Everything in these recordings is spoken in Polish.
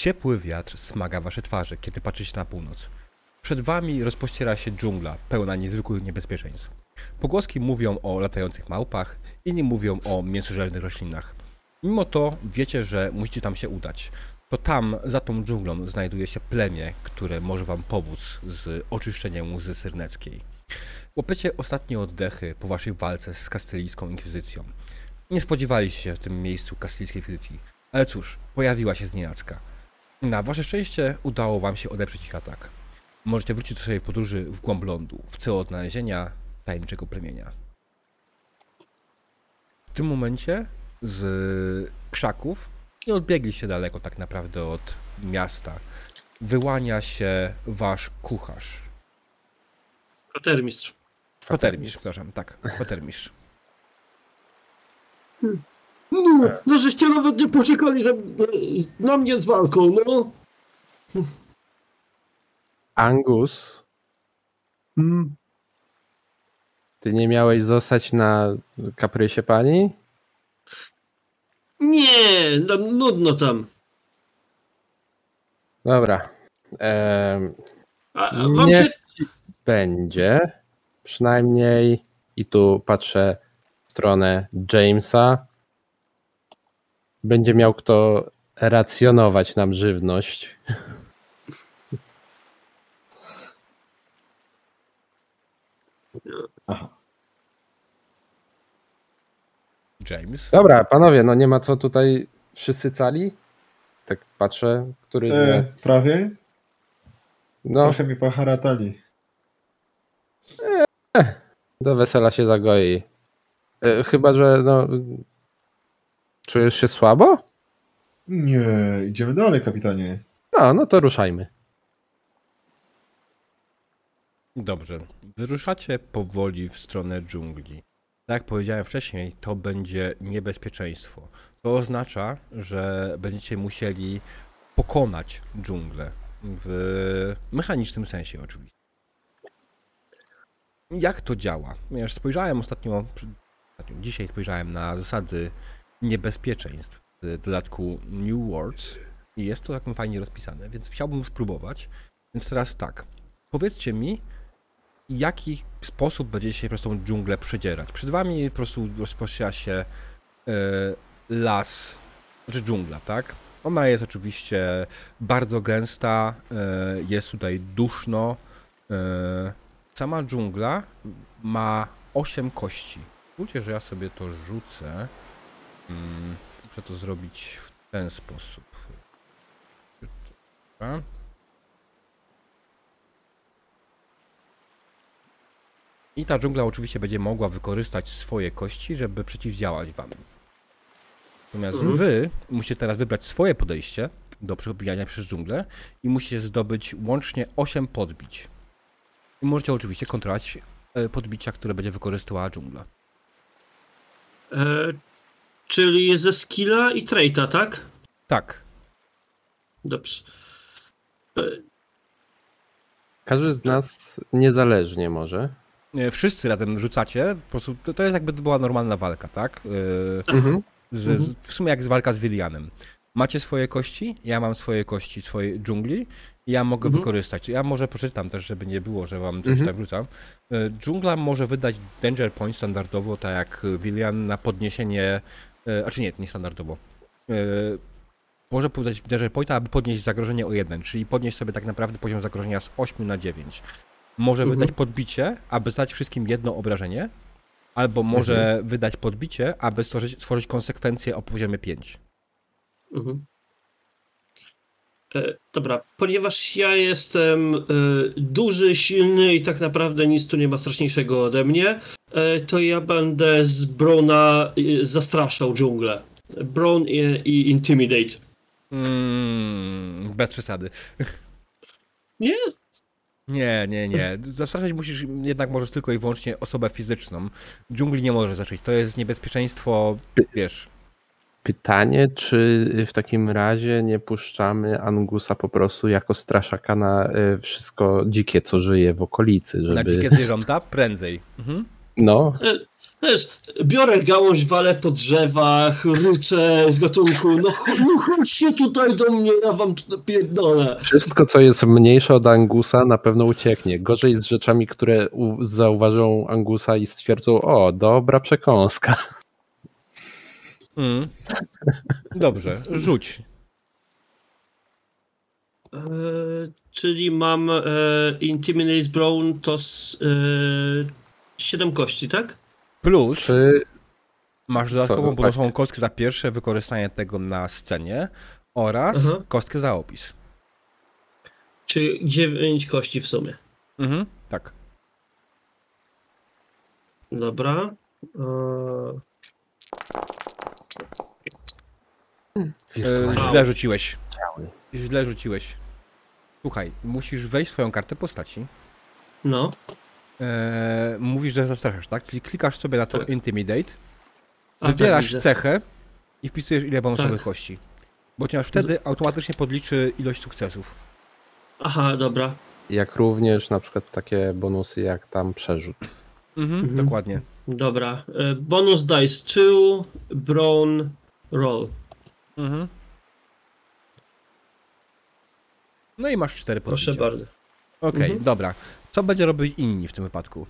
Ciepły wiatr smaga wasze twarze, kiedy patrzycie na północ. Przed wami rozpościera się dżungla, pełna niezwykłych niebezpieczeństw. Pogłoski mówią o latających małpach, inni mówią o mięsożernych roślinach. Mimo to wiecie, że musicie tam się udać. To tam, za tą dżunglą, znajduje się plemię, które może wam pomóc z oczyszczeniem łzy syrneckiej. Łapiecie ostatnie oddechy po waszej walce z kastylijską inkwizycją. Nie spodziewaliście się w tym miejscu kastylijskiej inkwizycji, ale cóż, pojawiła się znienacka. Na wasze szczęście udało wam się odeprzeć ich atak. Możecie wrócić do swojej podróży w głąb lądu, w celu odnalezienia tajemniczego plemienia. W tym momencie z krzaków nie odbiegliście daleko tak naprawdę od miasta. Wyłania się wasz kucharz. Kwatermistrz. Kotermistrz, przepraszam, tak, kotermistrz. No, no żeście nawet nie poczekali że, na mnie z walką, no. Angus, Hmm. ty nie miałeś zostać na kaprysie pani? Nie, no, nudno tam. Dobra. Em, A, a wam Niech się... będzie. Przynajmniej i tu patrzę w stronę Jamesa. Będzie miał kto racjonować nam żywność. Aha. James. Dobra, panowie, no nie ma co tutaj wszyscy cali? Tak patrzę, który. E, prawie? No, Trochę mi poharatali. do wesela się zagoi. E, Chyba, że no. Czujesz się słabo? Nie, idziemy dalej, kapitanie. No, no to ruszajmy. Dobrze. Wyruszacie powoli w stronę dżungli. Tak jak powiedziałem wcześniej, to będzie niebezpieczeństwo. To oznacza, że będziecie musieli pokonać dżunglę. W mechanicznym sensie oczywiście. Jak to działa? Ponieważ spojrzałem ostatnio, ostatnio, dzisiaj spojrzałem na zasady niebezpieczeństw w dodatku New Worlds i jest to taką fajnie rozpisane, więc chciałbym spróbować. Więc teraz tak, powiedzcie mi, jaki sposób będziecie się przez tą dżunglę przedzierać. Przed wami po prostu rozpoczyna się e, las, znaczy dżungla, tak? Ona jest oczywiście bardzo gęsta, e, jest tutaj duszno. E, sama dżungla ma 8 kości. Pozwólcie, że ja sobie to rzucę. Mm, muszę to zrobić w ten sposób. Dobra. I ta dżungla oczywiście będzie mogła wykorzystać swoje kości, żeby przeciwdziałać wam. Natomiast Mhm. wy musicie teraz wybrać swoje podejście do przebijania przez dżunglę i musicie zdobyć łącznie 8 podbić. I możecie oczywiście kontrolować e, podbicia, które będzie wykorzystywała dżungla. E, czyli ze skilla i traita, tak? Tak. Dobrze. Każdy z nas niezależnie może. Wszyscy razem rzucacie, po prostu to, to jest jakby to była normalna walka, tak? E, Mhm. Z, z, Mhm. w sumie jak z walka z Wilianem. Macie swoje kości, ja mam swoje kości swojej dżungli i ja mogę Mhm. wykorzystać. Ja może przeczytam też, żeby nie było, że wam coś Mhm. tam wrzucam. E, Dżungla może wydać Danger Point standardowo, tak jak Wilian na podniesienie, e, a czy nie, nie standardowo. E, Może wydać Danger Pointa, aby podnieść zagrożenie o 1, czyli podnieść sobie tak naprawdę poziom zagrożenia z 8 na 9. Może Mhm. wydać podbicie, aby zdać wszystkim jedno obrażenie, albo może wydać podbicie, aby stworzyć, stworzyć konsekwencje o poziomie 5. Mhm. E, dobra, ponieważ ja jestem e, duży, silny i tak naprawdę nic tu nie ma straszniejszego ode mnie, to ja będę z Brona e, zastraszał dżunglę. Bron i, i Intimidate. Mm, bez przesady. Nie? Nie, nie, nie. Zastraszać musisz jednak możesz tylko i wyłącznie osobę fizyczną. Dżungli nie możesz zacząć. To jest niebezpieczeństwo, wiesz. Pytanie, czy w takim razie nie puszczamy Angusa po prostu jako straszaka na e, wszystko dzikie, co żyje w okolicy, Na żeby... dzikie zwierzęta prędzej. Mhm. No, Wiesz, biorę gałąź, walę po drzewach, ryczę z gatunku, no, no chodźcie tutaj do mnie, ja wam tu napierdolę. Wszystko, co jest mniejsze od Angusa, na pewno ucieknie. Gorzej z rzeczami, które zauważą Angusa i stwierdzą, o, dobra przekąska. Mm. Dobrze, rzuć. E, czyli mam e, Intimidate Brown to z, e, 7 kości, tak? Plus Czy masz dodatkową bonusową kostkę za pierwsze wykorzystanie tego na scenie oraz Aha. kostkę za opis. Czyli 9 kości w sumie. Mhm, tak. Dobra. E, E, wirtualnie źle rzuciłeś. Źle rzuciłeś. Słuchaj, musisz wejść w swoją kartę postaci. no, E, mówisz, że zastraszasz, tak? Czyli klikasz sobie na to Tak. Intimidate, A, tak, wybierasz widzę. cechę i wpisujesz ile bonusowych Tak. kości. Bo ponieważ wtedy automatycznie podliczy ilość sukcesów. Aha, dobra. Jak również na przykład takie bonusy jak tam przerzut. Mhm, Mhm. dokładnie. Dobra. E, bonus dice 2, Brown, roll. Mhm. No i masz cztery Proszę podbicia. bardzo. Okej, Mhm. dobra. Co będzie robili inni w tym wypadku?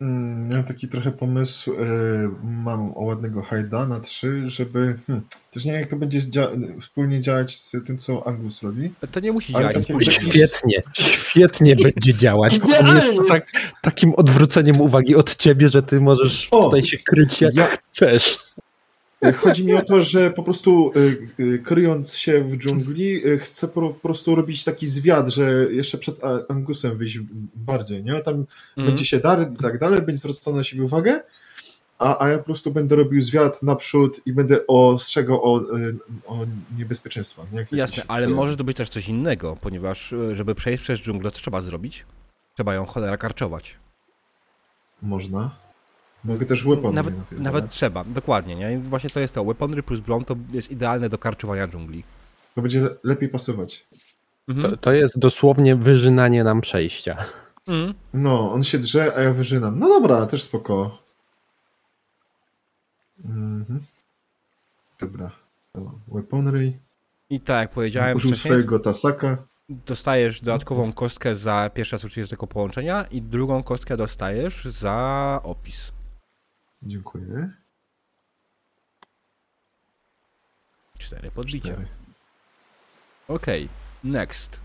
Mm, Miałem taki trochę pomysł, e, mam o ładnego hajda na trzy, żeby, hmm, też nie wiem jak to będzie dzia- wspólnie działać z tym, co Angus robi. To nie musi działać wspólnie. Świetnie, świetnie będzie działać. On jest tak, takim odwróceniem uwagi od ciebie, że ty możesz O! tutaj się kryć jak Ja- chcesz. E, Chodzi mi o to, że po prostu e, e, kryjąc się w dżungli, chcę po, prostu robić taki zwiat, że jeszcze przed Angusem wyjść bardziej, nie? Tam Mhm. będzie się dar i tak dalej, będzie zwracał na siebie uwagę, a, a ja po prostu będę robił zwiat naprzód i będę ostrzegał o, o niebezpieczeństwach. Nie? Jasne, ale może to być też coś innego, ponieważ żeby przejść przez dżunglę, co trzeba zrobić? Trzeba ją cholera karczować. Można. Mogę też weapon. Nawet, nawet trzeba, dokładnie, nie? Właśnie to jest to. Weaponry plus broń to jest idealne do karczowania dżungli. To będzie le- lepiej pasować. Mhm. To, to jest dosłownie wyżynanie nam przejścia. Mhm. No, on się drze, a ja wyżynam. No dobra, też spoko. Mhm. Dobra. To Weaponry. I tak jak powiedziałem Użył swojego tasaka. dostajesz dodatkową kostkę za pierwszy raz użycie tego połączenia i drugą kostkę dostajesz za opis. Dziękuję. Cztery podbicia. Cztery. Okej, next.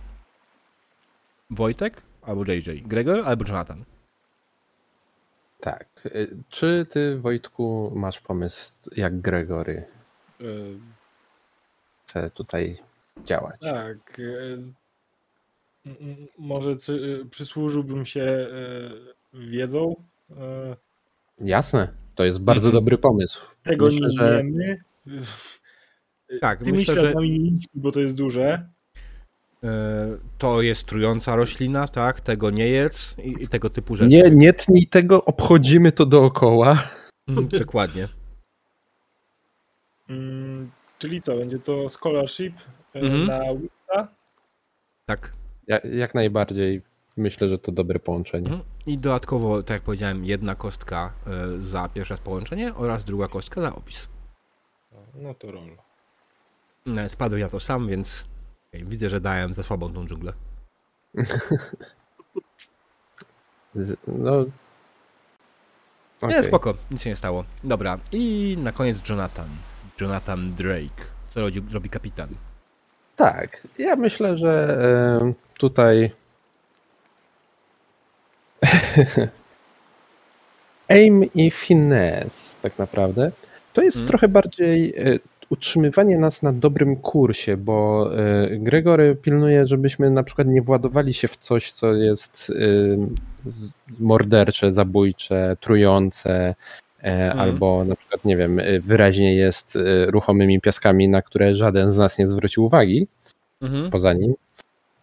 Wojtek albo JJ, Gregor albo Jonathan. Tak. Y, Czy ty, Wojtku, masz pomysł, jak Gregory E, chce tutaj działać? tak. m- Może przysłużyłbym się wiedzą. Jasne, to jest bardzo Mhm. dobry pomysł. Tego Myślę, nie że- wiemy. Tak, Tymi myślę, że bo to jest duże. e, to jest trująca roślina, tak? Tego nie jedz i, i tego typu rzeczy. Nie, nie tnij tego, obchodzimy to dookoła. Mhm, Dokładnie. Mm, czyli co, będzie to scholarship e, Mhm. na Wixa? Tak. Ja, jak najbardziej myślę, że to dobre połączenie. Mhm. I dodatkowo, tak jak powiedziałem, jedna kostka e, za pierwsze połączenie oraz druga kostka za opis. No to roll. No, Spadłem na to sam, więc widzę, że dałem za słabą tą dżunglę. No. Nie, Okej. spoko, nic się nie stało. Dobra, i na koniec Jonathan. Jonathan Drake. Co robi, robi kapitan? Tak, ja myślę, że e, tutaj aim i finesse tak naprawdę to jest Mm. trochę bardziej e, utrzymywanie nas na dobrym kursie, bo e, Gregory pilnuje, żebyśmy na przykład nie władowali się w coś, co jest e, mordercze, zabójcze, trujące, e, albo na przykład, nie wiem, wyraźnie jest ruchomymi piaskami, na które żaden z nas nie zwrócił uwagi Mhm. poza nim.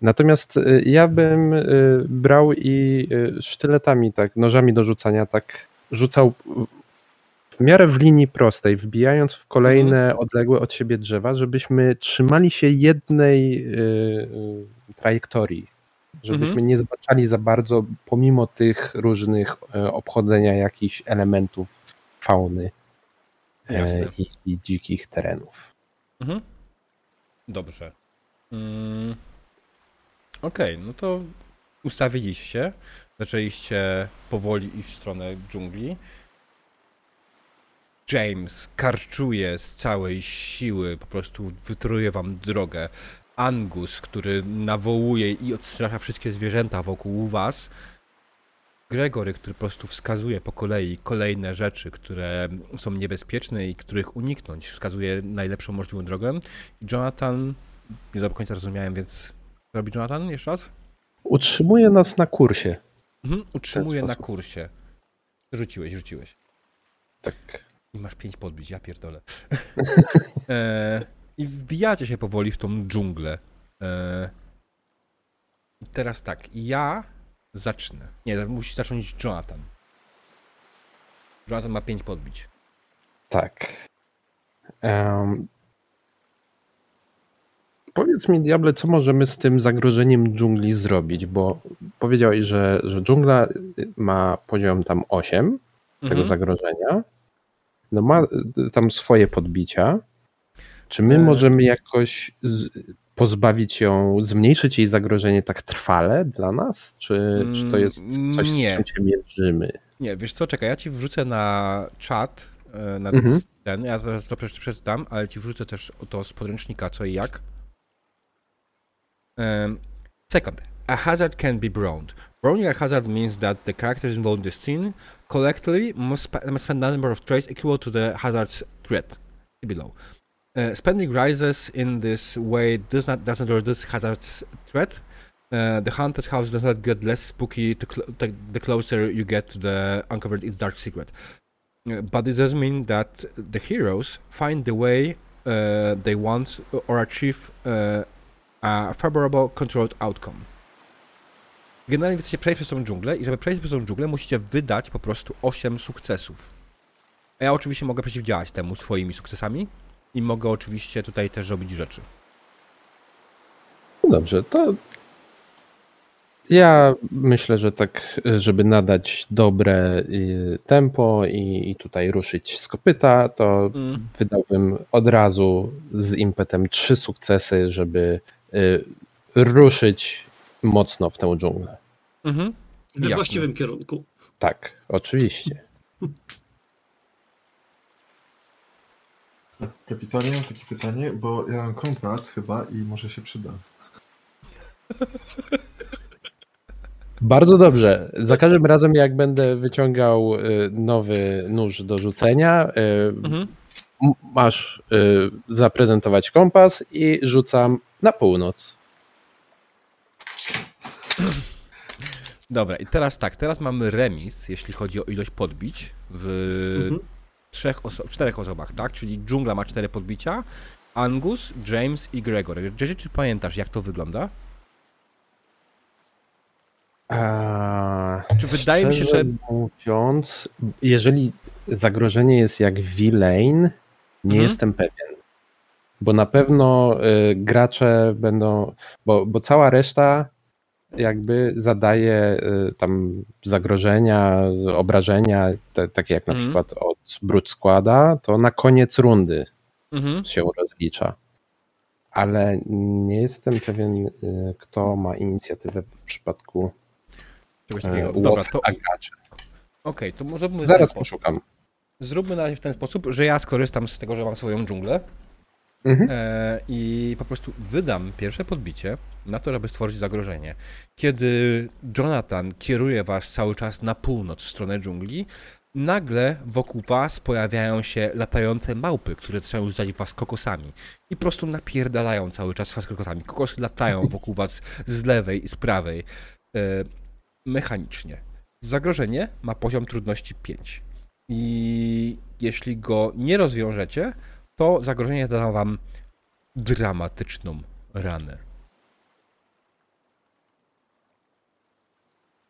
Natomiast y, ja bym y, brał i y, sztyletami, tak, nożami do rzucania, tak rzucał w miarę w linii prostej, wbijając w kolejne odległe od siebie drzewa, żebyśmy trzymali się jednej trajektorii. żebyśmy Mhm. nie zbaczali za bardzo, pomimo tych różnych obchodzenia jakichś elementów fauny e, i, i dzikich terenów. Mhm. Dobrze. Mm. Okej, no to ustawiliście się. Zaczęliście powoli iść w stronę dżungli. James karczuje z całej siły, po prostu wytruje wam drogę. Angus, który nawołuje i odstrasza wszystkie zwierzęta wokół was. Gregory, który po prostu wskazuje po kolei kolejne rzeczy, które są niebezpieczne i których uniknąć. Wskazuje najlepszą możliwą drogę. I Jonathan, nie do końca rozumiałem, więc robi Jonathan jeszcze raz? Utrzymuje nas na kursie. Mhm, utrzymuje na kursie. Rzuciłeś, rzuciłeś. Tak. I masz pięć podbić, ja pierdolę. e, I wbijacie się powoli w tą dżunglę. E, I teraz tak, ja zacznę. Nie, musi zacząć Jonathan. Jonathan ma pięć podbić. Tak. Em, powiedz mi, Diable, co możemy z tym zagrożeniem dżungli zrobić? Bo powiedziałeś, że, że dżungla ma poziom tam 8 tego Mhm. zagrożenia. No ma y, tam swoje podbicia. Czy my E. możemy jakoś pozbawić ją, zmniejszyć jej zagrożenie tak trwale dla nas? Czy, czy to jest coś, Mm, nie. z czym się mierzymy? Nie, wiesz co, czekaj, ja ci wrzucę na czat, e, na Mhm. ten, ja zaraz to prze- przeczytam, ale ci wrzucę też to z podręcznika co i jak. Um, second, a hazard can be browned. Browning a hazard means that the characters involved in the scene collectively must, must spend a number of traits equal to the hazard's threat. Below. Uh, spending rises in this way does not doesn't reduce hazard's threat. Uh, the haunted house does not get less spooky cl- the, the closer you get to the uncovered its dark secret. Uh, but this doesn't mean that the heroes find the way uh, they want or achieve uh, a favorable, controlled outcome. Generalnie wy chcecie przejść przez tą dżunglę i żeby przejść przez tą dżunglę musicie wydać po prostu 8 sukcesów. A ja oczywiście mogę przeciwdziałać temu swoimi sukcesami i mogę oczywiście tutaj też robić rzeczy. No dobrze, to ja myślę, że tak, żeby nadać dobre y, tempo i, i tutaj ruszyć z kopyta, to Mm. wydałbym od razu z impetem trzy sukcesy, żeby ruszyć mocno w tę dżunglę. Mhm. We Jasne. właściwym kierunku. Tak, oczywiście. Kapitanie, mam takie pytanie, bo ja mam kompas chyba i może się przyda. Bardzo dobrze. Za każdym razem, jak będę wyciągał y, nowy nóż do rzucenia, y, Mhm. Masz y, zaprezentować kompas i rzucam na północ. Dobra, i teraz tak, teraz mamy remis, jeśli chodzi o ilość podbić w Mhm. trzech oso- czterech osobach, tak? Czyli dżungla ma cztery podbicia, Angus, James i Gregory. Czy, czy pamiętasz, jak to wygląda? A, Czy wydaje mi się, że. mówiąc, jeżeli zagrożenie jest jak V-Lane, nie Mhm. jestem pewien. Bo na pewno y, gracze będą, bo, bo cała reszta jakby zadaje y, tam zagrożenia, obrażenia, te, takie jak na Mhm. przykład od Brute Składa, to na koniec rundy Mhm. się rozlicza. Ale nie jestem pewien, y, kto ma inicjatywę w przypadku Czegoś e, takiego. Dobra, to a graczy. okej, to może Zaraz poszukam. Zróbmy na razie w ten sposób, że ja skorzystam z tego, że mam swoją dżunglę Mhm. e, i po prostu wydam pierwsze podbicie na to, żeby stworzyć zagrożenie. Kiedy Jonathan kieruje was cały czas na północ w stronę dżungli, nagle wokół was pojawiają się latające małpy, które zaczynają rzucać was kokosami i po prostu napierdalają cały czas was kokosami. Kokosy latają wokół was z lewej i z prawej e, mechanicznie. Zagrożenie ma poziom trudności 5. I jeśli go nie rozwiążecie, to zagrożenie zada wam dramatyczną ranę.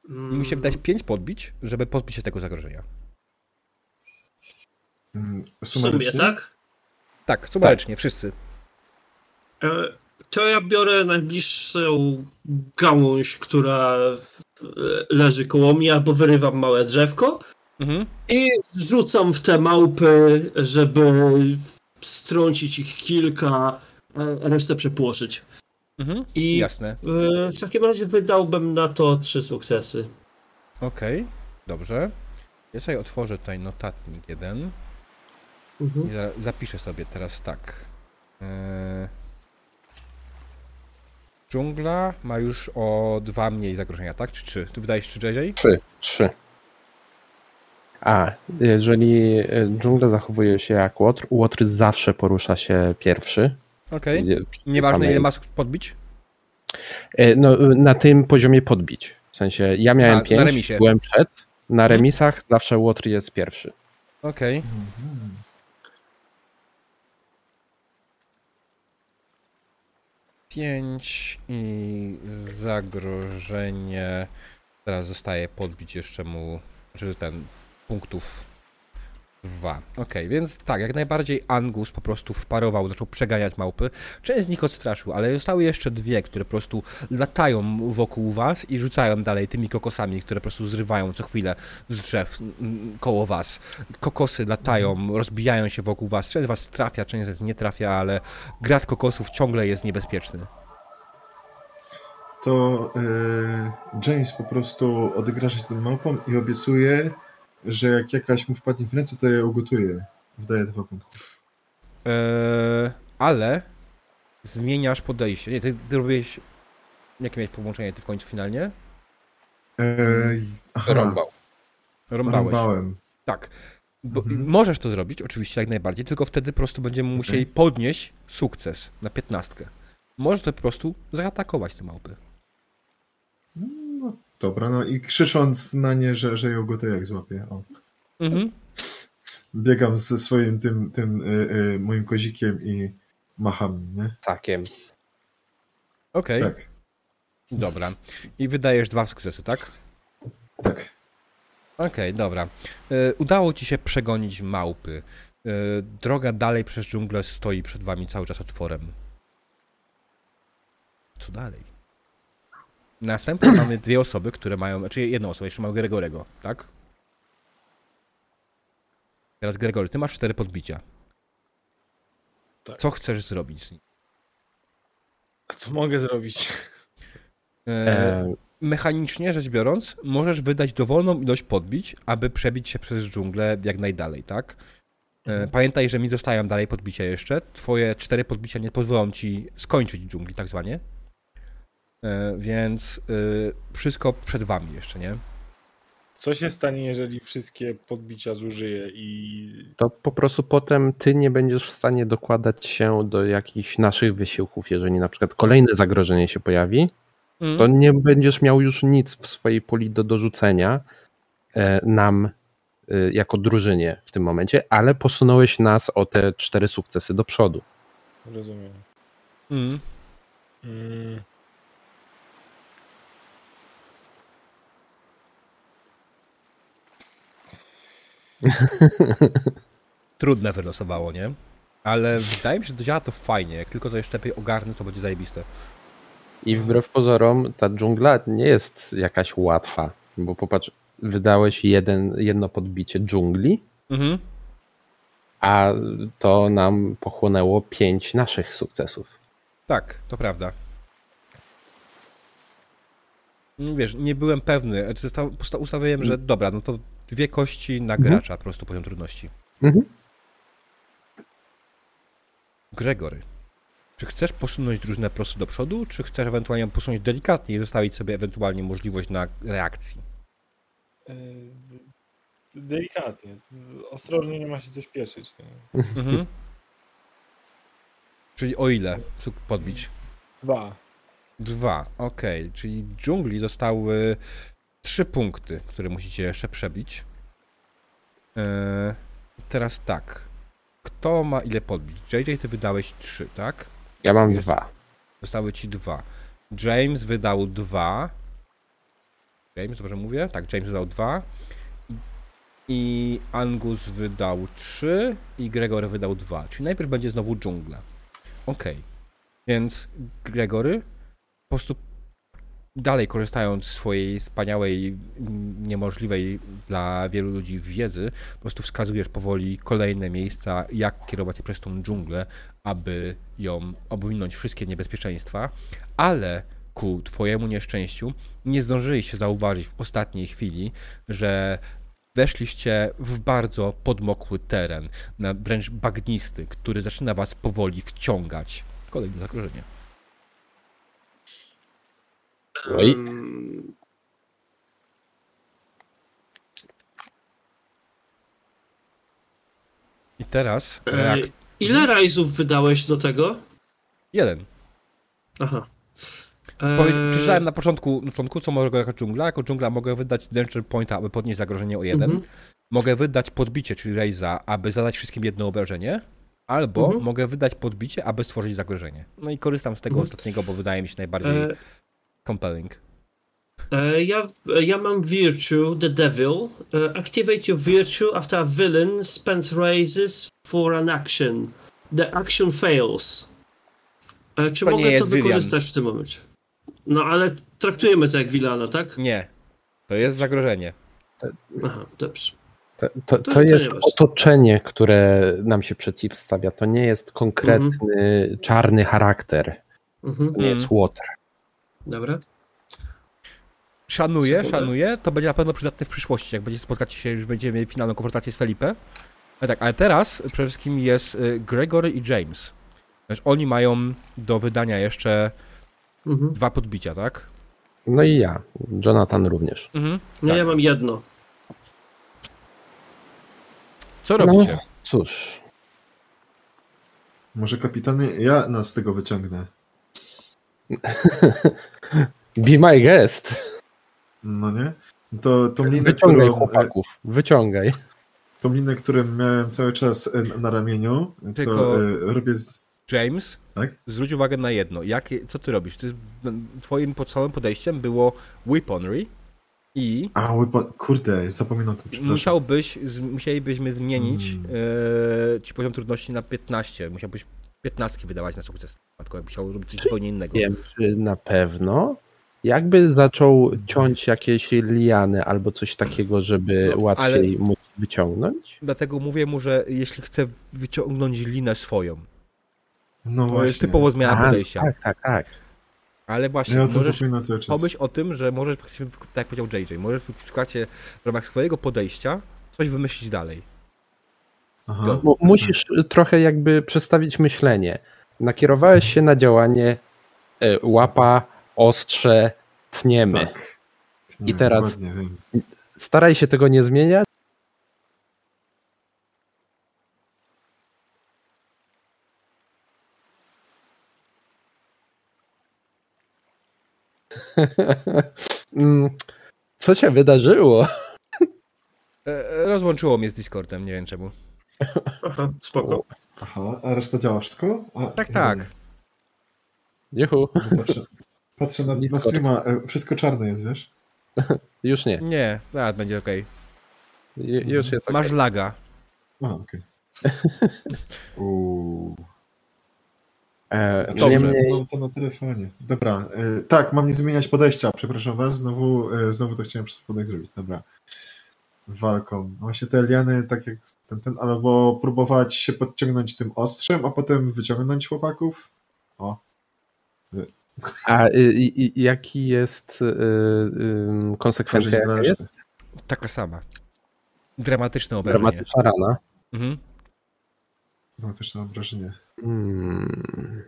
I musi wydać 5 podbić, żeby pozbyć się tego zagrożenia. Mm, W sumie, Sumarycznie? tak? Tak, sumarycznie, wszyscy. E, To ja biorę najbliższą gałąź, która leży koło mnie, albo wyrywam małe drzewko Mhm. i zrzucam w te małpy, żeby strącić ich kilka, a resztę przepłoszyć. Mhm. I Jasne. e, w takim razie wydałbym na to trzy sukcesy. Okej, dobrze. Ja sobie otworzę tutaj notatnik jeden i za- zapiszę sobie teraz tak. Eee, Dżungla ma już o dwa mniej zagrożenia, tak? Czy trzy? Ty wydajesz trzy JJ? Trzy. Trzy. A, jeżeli e, dżungla zachowuje się jak łotr, łotr zawsze porusza się pierwszy. Okej. Gdzie- Nieważne samej- ile masz podbić? E, No, na tym poziomie podbić. W sensie, ja miałem na pięć, remisie. byłem przed. Na Mhm. remisach zawsze łotr jest pierwszy. Okej. Mhm. Pięć i zagrożenie. Teraz zostaje podbić jeszcze mu, czy ten punktów dwa. Okej, więc tak, jak najbardziej Angus po prostu wparował, zaczął przeganiać małpy. Część z nich odstraszył, ale zostały jeszcze dwie, które po prostu latają wokół was i rzucają dalej tymi kokosami, które po prostu zrywają co chwilę z drzew koło was. Kokosy latają, rozbijają się wokół was. Część z was trafia, część z was nie trafia, ale grad kokosów ciągle jest niebezpieczny. To e, James po prostu odegra się tym małpą i obiecuje, że jak jakaś mu wpadnie w ręce, to je ugotuje. Wdaje dwa punkty. Eee, ale zmieniasz podejście. Nie, ty, ty robiłeś. Jakie miałeś połączenie ty w końcu finalnie? E, aha, Rąbał. Rąbałeś. Rąbałem. Tak. Bo, Mhm. Możesz to zrobić, oczywiście, jak najbardziej, tylko wtedy po prostu będziemy musieli podnieść sukces na piętnastkę. Możesz to po prostu zaatakować te małpy. Dobra, no i krzycząc na nie, że, że ją gotuję jak złapię. O. Mhm. Biegam ze swoim tym, tym y, y, moim kozikiem i macham, nie? Takiem. Okej, Tak, dobra. I wydajesz dwa sukcesy, tak? tak. Okej, dobra. E, udało ci się przegonić małpy. E, droga dalej przez dżunglę stoi przed wami cały czas otworem. Co dalej? Następnie mamy dwie osoby, które mają, znaczy jedną osobę, jeszcze mamy Gregorego, tak? Teraz Gregory, ty masz cztery podbicia. Tak. Co chcesz zrobić z nim? A co mogę zrobić? E, E, mechanicznie rzecz biorąc, możesz wydać dowolną ilość podbić, aby przebić się przez dżunglę jak najdalej, tak? E, Pamiętaj, że mi zostają dalej podbicia jeszcze. Twoje cztery podbicia nie pozwolą ci skończyć dżungli, tak zwanie. E, Więc y, wszystko przed wami jeszcze, nie? Co się stanie, jeżeli wszystkie podbicia zużyję i to po prostu potem ty nie będziesz w stanie dokładać się do jakichś naszych wysiłków. Jeżeli na przykład kolejne zagrożenie się pojawi, to nie będziesz miał już nic w swojej puli do dorzucenia e, nam e, jako drużynie w tym momencie, ale posunąłeś nas o te cztery sukcesy do przodu. rozumiem. Mm. Mm, Trudne wylosowało, nie? Ale wydaje mi się, że to działa to fajnie. Jak tylko to jeszcze lepiej ogarnę, to będzie zajebiste. I wbrew pozorom ta dżungla nie jest jakaś łatwa, bo popatrz, wydałeś jeden, jedno podbicie dżungli, Mhm. a to nam pochłonęło pięć naszych sukcesów. Tak, to prawda. No Wiesz, nie byłem pewny. Znaczy, ustawiłem, że dobra, no to dwie kości na Mhm. gracza, po prostu poziom trudności. Mhm. Gregory, czy chcesz posunąć drużynę po prostu do przodu, czy chcesz ewentualnie posunąć delikatnie i zostawić sobie ewentualnie możliwość na reakcji? e, delikatnie. Ostrożnie nie ma się co śpieszyć. Mhm. Czyli o ile podbić? Dwa. Dwa, okej. Czyli dżungli zostały trzy punkty, które musicie jeszcze przebić. Eee, teraz tak. Kto ma ile podbić? JJ, ty wydałeś trzy, tak? Ja mam Jest. dwa. Zostały ci dwa. James wydał dwa. James, dobrze mówię? Tak, James wydał dwa. I Angus wydał trzy. I Gregor wydał dwa. Czyli najpierw będzie znowu dżungla. Okej. Więc Gregory po prostu dalej korzystając z swojej wspaniałej, niemożliwej dla wielu ludzi wiedzy, po prostu wskazujesz powoli kolejne miejsca, jak kierować się przez tą dżunglę, aby ją ominąć wszystkie niebezpieczeństwa, ale ku twojemu nieszczęściu nie zdążyliście zauważyć w ostatniej chwili, że weszliście w bardzo podmokły teren, wręcz bagnisty, który zaczyna was powoli wciągać. Kolejne zagrożenie. Oj. Em, I teraz e, reak... ile rajzów wydałeś do tego? jeden. Aha. E, Przeczytałem na początku, na początku, co mogę jako dżungla. Jako dżungla mogę wydać Danger Pointa, aby podnieść zagrożenie o jeden. Mhm. Mogę wydać podbicie, czyli Raze'a, aby zadać wszystkim jedno obrażenie. Albo Mhm. mogę wydać podbicie, aby stworzyć zagrożenie. No i korzystam z tego Mhm. ostatniego, bo wydaje mi się najbardziej E, compelling. e, ja, ja mam Virtue, the Devil. E, activate your Virtue after a villain spends raises for an action. The action fails. E, czy To nie mogę to wykorzystać w tym momencie? No ale traktujemy to jak Villana, tak? Nie. To jest zagrożenie. Aha, dobrze. To, to, To- to to jest otoczenie, które nam się przeciwstawia. To nie jest konkretny czarny charakter. Mhm. To nie jest water. Dobra. Szanuję, Sekundę. szanuję. To będzie na pewno przydatne w przyszłości, jak będzie spotkacie się, już będziemy mieli finalną konfrontację z Felipe. Ale tak, ale teraz przede wszystkim jest y, Gregory i James. Znaczy, oni mają do wydania jeszcze Mhm. dwa podbicia, tak? No i ja, Jonathan również. Mhm. No Tak. ja mam jedno. Co No. robicie? Cóż, Może kapitany, ja nas z tego wyciągnę. be my guest. No nie? To tą linę, Wyciągaj którą, e, chłopaków, wyciągaj. tą linę, którą miałem cały czas e, na ramieniu, Tylko- to e, robię z... James, Tak? zwróć uwagę na jedno. Jakie, co ty robisz? Ty, twoim podstawowym podejściem było weaponry i A, weapon... kurde, zapominam to, musiałbyś, z, musielibyśmy zmienić Mm. e, ci poziom trudności na 15. Musiałbyś 15 wydawać na sukces. przypadku, jakbyś chciał robić coś zupełnie innego. Wiem, czy na pewno. Jakby zaczął ciąć jakieś liany albo coś takiego, żeby No, łatwiej móc wyciągnąć. Dlatego mówię mu, że jeśli chce wyciągnąć linę swoją, No to właśnie. jest typowo zmiana podejścia. Tak, tak, tak. Ale właśnie, Ja możesz pomyśl o tym, że możesz, tak jak powiedział JJ, możesz w w ramach swojego podejścia coś wymyślić dalej. Aha. Bo musisz trochę jakby przestawić myślenie. Nakierowałeś się na działanie e, łapa, ostrze, tniemy. Tak. I teraz-. Staraj się tego nie zmieniać. Mm, Co się wydarzyło? E, rozłączyło mnie z Discordem, nie wiem czemu. Aha, spoko. Aha, a reszta działa wszystko? A, Tak, nie tak. Juhu, Patrzę, patrzę na, na streama, e, wszystko czarne jest, wiesz? już nie. Nie, zaraz będzie ok. Ju- Już jest Masz okej. laga. A, okej. Uuu. E, Dobrze, Niemniej, mam to na telefonie. Dobra, e, tak, mam nie zmieniać podejścia, przepraszam was, znowu, e, znowu to chciałem przez przypadek zrobić, dobra. Walką. Właśnie te liany, tak jak ten, ten, albo próbować się podciągnąć tym ostrzem, a potem wyciągnąć chłopaków. O, a y, i, i, jaki jest y, y, konsekwencja? Jaka jest? Taka sama. Dramatyczne obrażenie. Dramatyczna rana. Mhm. Na wrażenie. Hmm.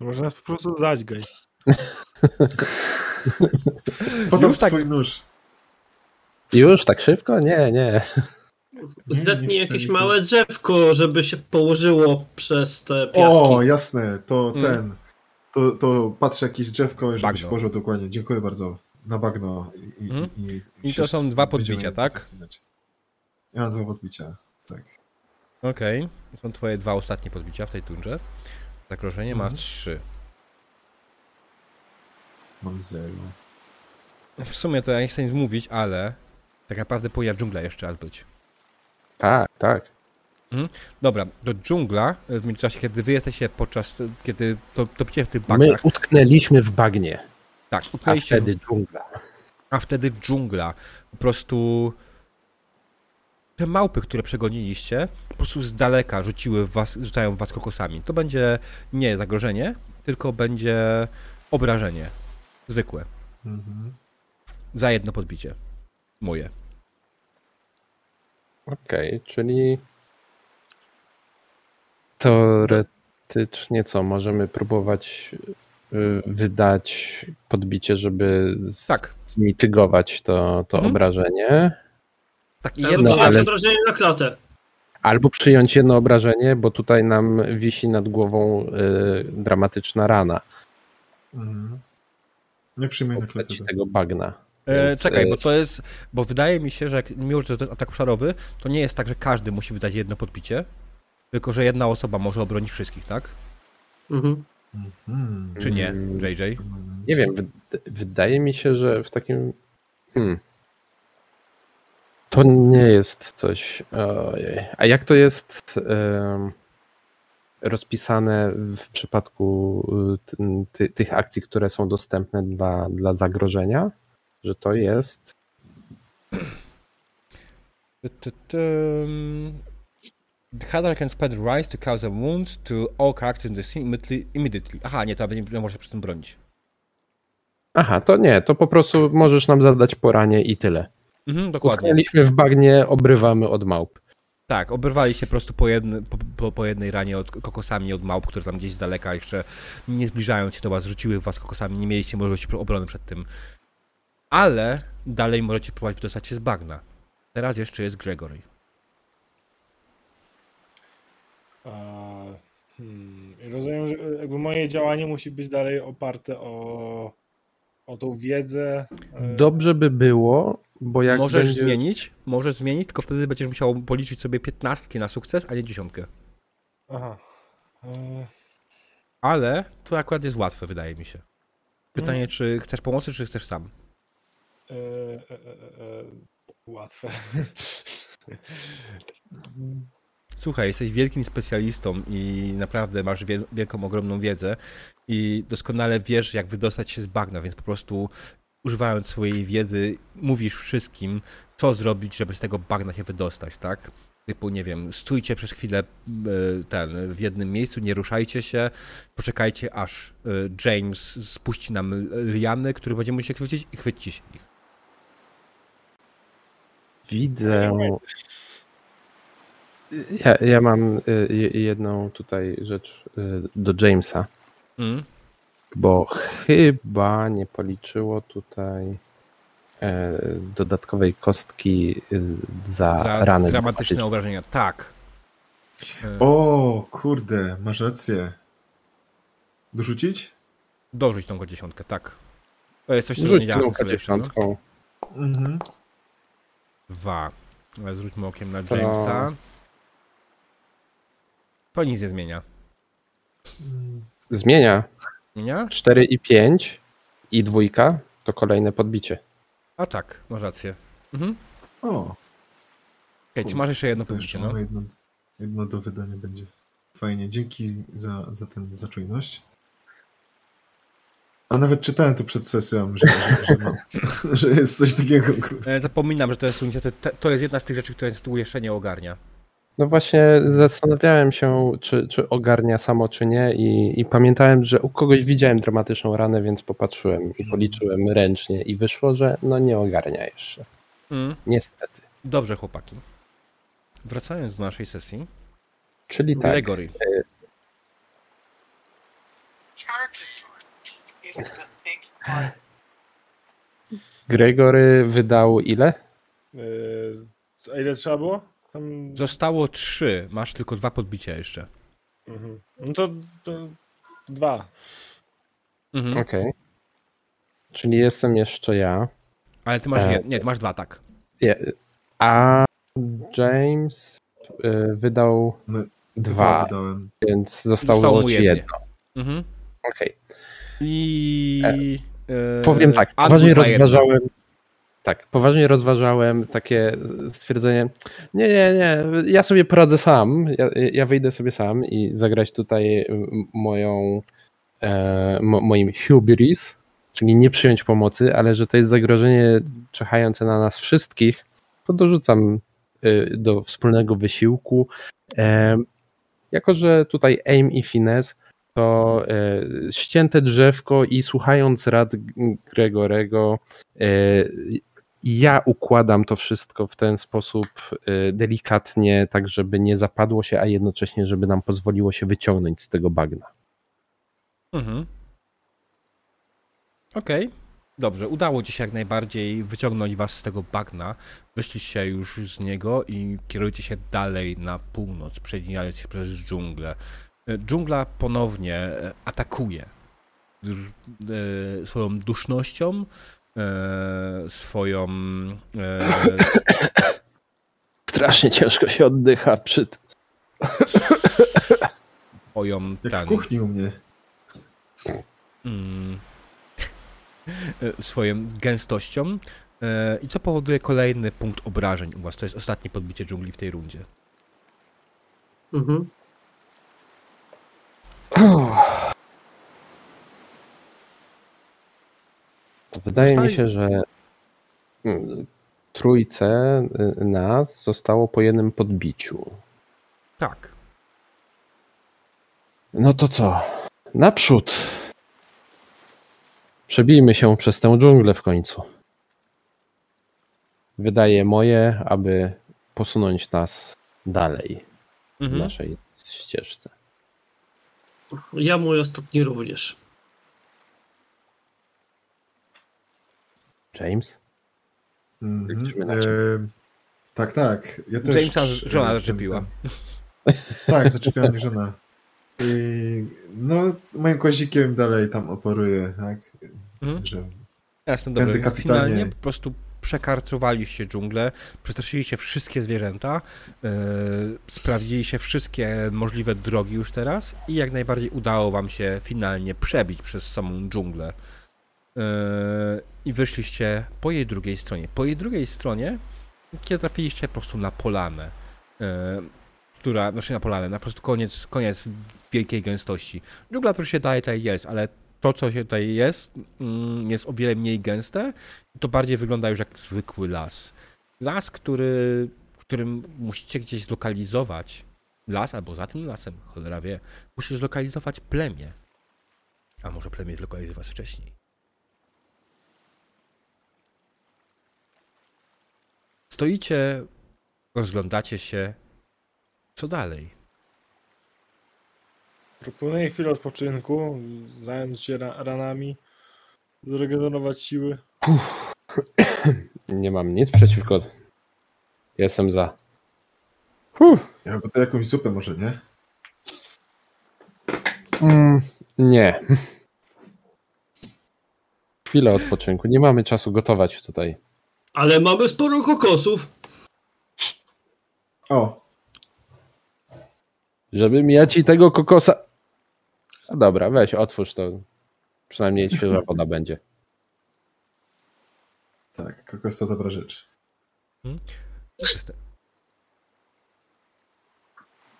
Może nas po prostu zadźgaj. Podam Już tak- swój nóż. Już tak szybko? Nie, nie. Zetnij jakieś małe drzewko, żeby się położyło przez te piaski. O, jasne, to Mm. ten. To, to patrzę jakieś drzewko, żeby Bagno. się położył dokładnie. Dziękuję bardzo. Na bagno. I, i, Mhm. i, I to są dwa podbicia, tak? Ja mam dwa podbicia, tak. Okej. Są twoje dwa ostatnie podbicia w tej turze. Zagrożenie ma Mhm. trzy. Mam zero. W sumie to ja nie chcę nic mówić, ale tak naprawdę powinna dżungla jeszcze raz być. Tak, tak. Dobra, do dżungla, w międzyczasie, kiedy wy jesteście podczas, kiedy to topicie w tych My bagnach, utknęliśmy w bagnie, tak, a utknęliście w wtedy dżungla. a wtedy dżungla. Po prostu te małpy, które przegoniliście, po prostu z daleka rzuciły was, rzucają was kokosami. To będzie nie zagrożenie, tylko będzie obrażenie. Zwykłe. Mhm. Za jedno podbicie. Moje. Okej, czyli teoretycznie co, możemy próbować y, wydać podbicie, żeby z- Tak. zmitygować to, to Mhm. obrażenie, Tak, i Ja jedno, bym No, przyjął ale- obrażenie na klatę. albo przyjąć jedno obrażenie, bo tutaj nam wisi nad głową y, dramatyczna rana Mhm. Nie przyjmuj w na klatę. postaci tego bagna. E, Więc, czekaj, e, bo to jest. Bo wydaje mi się, że jak, mimo że to jest atak szarowy, to nie jest tak, że każdy musi wydać jedno podbicie. Tylko, że jedna osoba może obronić wszystkich, tak? Mhm. Czy nie, JJ? Nie wiem, wyd- wydaje mi się, że w takim. Hmm. To nie jest coś. Ojej. A jak to jest rozpisane w przypadku y, ty, ty, tych akcji, które są dostępne dla, dla zagrożenia? Że to jest. The Hunter can spread rise to cause a wound to all characters in the scene immediately. immediately. Aha, nie, to będzie może się przy tym bronić. Aha, to nie, to po prostu możesz nam zadać poranie i tyle. Mhm, dokładnie. Utknęliśmy w bagnie, obrywamy od małp. Tak, oberwali się po prostu po, jedny, po, po, jednej ranie od kokosami od małp, które tam gdzieś z daleka jeszcze nie zbliżając się do was, rzuciły was kokosami, nie mieliście możliwości obrony przed tym. Ale dalej możecie próbować wydostać się z bagna. Teraz jeszcze jest Gregory. A, hmm, rozumiem, że jakby moje działanie musi być dalej oparte o, o tą wiedzę. e, Dobrze by było, bo jak możesz będzie... zmienić, możesz zmienić, tylko wtedy będziesz musiał policzyć sobie piętnastki na sukces, a nie dziesiątkę. Aha. E, Ale to akurat jest łatwe, wydaje mi się. Pytanie, czy chcesz pomocy, czy chcesz sam? E, e, e, e, łatwe. Słuchaj, jesteś wielkim specjalistą i naprawdę masz wie- wielką, ogromną wiedzę i doskonale wiesz, jak wydostać się z bagna, więc po prostu używając swojej wiedzy mówisz wszystkim, co zrobić, żeby z tego bagna się wydostać, tak? Typu, nie wiem, stójcie przez chwilę e, ten, w jednym miejscu, nie ruszajcie się, poczekajcie aż e, James spuści nam liany, który będzie musiał chwycić i chwyćcie się ich. Widzę. Ja, ja mam y, je- jedną tutaj rzecz y, do Jamesa, Mm? bo chyba nie policzyło tutaj e, dodatkowej kostki za, Za rany. dramatyczne obrażenia, tak. O, kurde, masz rację. Dorzucić? Dorzuć tą dziesiątkę, tak. To jest coś, co nie działa no. dziesiątką. Mhm. Dwa. Ale Zwróćmy okiem na To- Jamesa. To nic nie zmienia. Zmienia Zmienia? 4 i 5 i dwójka to kolejne podbicie. A tak, masz rację. Mhm. O, Okej, czy masz jeszcze jedno to jeszcze podbicie, no? mamy jedno, jedno do wydania będzie. Fajnie, dzięki za, za tę za czujność. A nawet czytałem to przed sesją, że, że, że, mam, że jest coś takiego. kurde. E, Zapominam, że to jest, to, to jest jedna z tych rzeczy, które tu jeszcze nie ogarnia. No właśnie zastanawiałem się, czy, czy ogarnia samo, czy nie i, i pamiętałem, że u kogoś widziałem dramatyczną ranę, więc popatrzyłem i policzyłem ręcznie i wyszło, że no nie ogarnia jeszcze. Mm. Niestety. Dobrze, chłopaki. Wracając do naszej sesji. Czyli tak, Gregory. Gregory wydał ile? e, a ile trzeba było? Tam... Zostało trzy. Masz tylko dwa podbicia jeszcze. Mhm. No to, to dwa. Mhm. Okej. Czyli jestem jeszcze ja. Ale ty masz E. Nie, ty masz dwa, tak. Je- A James y, wydał No, dwa, wydałem. więc zostało Zostało mu ci jedno. jedno. Mhm. Okej. I... e, Powiem tak, poważnie rozważałem. tak, poważnie rozważałem takie stwierdzenie, nie, nie, nie, ja sobie poradzę sam, ja, ja wyjdę sobie sam i zagrać tutaj moją, e, mo, moim hubris, czyli nie przyjąć pomocy, ale że to jest zagrożenie czekające na nas wszystkich, to dorzucam y, do wspólnego wysiłku. E, jako, że tutaj aim i finesse to e, ścięte drzewko i słuchając rad Gregorego, e, ja układam to wszystko w ten sposób e, delikatnie, tak żeby nie zapadło się, a jednocześnie, żeby nam pozwoliło się wyciągnąć z tego bagna. Mhm. Okej. Dobrze, udało ci się jak najbardziej wyciągnąć was z tego bagna. Wyszliście już z niego i kierujecie się dalej na północ, przedzinając się przez dżunglę. E, Dżungla ponownie e, atakuje e, swoją dusznością, swoją Strasznie ciężko się oddycha przy swoją Jak ten, w kuchni u mnie. mm, swoją gęstością i co powoduje kolejny punkt obrażeń u was. To jest ostatnie podbicie dżungli w tej rundzie. Mhm. To wydaje mi Zostali- się, że mm, trójce y, nas zostało po jednym podbiciu. Tak. No to co? Naprzód. Przebijmy się przez tę dżunglę w końcu. Wydaje moje, aby posunąć nas dalej w Mhm. naszej ścieżce. Ja mój ostatni również. James? Mhm. E, tak, tak. Ja też, Jamesa żona zaczepiła. Tak, zaczepiła mnie żona. I no, moim kozikiem dalej tam operuję, tak? Mhm. Że dobra. Więc kapitanie. finalnie po prostu przekarcowaliście dżunglę, przestraszyliście wszystkie zwierzęta, yy, sprawdziliście wszystkie możliwe drogi już teraz i jak najbardziej udało wam się finalnie przebić przez samą dżunglę. Yy, I wyszliście po jej drugiej stronie. Po jej drugiej stronie, kiedy trafiliście po prostu na polanę, yy, która, znaczy na polanę, na prostu koniec, koniec wielkiej gęstości. Dżungla to się daje tutaj jest, ale to, co się tutaj jest, mm, jest o wiele mniej gęste. To bardziej wygląda już jak zwykły las. Las, który, którym musicie gdzieś zlokalizować las, albo za tym lasem, cholera wie, musicie zlokalizować plemię. A może plemię zlokalizować wcześniej. Stoicie, rozglądacie się. Co dalej? Proponuję chwilę odpoczynku, zająć się ra ranami, zregenerować siły. Nie mam nic przeciwko. Jestem za. Ja bo to jakąś zupę może, nie? Mm, nie. Chwilę odpoczynku. Nie mamy czasu gotować tutaj. Ale mamy sporo kokosów. O, Żebym ja ci tego kokosa. No dobra, weź, otwórz to. Przynajmniej świeża woda będzie. tak, kokos to dobra rzecz. Jestem.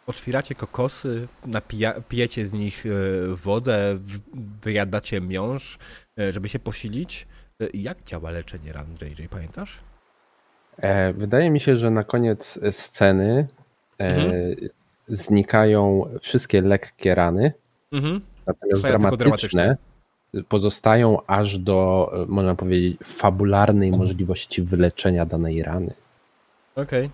Otwieracie kokosy, napija, pijecie z nich e, wodę, wyjadacie miąższ, e, żeby się posilić. E, Jak działa leczenie ran, JJ, pamiętasz? E, wydaje mi się, że na koniec sceny e, Mhm. znikają wszystkie lekkie rany, Mhm. natomiast tylko dramatyczne pozostają aż do, e, można powiedzieć, fabularnej możliwości wyleczenia danej rany. Okej.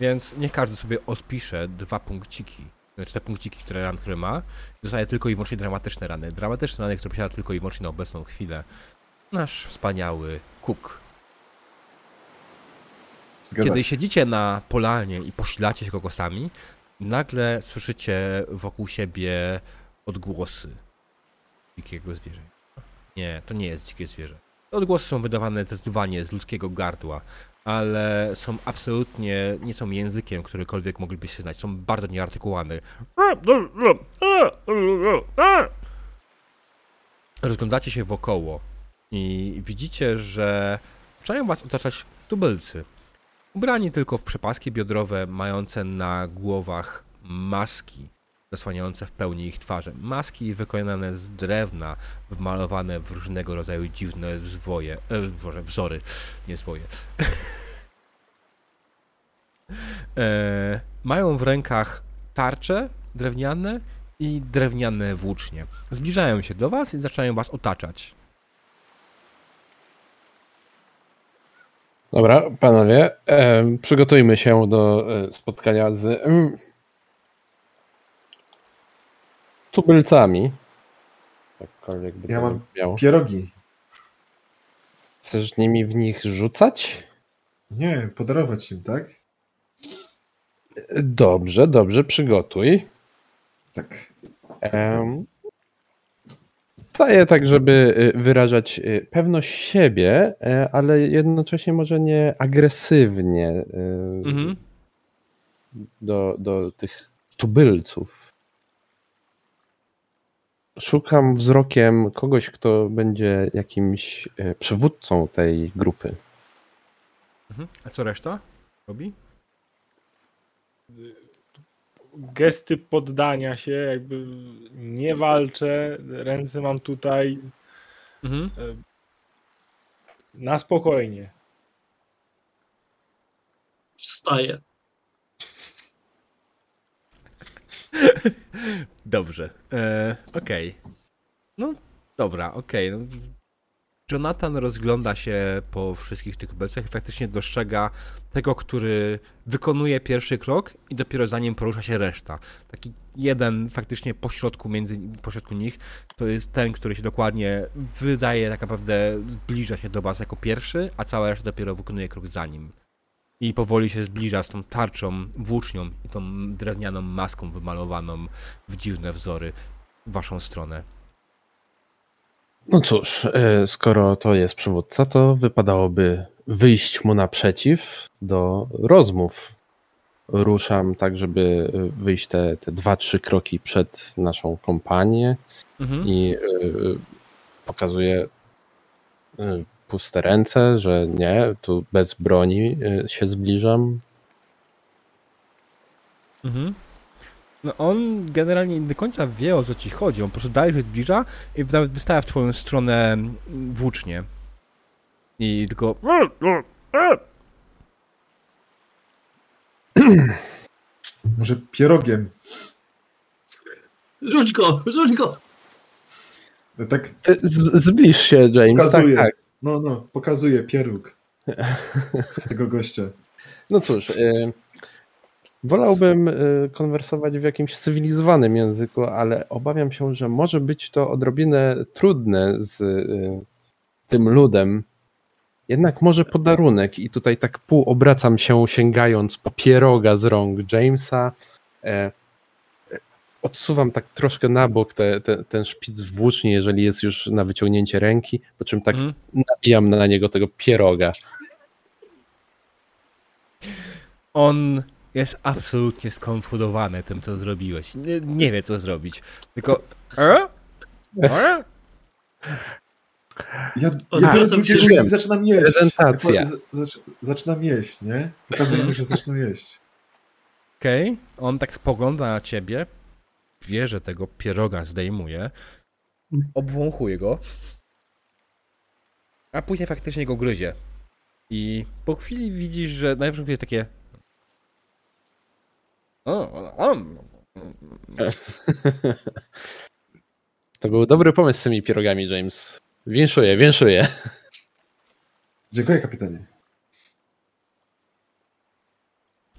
Więc niech każdy sobie odpisze dwa punkciki. Znaczy te punkciki, które ran, które ma. Zostaje tylko i wyłącznie dramatyczne rany. Dramatyczne rany, które posiada tylko i wyłącznie na obecną chwilę. Nasz wspaniały Cook. Zgadza Kiedy się. siedzicie na polanie i posilacie się kokosami, nagle słyszycie wokół siebie odgłosy dzikiego zwierzęcia. Nie, to nie jest dzikie zwierzę. Odgłosy są wydawane zdecydowanie z ludzkiego gardła, ale są absolutnie, nie są językiem, którykolwiek moglibyście znać. Są bardzo nieartykułowane. Rozglądacie się wokoło. I widzicie, że zaczynają was otaczać tubylcy. Ubrani tylko w przepaski biodrowe, mające na głowach maski zasłaniające w pełni ich twarze. Maski wykonane z drewna, wmalowane w różnego rodzaju dziwne zwoje, e, boże, wzory, nie zwoje. e, mają w rękach tarcze drewniane i drewniane włócznie. Zbliżają się do was i zaczynają was otaczać. Dobra, panowie, przygotujmy się do e, spotkania z mm, tubylcami. Jakkolwiek by Ja mam miało. Pierogi. Chcesz nimi w nich rzucać? Nie, podarować im, tak? Dobrze, dobrze, przygotuj. Tak. Em, Staję tak, żeby y, wyrażać y, pewność siebie, e, ale jednocześnie może nie agresywnie y, Mhm. do, do tych tubylców. Szukam wzrokiem kogoś, kto będzie jakimś e, przywódcą tej grupy. Mhm. A co reszta robi? Gesty poddania się, jakby nie walczę, ręce mam tutaj Mhm. na spokojnie. Wstaje. Dobrze. E, okej. No dobra, okej. No, Jonathan rozgląda się po wszystkich tych obecnych i faktycznie dostrzega tego, który wykonuje pierwszy krok i dopiero za nim porusza się reszta. Taki jeden faktycznie pośrodku między pośrodku nich to jest ten, który się dokładnie wydaje tak naprawdę zbliża się do was jako pierwszy, a cała reszta dopiero wykonuje krok za nim. I powoli się zbliża z tą tarczą, włócznią i tą drewnianą maską wymalowaną w dziwne wzory w waszą stronę. No cóż, e, skoro to jest przywódca, to wypadałoby wyjść mu naprzeciw do rozmów. Ruszam tak, żeby wyjść te, te dwa, trzy kroki przed naszą kompanię Mhm. i e, pokazuję e, puste ręce, że nie, tu bez broni się zbliżam. Mhm. No on generalnie nie do końca wie o co ci chodzi. On po prostu dalej się zbliża i nawet wystawia w twoją stronę włócznie. I tylko. Może pierogiem. Rzuć go, rzuć go! No Tak E, Z, zbliż się, James. pokazuje. Tak, tak. No, no, pokazuje pieróg tego gościa. No cóż, e, wolałbym e, konwersować w jakimś cywilizowanym języku, ale obawiam się, że może być to odrobinę trudne z e, tym ludem. Jednak może podarunek i tutaj tak pół obracam się sięgając po pieroga z rąk Jamesa. E, e, Odsuwam tak troszkę na bok te, te, ten szpic włóczni, jeżeli jest już na wyciągnięcie ręki, po czym tak Mhm. nabijam na niego tego pieroga. On jest absolutnie skonfudowany tym, co zrobiłeś. Nie, nie wie, co zrobić. Tylko. E? E? Ja, ja biorę wiem. i zaczynam jeść. Prezentacja. Z, zac- zaczynam jeść, nie? Pokazuję mu, że zaczną jeść. Okej, on tak spogląda na ciebie, wie, że tego pieroga zdejmuje, obwąchuje go, a później faktycznie go gryzie. I po chwili widzisz, że najpierw jest takie... To był dobry pomysł z tymi pierogami, James. Winszuję, winszuję. Dziękuję, kapitanie.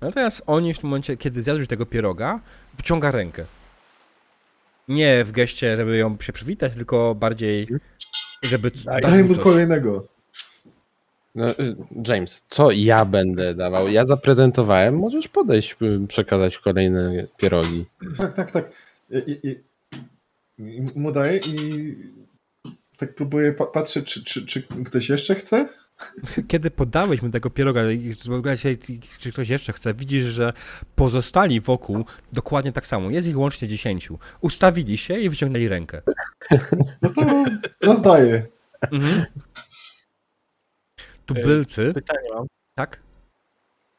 Natomiast oni w tym momencie, kiedy zjadłeś tego pieroga, wyciąga rękę. Nie w geście, żeby ją się przywitać, tylko bardziej, żeby Daj mu kolejnego. No, y, James, co ja będę dawał? Ja zaprezentowałem, możesz podejść, y, przekazać kolejne pierogi. Tak, tak, tak. I, i, i, mu daję i tak próbuję pa patrzeć, czy, czy, czy ktoś jeszcze chce? Kiedy podałeś mu tego pieroga i się, czy ktoś jeszcze chce, widzisz, że pozostali wokół dokładnie tak samo. Jest ich łącznie dziesięciu. Ustawili się i wyciągnęli rękę. No to rozdaję. Mhm. Tubylcy, Pytanie mam. tak?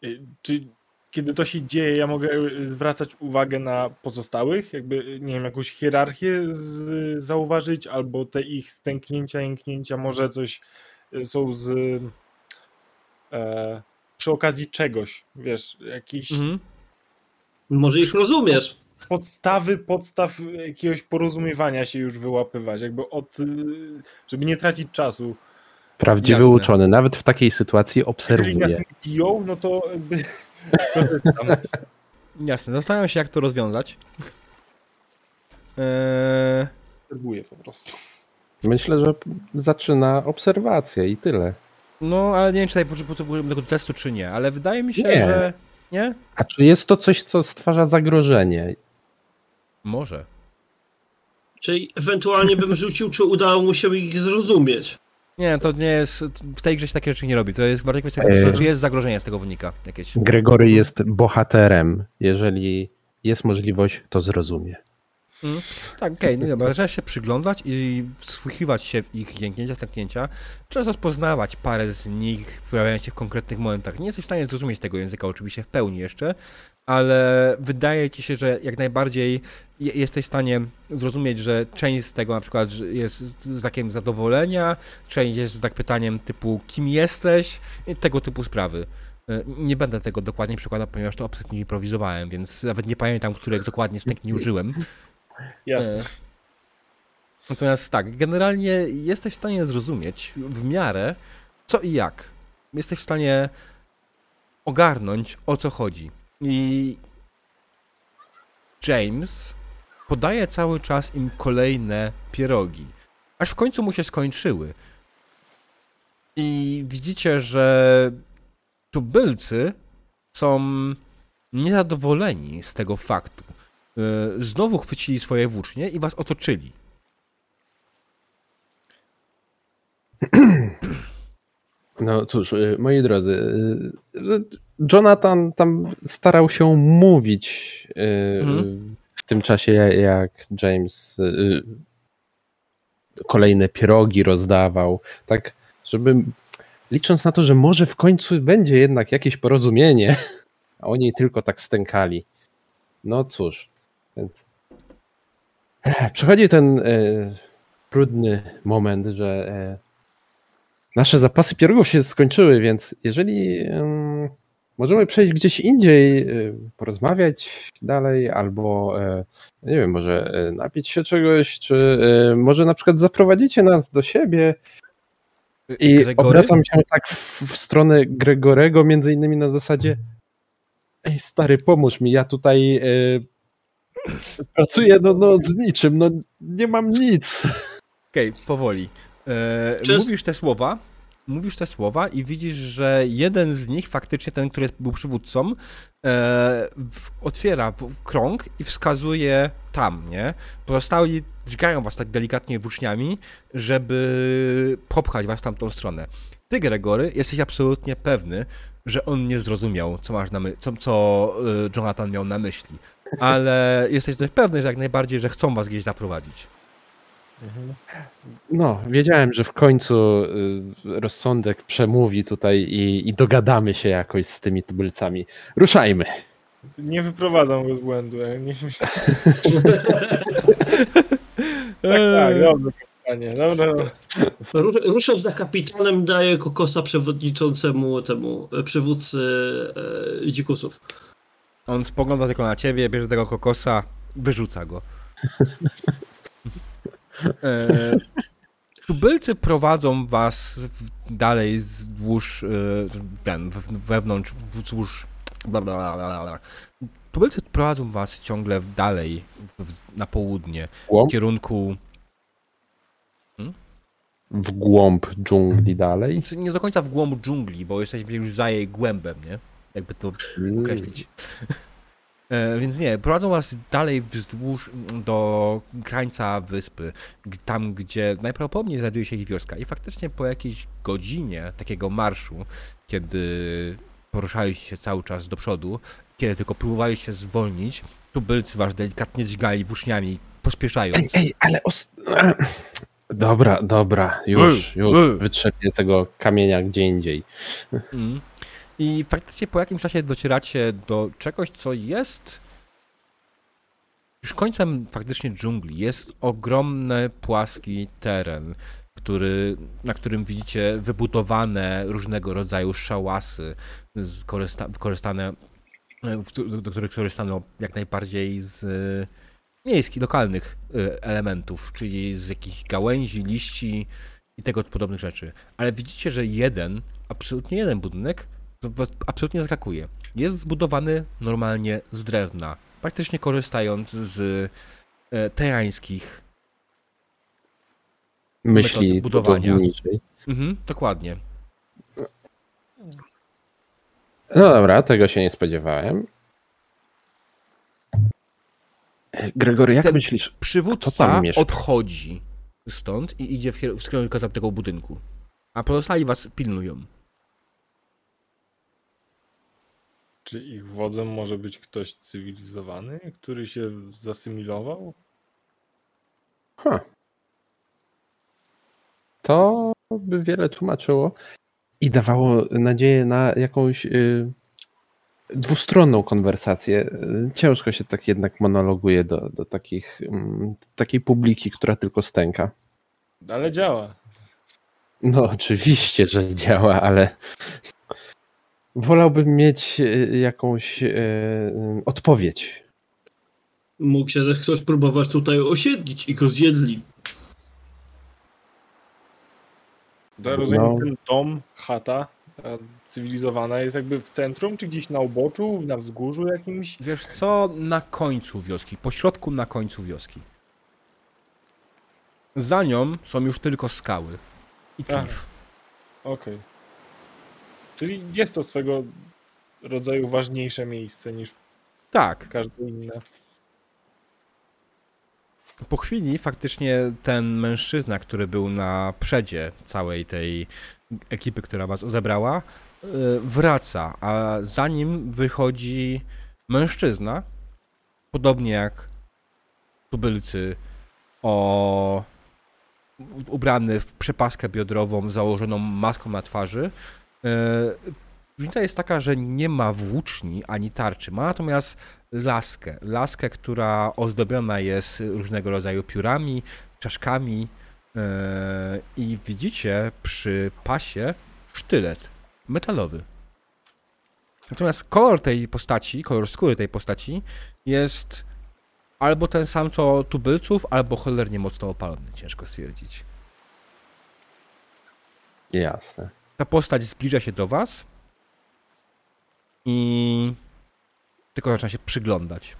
Y, Czy kiedy to się dzieje, ja mogę y, zwracać uwagę na pozostałych? Jakby, y, nie wiem, jakąś hierarchię z, zauważyć, albo te ich stęknięcia, jęknięcia, może coś y, są z. E, przy okazji czegoś, wiesz, jakieś Mhm. Może ich rozumiesz. podstawy, podstaw jakiegoś porozumiewania się już wyłapywać, jakby od. y, żeby nie tracić czasu. Prawdziwy Jasne. uczony, nawet w takiej sytuacji Jeżeli nas obserwuje. nie biją, no to jakby. Jasne, zastanawiam się, jak to rozwiązać. Eee, Obserwuję po prostu. Myślę, że zaczyna obserwację i tyle. no, ale nie wiem, czy tutaj potrze- potrzebujemy tego testu, czy nie, ale wydaje mi się, Nie. że... Nie? A czy jest to coś, co stwarza zagrożenie? Może. Czyli ewentualnie bym rzucił, czy udało mu się ich zrozumieć. Nie, to nie jest... W tej grze się takie rzeczy nie robi. To jest bardziej kwestia tego, czy jest zagrożenie z tego wynika jakieś. Gregory jest bohaterem. Jeżeli jest możliwość, to zrozumie. Tak, okej, no dobra, trzeba się przyglądać i wsłuchiwać się w ich jęknięcia, stęknięcia. Trzeba rozpoznawać parę z nich, pojawiając się w konkretnych momentach. Nie jesteś w stanie zrozumieć tego języka oczywiście w pełni jeszcze, ale wydaje ci się, że jak najbardziej je- jesteś w stanie zrozumieć, że część z tego na przykład jest z znakiem zadowolenia, część jest z tak pytaniem typu kim jesteś i tego typu sprawy. E, Nie będę tego dokładnie przykładał, ponieważ to absolutnie improwizowałem, więc nawet nie pamiętam, których dokładnie stękni użyłem. Jasne. E, Natomiast tak, generalnie jesteś w stanie zrozumieć w miarę co i jak. Jesteś w stanie ogarnąć o co chodzi. I James podaje cały czas im kolejne pierogi. Aż w końcu mu się skończyły. I widzicie, że tubylcy są niezadowoleni z tego faktu. Y, Znowu chwycili swoje włócznie i was otoczyli. No cóż, y, moi drodzy, y, Jonathan tam starał się mówić Mhm. w tym czasie, jak James kolejne pierogi rozdawał, tak żeby licząc na to, że może w końcu będzie jednak jakieś porozumienie, a oni tylko tak stękali. No cóż, więc przychodzi ten y, trudny moment, że e, nasze zapasy pierogów się skończyły, więc jeżeli em, możemy przejść gdzieś indziej, y, porozmawiać dalej, albo e, nie wiem, może e, napić się czegoś, czy e, może na przykład zaprowadzicie nas do siebie i Gregory? obracam się tak w, w stronę Gregorego, między innymi na zasadzie ej stary, pomóż mi, ja tutaj e, pracuję no, no z niczym, no nie mam nic. Okej, powoli. E, Czy- Mówisz te słowa, mówisz te słowa i widzisz, że jeden z nich, faktycznie ten, który był przywódcą, e, otwiera krąg i wskazuje tam, nie? Pozostali dźgają was tak delikatnie włóczniami, żeby popchać was w tamtą stronę. Ty, Gregory, jesteś absolutnie pewny, że on nie zrozumiał, co masz na my- co, co e, Jonathan miał na myśli. Ale jesteś też pewny, że jak najbardziej, że chcą was gdzieś zaprowadzić. No, wiedziałem, że w końcu y, rozsądek przemówi tutaj i, i dogadamy się jakoś z tymi tubylcami. Ruszajmy. Nie wyprowadzam go z błędu. Nie myślę. Tak, tak, dobra. Ru- Ruszam za kapitanem, daję kokosa przewodniczącemu temu przywódcy e, dzikusów. On spogląda tylko na ciebie, bierze tego kokosa, wyrzuca go. e, tubylcy prowadzą was dalej wzdłuż e, ten, we, wewnątrz, wzdłuż bla, bla, bla, bla. Tubylcy prowadzą was ciągle dalej na południe, w kierunku w głąb dżungli dalej. znaczy nie do końca w głąb dżungli, bo jesteśmy już za jej głębem, nie? Jakby to określić. E, więc nie, prowadzą was dalej wzdłuż mm, do krańca wyspy, tam gdzie najprawdopodobniej znajduje się ich wioska. I faktycznie po jakiejś godzinie takiego marszu, kiedy poruszaliście się cały czas do przodu, kiedy tylko próbowali się zwolnić, tubylcy was delikatnie dźgali włóczniami, Ej, pospieszając. ej, ale os... Dobra, dobra, już, Ej, już. ej. Wytrzepię tego kamienia gdzie indziej. Mm. I faktycznie po jakimś czasie docieracie do czegoś, co jest już końcem faktycznie dżungli. Jest ogromny, płaski teren, który, na którym widzicie wybudowane różnego rodzaju szałasy, korzysta, do, których korzystano jak najbardziej z e, miejskich, lokalnych e, elementów, czyli z jakichś gałęzi, liści i tego podobnych rzeczy. Ale widzicie, że jeden, absolutnie jeden budynek was absolutnie zaskakuje. Jest zbudowany normalnie z drewna, praktycznie korzystając z e, tejańskich. Myśli budowania. Mhm, dokładnie. No dobra, tego się nie spodziewałem. E, Gregory, jak Ten- myślisz? Przywódca odchodzi stąd i idzie w, w kierunku tego budynku. A pozostali was pilnują. Czy ich wodzem może być ktoś cywilizowany, który się zasymilował? Ha. To by wiele tłumaczyło i dawało nadzieję na jakąś y, dwustronną konwersację. Ciężko się tak jednak monologuje do, do takich, mm, takiej publiki, która tylko stęka. Ale działa. No, oczywiście, że działa, ale wolałbym mieć y, jakąś y, odpowiedź. Mógł się też ktoś próbować tutaj osiedlić i go zjedli. To rozumiem, No. ten dom, chata ta cywilizowana jest jakby w centrum, czy gdzieś na uboczu, na wzgórzu jakimś? Wiesz co? Na końcu wioski, po środku na końcu wioski. Za nią są już tylko skały i Aha. klif. Okej. Czyli jest to swego rodzaju ważniejsze miejsce niż Tak, każde inne. po chwili faktycznie ten mężczyzna, który był na przedzie całej tej ekipy, która was odebrała, yy, wraca, a za nim wychodzi mężczyzna, podobnie jak tubylcy, o ubrany w przepaskę biodrową, założoną maską na twarzy. Yy, Różnica jest taka, że nie ma włóczni ani tarczy, ma natomiast laskę. Laskę, która ozdobiona jest różnego rodzaju piórami, czaszkami yy, i widzicie przy pasie sztylet metalowy. Natomiast kolor tej postaci, kolor skóry tej postaci jest albo ten sam co tubylców, albo cholernie mocno opalony, ciężko stwierdzić. Jasne. Ta postać zbliża się do was i tylko zaczyna się przyglądać.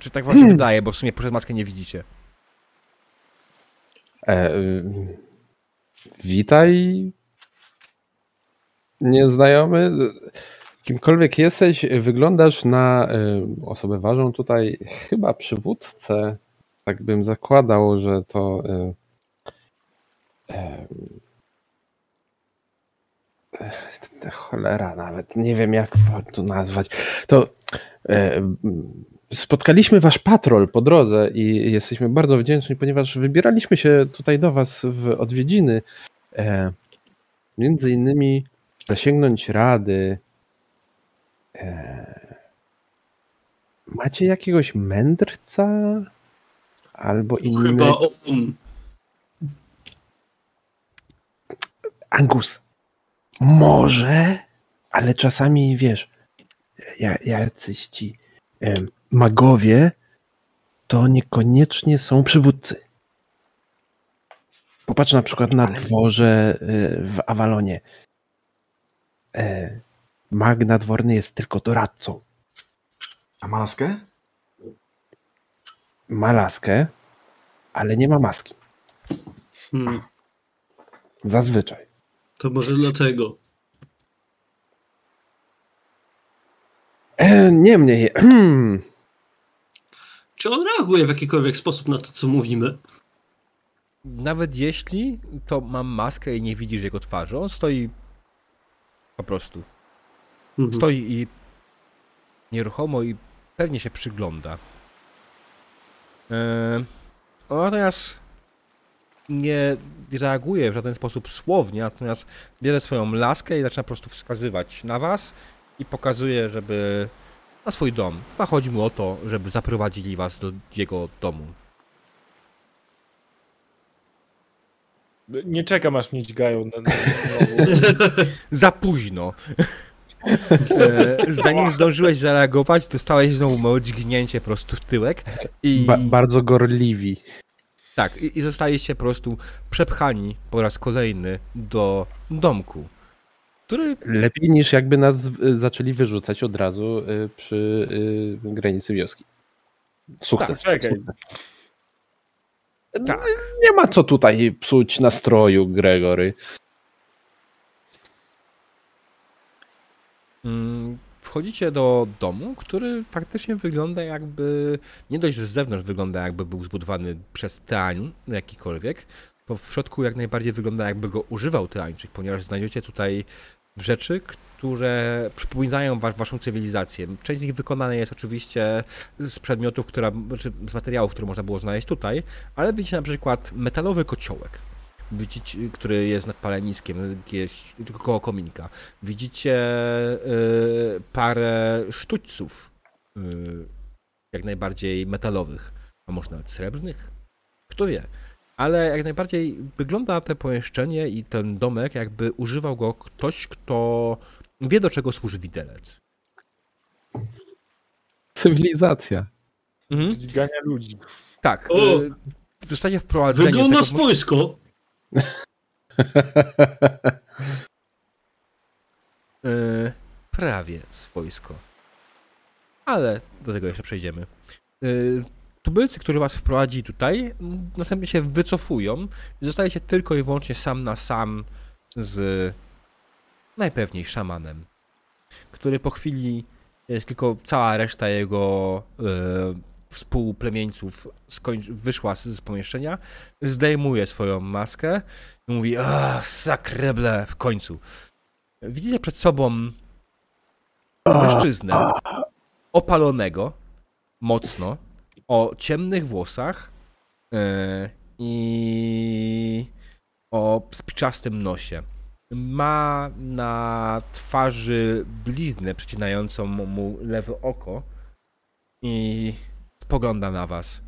Czy tak wam się wydaje, bo w sumie przez maskę nie widzicie. E, y, witaj, nieznajomy. Kimkolwiek jesteś, wyglądasz na y, osobę ważną tutaj, chyba przywódcę. Tak bym zakładał, że to. y, Cholera, nawet nie wiem, jak to nazwać. To e, spotkaliśmy wasz patrol po drodze i jesteśmy bardzo wdzięczni, ponieważ wybieraliśmy się tutaj do was w odwiedziny. E, między innymi zasięgnąć rady. E, macie jakiegoś mędrca? Albo inny. Chyba on. Angus. Może, ale czasami wiesz, ja- jacyś ci em, magowie to niekoniecznie są przywódcy. Popatrz na przykład na dworze y, w Avalonie. E, Mag nadworny jest tylko doradcą. A ma laskę? Ma laskę, ale nie ma maski. Hmm, Zazwyczaj. To może dlatego. E, Niemniej, Czy on reaguje w jakikolwiek sposób na to, co mówimy? Nawet jeśli to mam maskę i nie widzisz jego twarzy, on stoi po prostu. Mhm. Stoi i nieruchomo i pewnie się przygląda. Eee, natomiast nie reaguje w żaden sposób słownie, natomiast bierze swoją laskę i zaczyna po prostu wskazywać na was i pokazuje, żeby na swój dom. Chyba chodzi mu o to, żeby zaprowadzili was do jego domu. Nie czekam aż mnie dźgają na, na. Za późno. E, Zanim zdążyłeś zareagować, dostałeś znowu małe dźgnięcie po prostu w tyłek i Ba bardzo gorliwi. Tak, i, i zostaliście po prostu przepchani po raz kolejny do domku, który Lepiej niż jakby nas y, zaczęli wyrzucać od razu y, przy y, granicy wioski. Sukces. Czekaj. tak, Nie ma co tutaj psuć nastroju, Gregory. Mm, Wchodzicie do domu, który faktycznie wygląda jakby, nie dość, że z zewnątrz wygląda jakby był zbudowany przez Teań jakikolwiek, to w środku jak najbardziej wygląda jakby go używał Teańczyk, ponieważ znajdziecie tutaj rzeczy, które przypominają was, waszą cywilizację. Część z nich wykonana jest oczywiście z przedmiotów, która, czy z materiałów, które można było znaleźć tutaj, ale widzicie na przykład metalowy kociołek, widzicie, który jest nad paleniskiem, gdzieś koło kominka. Widzicie y, parę sztućców, y, jak najbardziej metalowych, a może nawet srebrnych? Kto wie. Ale jak najbardziej wygląda te pomieszczenie i ten domek, jakby używał go ktoś, kto wie do czego służy widelec. Cywilizacja. Mhm. Dźgania ludzi. Tak. O! y, Zostaje wprowadzenie Wygląda tego... swojsko. Yy, prawie swojsko. Ale do tego jeszcze przejdziemy. Yy, tubylcy, którzy was wprowadzili tutaj, następnie się wycofują i zostajecie tylko i wyłącznie sam na sam z najpewniej szamanem, który po chwili, jest tylko cała reszta jego yy, współplemieńców wyszła z, z pomieszczenia, zdejmuje swoją maskę i mówi, a sakreble, w końcu. Widzicie przed sobą mężczyznę opalonego mocno, o ciemnych włosach yy, i o spiczastym nosie. Ma na twarzy bliznę przecinającą mu lewe oko i spogląda na was.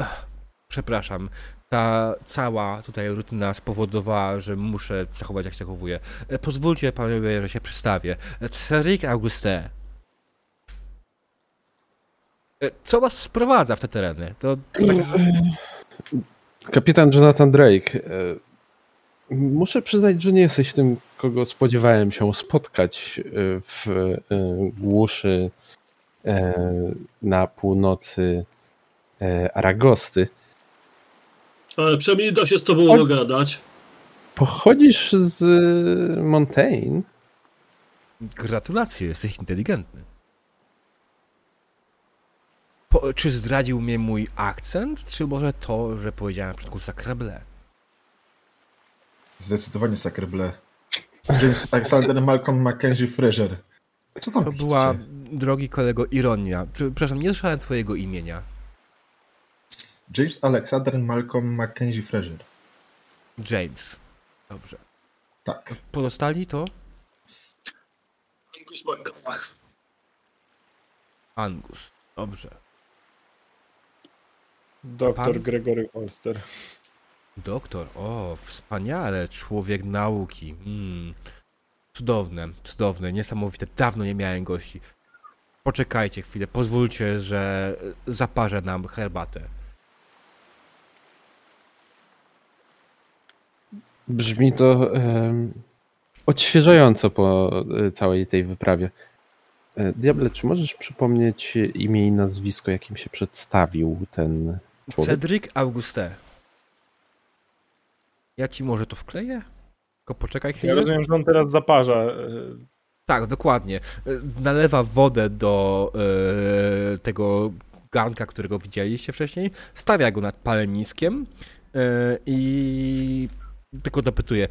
Ech, przepraszam, ta cała tutaj rutyna spowodowała, że muszę zachować jak się zachowuję. E, Pozwólcie panowie, że się przedstawię. E, Cedric Auguste. E, Co was sprowadza w te tereny? To, tak. Kapitan Jonathan Drake. e, Muszę przyznać, że nie jesteś tym, kogo spodziewałem się spotkać e, w e, głuszy na północy e, Aragosty. Ale przynajmniej da się z tobą dogadać. Pochodzisz z Montaigne? Gratulacje, jesteś inteligentny. Po, czy zdradził mnie mój akcent, czy może to, że powiedziałem na początku sakrable? Zdecydowanie Sacreble. James Alexander Malcolm Mackenzie Fraser. Co tam To była, drogi kolego, ironia. Przepraszam, nie słyszałem twojego imienia. James Alexander Malcolm Mackenzie Fraser. James. Dobrze. Tak. Pozostali to Angus McGrath. Angus. Dobrze. Doktor Pan? Gregory Olster. Doktor, o, wspaniale, człowiek nauki. Mm. Cudowne, cudowne, niesamowite. Dawno nie miałem gości. Poczekajcie chwilę, pozwólcie, że zaparzę nam herbatę. Brzmi to em, odświeżająco po e, całej tej wyprawie. E, Diable, czy możesz przypomnieć imię i nazwisko, jakim się przedstawił ten człowiek? Cedric Auguste. Ja ci może to wkleję? Tylko poczekaj Ja chwilę. rozumiem, że on teraz zaparza. e, Tak, dokładnie. E, Nalewa wodę do e, tego garnka, którego widzieliście wcześniej, stawia go nad paleniskiem e, i tylko dopytuje.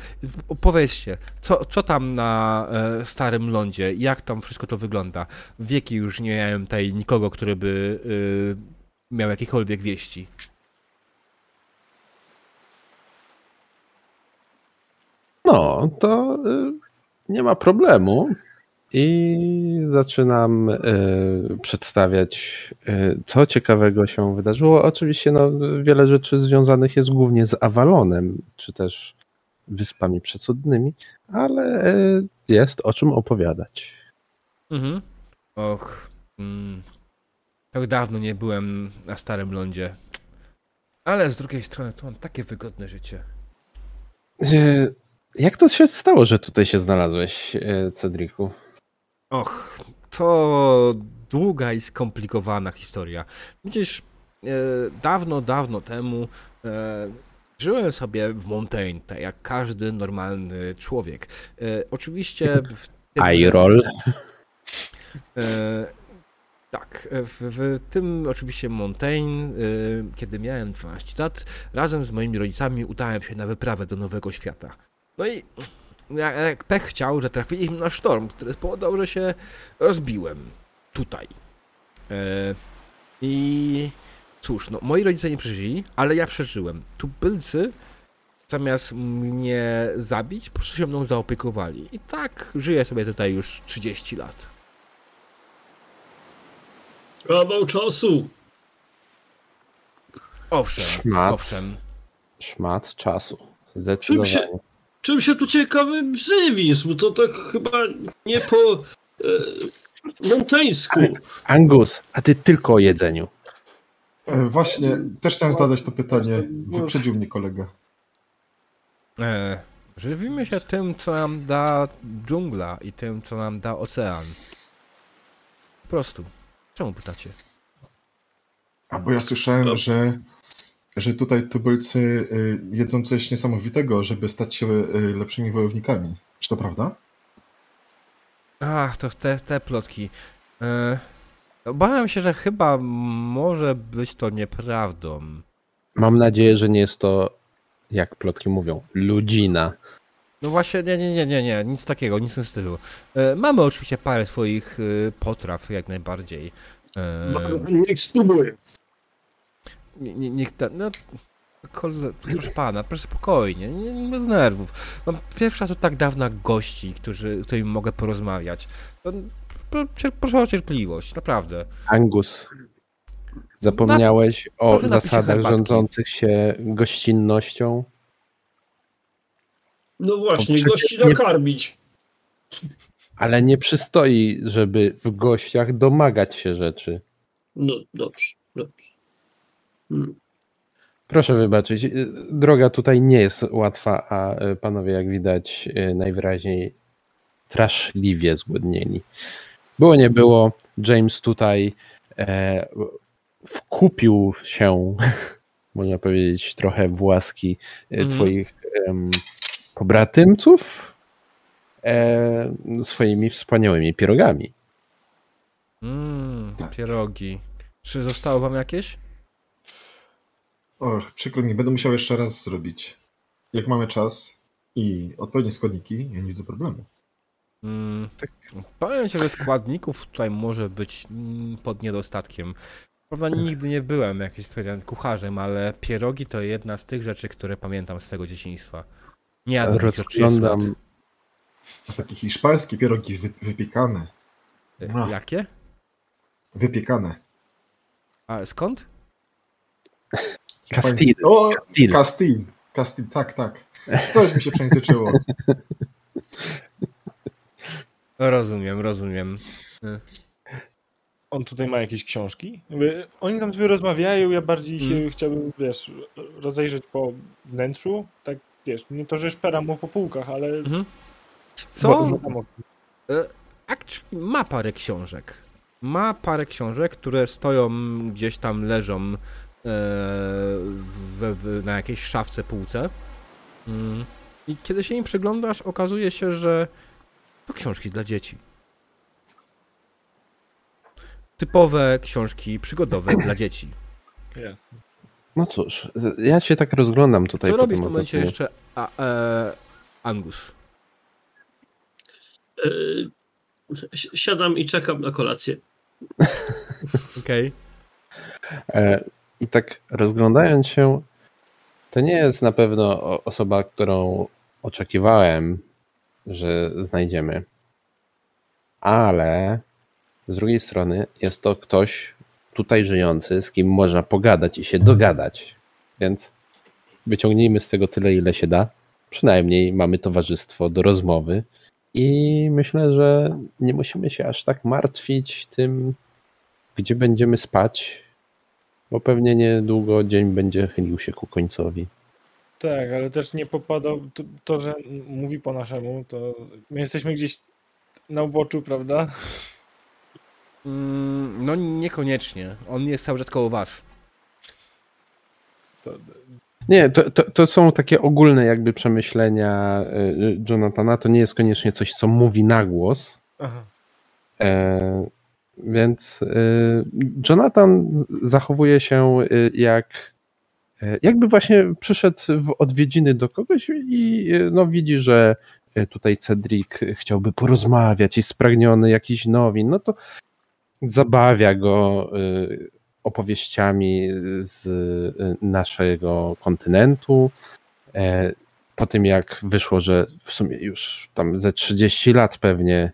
Powiedzcie, co, co tam na e, starym lądzie, jak tam wszystko to wygląda? Wieki już nie miałem tutaj nikogo, który by e, miał jakiekolwiek wieści. No, to y, nie ma problemu. I zaczynam y, przedstawiać, y, co ciekawego się wydarzyło. Oczywiście no, wiele rzeczy związanych jest głównie z Avalonem, czy też Wyspami Przecudnymi, ale y, jest o czym opowiadać. Mhm. Och. Mm. Tak dawno nie byłem na Starym Lądzie. Ale z drugiej strony to mam takie wygodne życie. Jak to się stało, że tutaj się znalazłeś, y, Cedriku? Och, to długa i skomplikowana historia. Widzisz, e, dawno, dawno temu e, żyłem sobie w Montaigne, tak jak każdy normalny człowiek. E, oczywiście w tym. E, tak, w, w tym oczywiście Montaigne, e, kiedy miałem 12 lat, razem z moimi rodzicami udałem się na wyprawę do Nowego Świata. No i jak, jak pech chciał, że trafiliśmy na sztorm, który spowodował, że się rozbiłem tutaj. E, I cóż, no moi rodzice nie przeżyli, ale ja przeżyłem. Tubylcy zamiast mnie zabić, po prostu się mną zaopiekowali. I tak żyję sobie tutaj już 30 lat. Kawał czasu. Owszem, Szmat. owszem. Szmat czasu. Zdecydowanie. się- Czym się tu ciekawy żywisz? Bo to tak chyba nie po e, monteńsku. Angus, a ty tylko o jedzeniu. E, Właśnie, też chciałem zadać to pytanie. Wyprzedził mnie kolega. E, żywimy się tym, co nam da dżungla i tym, co nam da ocean. Po prostu. Czemu pytacie? A bo ja słyszałem, że, że tutaj tubylcy y, jedzą coś niesamowitego, żeby stać się y, lepszymi wojownikami. Czy to prawda? Ach, to te, te plotki. E, obawiam się, że chyba może być to nieprawdą. Mam nadzieję, że nie jest to, jak plotki mówią, ludzina. No właśnie, nie, nie, nie, nie, nie, nic takiego, nic w tym stylu. E, mamy oczywiście parę swoich e, potraw, jak najbardziej. E, Niech spróbuję. Nie, nie, niech ta, no, kole, proszę pana, proszę spokojnie, nie, nie bez nerwów. Mam pierwszy raz od tak dawna gości, którzy, z którymi mogę porozmawiać. To, pro, cier- proszę o cierpliwość, naprawdę. Angus, zapomniałeś o proszę napić się zasadach rządzących się gościnnością? No właśnie, gości nie- nakarmić. Ale nie przystoi, żeby w gościach domagać się rzeczy. No dobrze, dobrze. Hmm. Proszę wybaczyć, y, droga tutaj nie jest łatwa, a y, panowie, jak widać, y, najwyraźniej straszliwie zgłodnieni. Było nie było, James tutaj e, wkupił się, można powiedzieć, trochę w łaski Mhm. twoich em, pobratymców e, swoimi wspaniałymi pierogami. Mmm, Tak. pierogi. Czy zostało wam jakieś? Och, przykro mi, będę musiał jeszcze raz zrobić. Jak mamy czas i odpowiednie składniki, ja nie widzę problemu. Mm, powiem ci, że składników tutaj może być mm, pod niedostatkiem. Prawda, nigdy nie byłem jakimś kucharzem, ale pierogi to jedna z tych rzeczy, które pamiętam z swego dzieciństwa. Nie jadłem ich od 30 lat. Rozglądam, A takie hiszpańskie pierogi wy, wypiekane. Ach. Jakie? Wypiekane. A skąd? Castile. O, Castile. Castil. Castil, tak, tak. Coś mi się przejęzyczyło. Rozumiem, rozumiem. On tutaj ma jakieś książki? Jakby Oni tam sobie rozmawiają, ja bardziej się Mm. chciałbym, wiesz, rozejrzeć po wnętrzu. Tak, wiesz, nie to, że szperam mu po półkach, ale... Mhm. Co? okiem. Actually, ma parę książek. Ma parę książek, które stoją gdzieś tam, leżą e, w, w, na jakiejś szafce, półce. Mm. I kiedy się im przyglądasz, okazuje się, że to książki dla dzieci. Typowe książki przygodowe dla dzieci. Jasne. No cóż, ja się tak rozglądam tutaj. Co robi w tym momencie otoczeniu. jeszcze a, e, Angus? E, si- siadam i czekam na kolację. Okej. E, I tak rozglądając się, to nie jest na pewno osoba, którą oczekiwałem, że znajdziemy. Ale z drugiej strony jest to ktoś tutaj żyjący, z kim można pogadać i się dogadać. Więc wyciągnijmy z tego tyle, ile się da. Przynajmniej mamy towarzystwo do rozmowy. I myślę, że nie musimy się aż tak martwić tym, gdzie będziemy spać, bo pewnie niedługo dzień będzie chylił się ku końcowi. Tak, ale też nie popadał. To, to, że mówi po naszemu, to my jesteśmy gdzieś na uboczu, prawda? Mm, no niekoniecznie. On jest cały czas koło was. To, Nie, to, to, to są takie ogólne jakby przemyślenia y, Jonathana. To nie jest koniecznie coś, co mówi na głos. aha. E, więc y, Jonathan zachowuje się y, jak e, jakby właśnie przyszedł w odwiedziny do kogoś i y, no, widzi, że y, tutaj Cedric chciałby porozmawiać, jest spragniony jakichś nowin, no to zabawia go y, opowieściami z y, naszego kontynentu. E, Po tym jak wyszło, że w sumie już tam ze 30 lat pewnie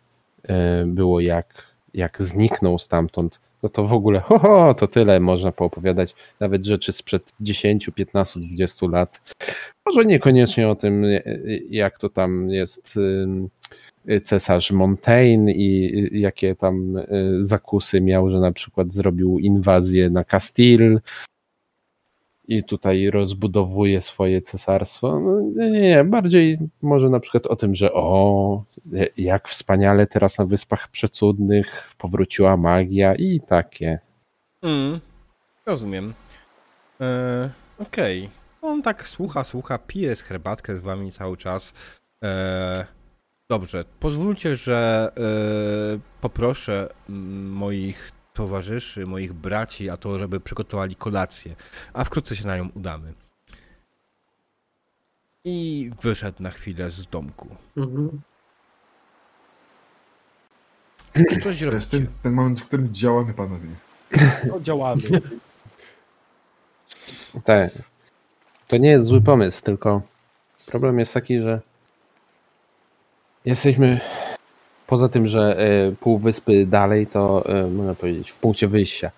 było jak, jak zniknął stamtąd, no to w ogóle ho, ho, to tyle można poopowiadać, nawet rzeczy sprzed 10, 15, 20 lat. Może niekoniecznie o tym, e, jak to tam jest ym, cesarz Montaigne i jakie tam zakusy miał, że na przykład zrobił inwazję na Castile i tutaj rozbudowuje swoje cesarstwo. No, nie, nie, bardziej może na przykład o tym, że o, jak wspaniale teraz na Wyspach Przecudnych powróciła magia i takie. Mm, rozumiem. E, Okej. On tak słucha, słucha, pije z herbatkę z wami cały czas. E, dobrze, pozwólcie, że e, poproszę moich towarzyszy, moich braci, a to, żeby przygotowali kolację, a wkrótce się na nią udamy. I wyszedł na chwilę z domku. Mhm. Coś To jest ten, ten moment, w którym działamy, panowie. No, działamy. Tak. To nie jest zły pomysł, tylko problem jest taki, że jesteśmy poza tym, że e, pół wyspy dalej, to e, można powiedzieć w punkcie wyjścia.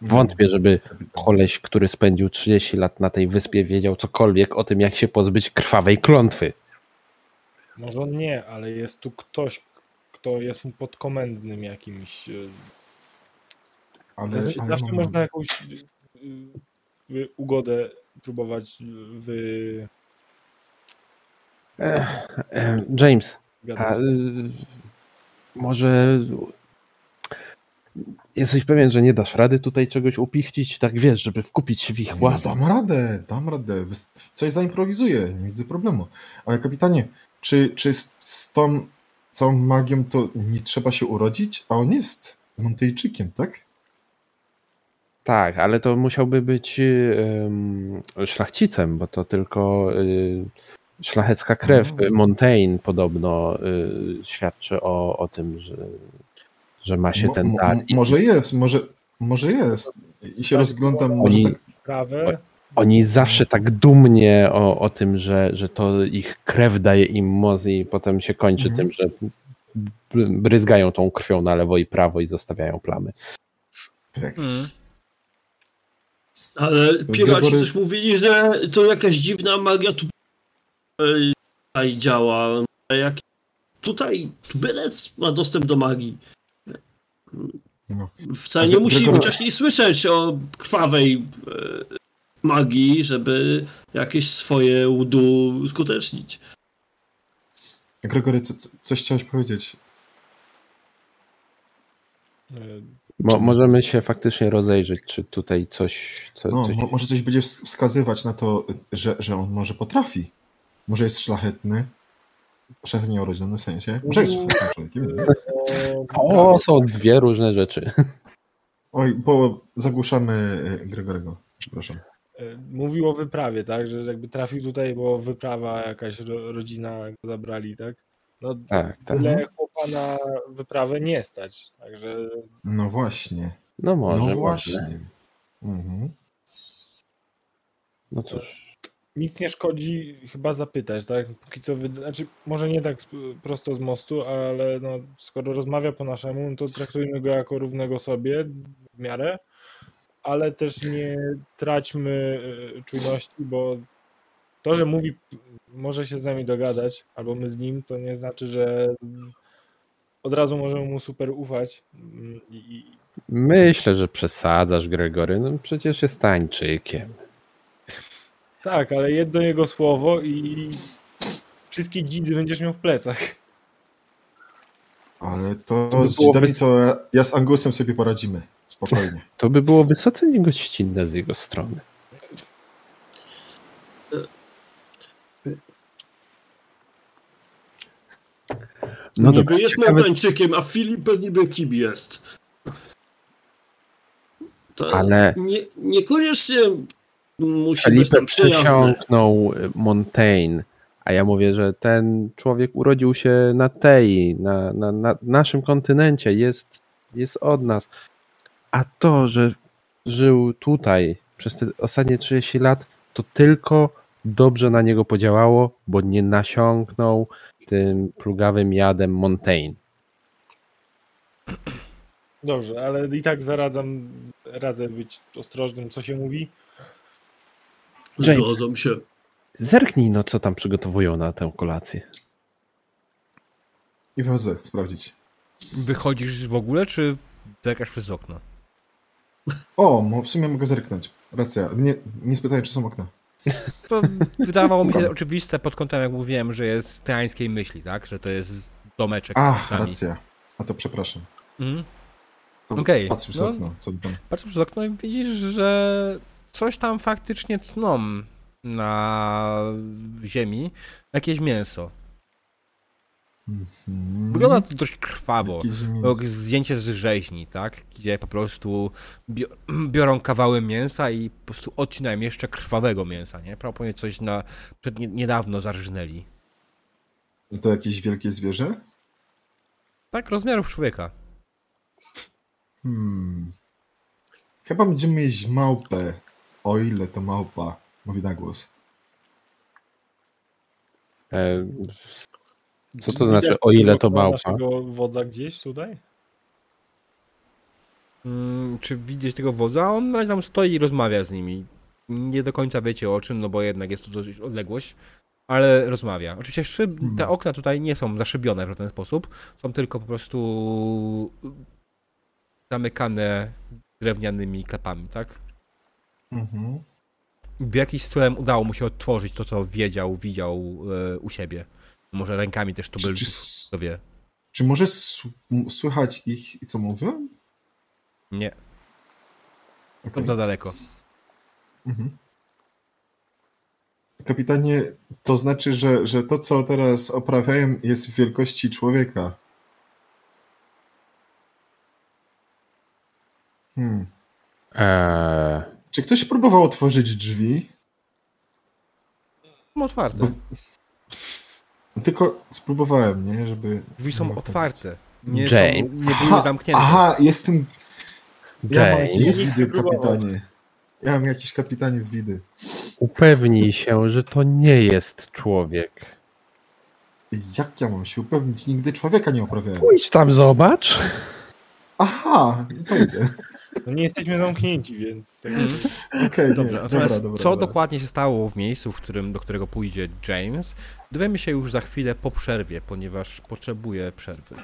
Wątpię, żeby koleś, który spędził 30 lat na tej wyspie, wiedział cokolwiek o tym, jak się pozbyć krwawej klątwy. Może on nie, ale jest tu ktoś, kto jest mu podkomendnym jakimś. e, Ale, Zawsze, ale zawsze mam- można jakąś y, y, ugodę próbować wy... James, a, y, może jesteś pewien, że nie dasz rady tutaj czegoś upichcić, tak wiesz, żeby wkupić się w ich władzę? Dam radę, dam radę. Coś zaimprowizuję, nie widzę problemu. Ale kapitanie, czy, czy z, z tą całą magią to nie trzeba się urodzić? A on jest Montejczykiem, tak? Tak, ale to musiałby być em, szlachcicem, bo to tylko y, szlachecka krew. A. Montaigne podobno y, świadczy o, o tym, że, że ma się Mo- ten dar. mo- może jest, może, może jest. I się Tak, rozglądam, może oni- tak. Sprawę. Oni zawsze tak dumnie o, o tym, że, że to ich krew daje im moc i potem się kończy Mhm. tym, że bryzgają tą krwią na lewo i prawo i zostawiają plamy. tak. Mm. Ale piraci Gregory- coś mówili, że to jakaś dziwna magia tu tutaj działa. A Jak tutaj bylec ma dostęp do magii. No. Wcale nie musi wcześniej słyszeć o krwawej e, magii, żeby jakieś swoje udu skutecznić. Gregory, co, co- coś chciałeś powiedzieć? y, Mo, możemy się faktycznie rozejrzeć, czy tutaj coś. Co, No, coś... mo- może coś będzie ws- wskazywać na to, że, że on może potrafi. Może jest szlachetny. Szlachetnie urodzony w sensie. Może jest szlachetnym człowiekiem. o, są dwie różne rzeczy. Oj, bo zagłuszamy e, Gregorego. Przepraszam. y, Mówił o wyprawie, tak? Że jakby trafił tutaj, bo wyprawa, jakaś ro, rodzina go zabrali, tak? No, Tak, tak. tyle chłopa na wyprawę nie stać. Także No właśnie. No może, no może. właśnie. Mhm. No cóż. Nic nie szkodzi chyba zapytać, tak? Póki co, wy... znaczy może nie tak prosto z mostu, ale no, skoro rozmawia po naszemu, no to traktujmy go jako równego sobie w miarę, ale też nie traćmy e, czujności, bo to, że mówi, może się z nami dogadać, albo my z nim, to nie znaczy, że od razu możemy mu super ufać Mm, i Myślę, że przesadzasz, Gregory. No przecież jest tańczykiem. Tak, ale jedno jego słowo i wszystkie dzidy będziesz miał w plecach. Ale to, To by z Żydami bez- to ja, ja z Angusem sobie poradzimy. Spokojnie. To by było wysoce niegościnne z jego strony. No niby dobra, jest ciekawe, Montańczykiem, a Filip niby kim jest. To ale nie, niekoniecznie musi być Felipe tam przyjazny. przesiąknął Montaigne, a ja mówię, że ten człowiek urodził się na tej, na, na, na naszym kontynencie, jest, jest od nas. A to, że żył tutaj przez te ostatnie 30 lat, to tylko dobrze na niego podziałało, bo nie nasiąknął tym plugawym jadem Montaigne. Dobrze, ale i tak zaradzam, radzę być ostrożnym, co się mówi. James. Zgadzam się. Zerknij no, co tam przygotowują na tę kolację. I wchodzę sprawdzić. Wychodzisz w ogóle, czy zerkasz przez okno? O, w sumie mogę zerknąć. Racja. Nie, nie spytałem, czy są okna. To wydawało mi się oczywiste pod kątem, jak mówiłem, że jest z tyrańskiej myśli, tak? Że to jest domeczek Ach, racja. A to przepraszam. To Okej, Patrz przez no. okno. Co tam? Patrzysz przez okno i widzisz, że coś tam faktycznie tną na ziemi. Jakieś mięso. Mhm. Wygląda to dość krwawo. Jakieś zdjęcie z rzeźni, tak? Gdzie po prostu bio- biorą kawały mięsa i po prostu odcinają jeszcze krwawego mięsa, nie? Prawdopodobnie coś na, przed nie, niedawno zarżnęli. To jakieś wielkie zwierzę? Tak, rozmiarów człowieka. Hmm. Chyba będziemy jeść małpę. O ile to małpa. Mówi na głos. E, Co to znaczy, o ile to małpa? naszego wodza gdzieś tutaj? Mm, czy widzieć tego wodza? On na razie tam stoi i rozmawia z nimi. Nie do końca wiecie o czym, no bo jednak jest to dość odległość, ale rozmawia. Oczywiście szyb, te Hmm. okna tutaj nie są zaszybione w żaden sposób, są tylko po prostu zamykane drewnianymi klapami, tak? Mhm. W jakiś cudem udało mu się odtworzyć to, co wiedział, widział e, u siebie. Może rękami też to Czy, był, czy, kto wie. czy może s- m- słychać ich, co mówią? Nie, to Okej. za daleko. Mhm. Kapitanie, to znaczy, że, że to, co teraz oprawiają, jest w wielkości człowieka. Hmm. e, Czy ktoś próbował otworzyć drzwi? Są otwarte. Bo- Tylko spróbowałem, nie? Żeby. Drzwi są otwarte. Nie, James. są, nie były zamknięte. Aha, jestem. Ja mam James. widy, kapitanie. Ja mam jakiś kapitanie z widy. upewnij się, że to nie jest człowiek. Jak ja mam się upewnić? Nigdy człowieka nie oprawiałem. Pójdź tam, zobacz. Aha, to idę. No nie jesteśmy zamknięci, więc... tak- Mhm. Okej, Dobrze, nie, natomiast dobra, dobra, co dobra. dokładnie się stało w miejscu, w którym, do którego pójdzie James, dowiemy się już za chwilę po przerwie, ponieważ potrzebuje przerwy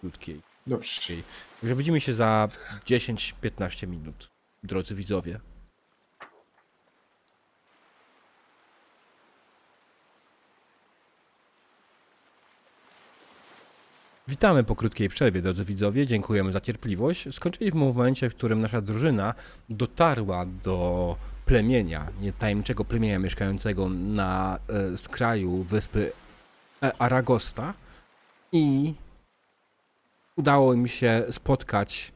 krótkiej. Dobrze. Także widzimy się za 10-15 minut, drodzy widzowie. Witamy po krótkiej przerwie, drodzy widzowie. Dziękujemy za cierpliwość. Skończyliśmy w momencie, w którym nasza drużyna dotarła do plemienia, nie tajemniczego plemienia mieszkającego na e, skraju wyspy e, Aragosta i udało mi się spotkać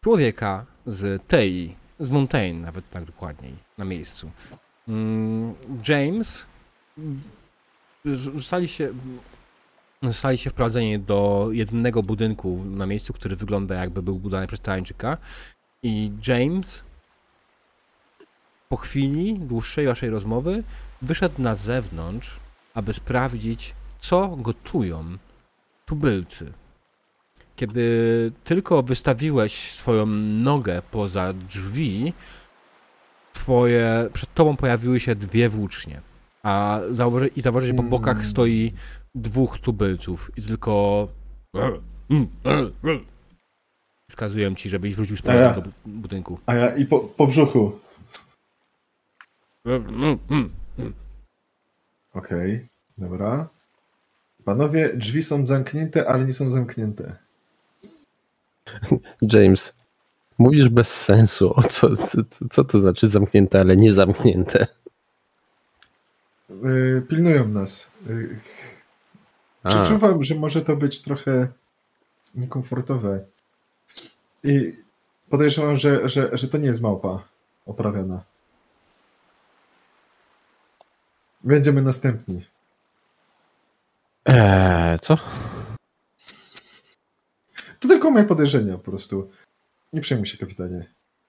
człowieka z Tei, z Montaigne, nawet tak dokładniej, na miejscu. Mm, James zostali się, zostali się wprowadzeni do jednego budynku na miejscu, który wygląda jakby był budowany przez Tarańczyka i James po chwili dłuższej waszej rozmowy wyszedł na zewnątrz, aby sprawdzić, co gotują tubylcy. Kiedy tylko wystawiłeś swoją nogę poza drzwi, twoje, przed tobą pojawiły się dwie włócznie. A zauważy, i zauważyłeś, że po bokach Mm. stoi dwóch tubylców i tylko wskazuję ci, żebyś wrócił z A ja. powrotem do bu- budynku. A ja i po, po brzuchu. Okej, dobra. Panowie, drzwi są zamknięte, ale nie są zamknięte. James, mówisz bez sensu. O co, co, co to znaczy zamknięte, ale nie zamknięte? Yy, pilnują nas. Yy, A, Przeczuwam, że może to być trochę niekomfortowe. I podejrzewam, że, że, że to nie jest małpa oprawiona. Będziemy następni. eee, co? To tylko moje podejrzenia po prostu. Nie przejmuj się, kapitanie.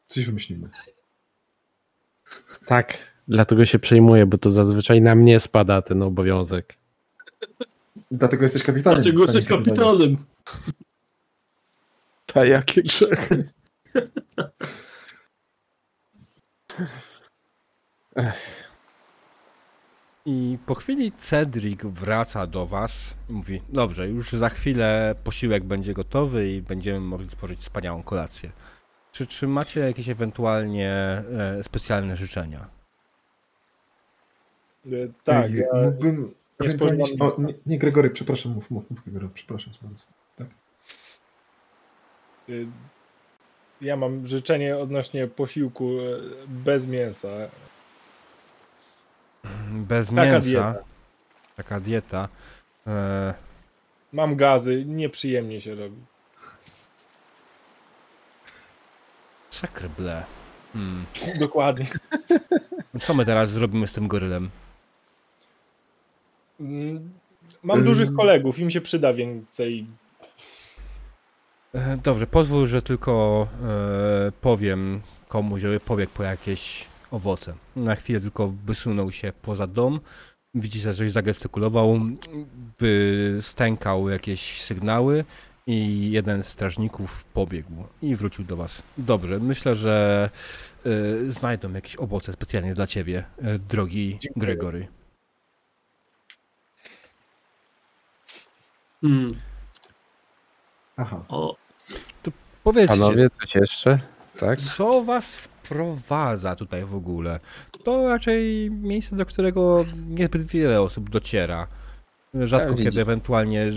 Coś wymyślimy. Tak, dlatego się przejmuję, bo to zazwyczaj na mnie spada ten obowiązek. Dlatego jesteś kapitanem. Dlaczego jesteś kapitanem? Ta jakie grzechy. I po chwili Cedric wraca do was i mówi, dobrze, już za chwilę posiłek będzie gotowy i będziemy mogli spożyć wspaniałą kolację. Czy, czy macie jakieś ewentualnie e, specjalne życzenia? E, Tak, ja, Mógłbym spodziewam- O, nie, nie, Gregory, przepraszam, mów, mów, mów, Gregory, przepraszam bardzo. y, ja mam życzenie odnośnie posiłku e, bez mięsa. Bez Taka mięsa, dieta. taka dieta. E, Mam gazy, nieprzyjemnie się robi. Sakreble. Hmm. Dokładnie. Co my teraz zrobimy z tym gorylem? Mm, Mam dużych kolegów, im się przyda więcej. E, Dobrze, pozwól, że tylko e, powiem komuś, żeby pobiegł po jakieś owoce. Na chwilę tylko wysunął się poza dom. Widzicie, że coś zagestykulował, wystękał jakieś sygnały i jeden z strażników pobiegł i wrócił do was. Dobrze, myślę, że e, znajdą jakieś owoce specjalnie dla ciebie, e, drogi Dziękuję. Gregory. Hmm. Aha. O, Powiedzcie, Panowie, coś jeszcze? Tak? Co was sprowadza tutaj w ogóle? To raczej miejsce, do którego niezbyt wiele osób dociera. Rzadko Ja kiedy ewentualnie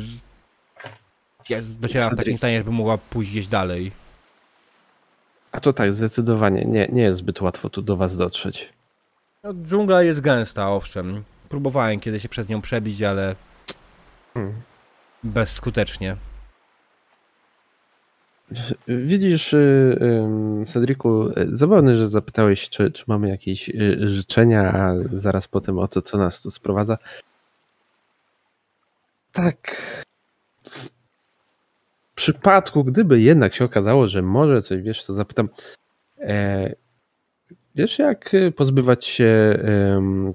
jest, dociera w takim stanie, żeby mogła pójść gdzieś dalej. A to tak, zdecydowanie. Nie, nie jest zbyt łatwo tu do was dotrzeć. No, dżungla jest gęsta, owszem. Próbowałem kiedyś się przez nią przebić, ale Hmm. Bezskutecznie. Widzisz, y, Cedriku, zabawne, że zapytałeś, czy, czy mamy jakieś y, życzenia, a zaraz potem o to, co nas tu sprowadza. Tak. W przypadku, gdyby jednak się okazało, że może coś wiesz, to zapytam. E, wiesz, jak y, pozbywać się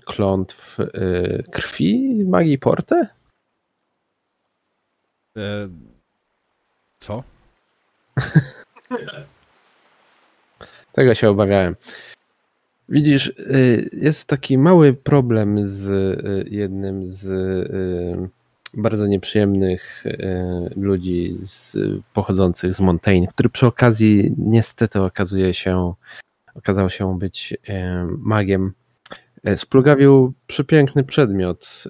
klątw krwi magii Porte? E, co? Tego się obawiałem. Widzisz, y, jest taki mały problem z y, jednym z y, bardzo nieprzyjemnych ludzi z, pochodzących z Montaigne, który przy okazji niestety okazuje się, okazał się być magiem. Y, Splugawił przepiękny przedmiot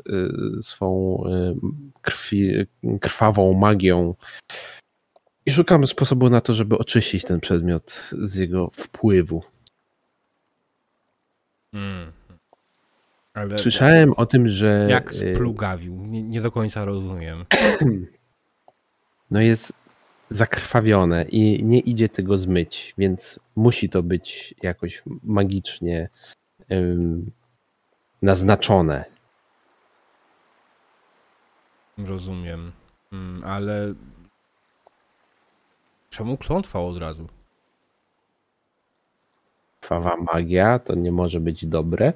y, swą y, krwi, krwawą magią i szukamy sposobu na to, żeby oczyścić ten przedmiot z jego wpływu. Mm. Ale Słyszałem o tym, że jak splugawił? Nie, nie do końca rozumiem. no jest zakrwawione i nie idzie tego zmyć, więc musi to być jakoś magicznie naznaczone. Rozumiem. Mm, ale czemu klątwa od razu? krwawa magia, to nie może być dobre.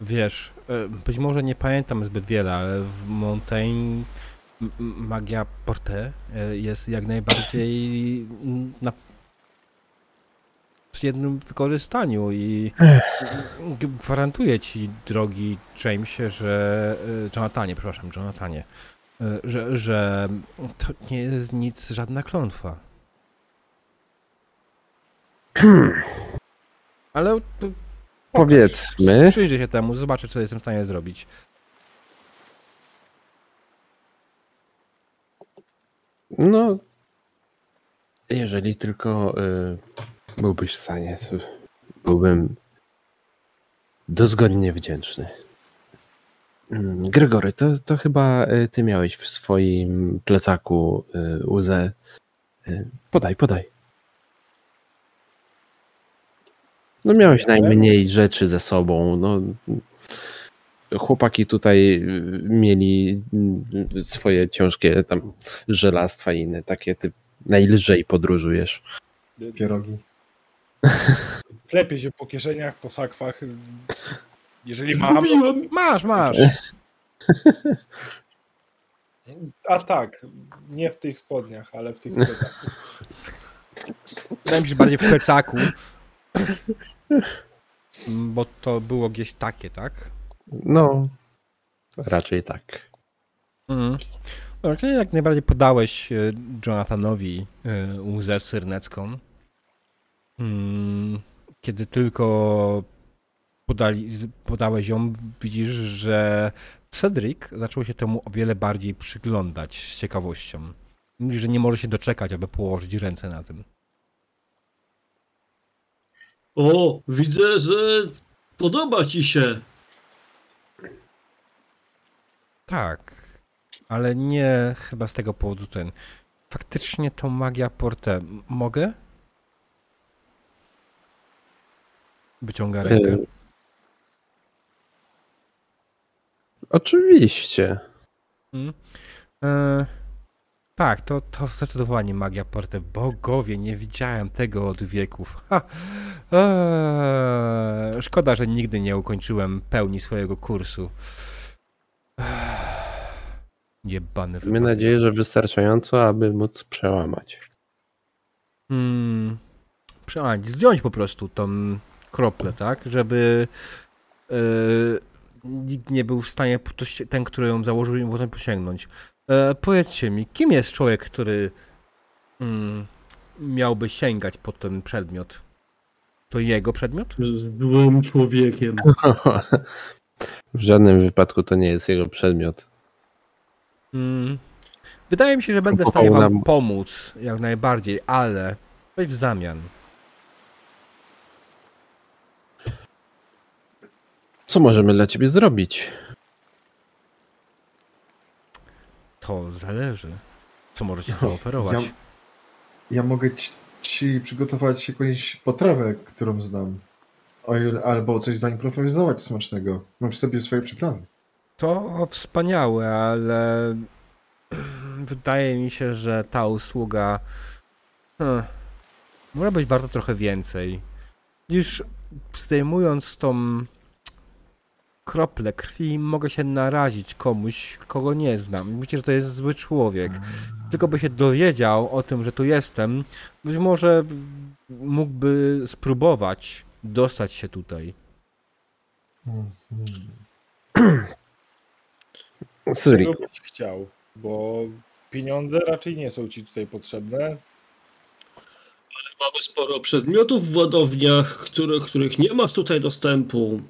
Wiesz, e, być może nie pamiętam zbyt wiele, ale w Montaigne magia Porte e, jest jak najbardziej na przy jednym wykorzystaniu i gwarantuję ci, drogi Jamesie, że e, Jonathanie, przepraszam, Jonathanie, e, że, że to nie jest nic, żadna klątwa. Ale to Powiedzmy. Przyjrzę się temu, zobaczę, co jestem w stanie zrobić. No, jeżeli tylko y, byłbyś w stanie, byłbym dozgodnie wdzięczny. Mm, Gregory, to, to chyba y, ty miałeś w swoim plecaku y, łzę. Y, podaj, podaj. No miałeś najmniej rzeczy ze sobą. No, chłopaki tutaj mieli swoje ciężkie tam żelastwa i inne takie. Ty najlżej podróżujesz. Pierogi. Klepie się po kieszeniach, po sakwach. Jeżeli mam. Masz, masz. A tak, nie w tych spodniach, ale w tych plecach. Wydaje mi się, że bardziej w plecaku. Bo to było gdzieś takie, tak? No, raczej tak. Mhm. No, czyli jak najbardziej podałeś e, Jonathanowi e, łzę syrnecką. Mm, Kiedy tylko podali, podałeś ją, widzisz, że Cedric zaczął się temu o wiele bardziej przyglądać z ciekawością. Mówi, że nie może się doczekać, aby położyć ręce na tym. o, widzę, że podoba ci się. Tak, ale nie chyba z tego powodu ten. Faktycznie to magia Porte. Mogę? Wyciąga rękę. Y, Oczywiście. Mm. E, tak, to, to zdecydowanie magia Porte. Bogowie, nie widziałem tego od wieków. Ha. E, szkoda, że nigdy nie ukończyłem pełni swojego kursu. Jebany Miejmy wypadek. nadzieję, że wystarczająco, aby móc przełamać. Hmm, przełamać, zdjąć po prostu tą kroplę, tak? Żeby e, nikt nie był w stanie ten, który ją założył, ją potem posięgnąć. E, powiedzcie mi, kim jest człowiek, który mm, miałby sięgać po ten przedmiot? To jego przedmiot? Byłem człowiekiem. W żadnym wypadku to nie jest jego przedmiot. Mm, wydaje mi się, że będę w stanie wam pomóc, jak najbardziej, ale coś w zamian. Co możemy dla ciebie zrobić? To zależy. Co możecie zaoferować? Ja, ja mogę ci, ci przygotować jakąś potrawę, którą znam. Albo coś zaimprowizować smacznego. Mam przy sobie swoje przyprawy. To wspaniałe, ale wydaje mi się, że ta usługa hmm, może być warta trochę więcej. Dziś zdejmując tą kroplę krwi, mogę się narazić komuś, kogo nie znam. Myślę, że to jest zły człowiek. Tylko by się dowiedział o tym, że tu jestem, być może mógłby spróbować dostać się tutaj. Czego byś chciał? Bo pieniądze raczej nie są ci tutaj potrzebne. Mamy sporo przedmiotów w ładowniach, których, których nie masz tutaj dostępu.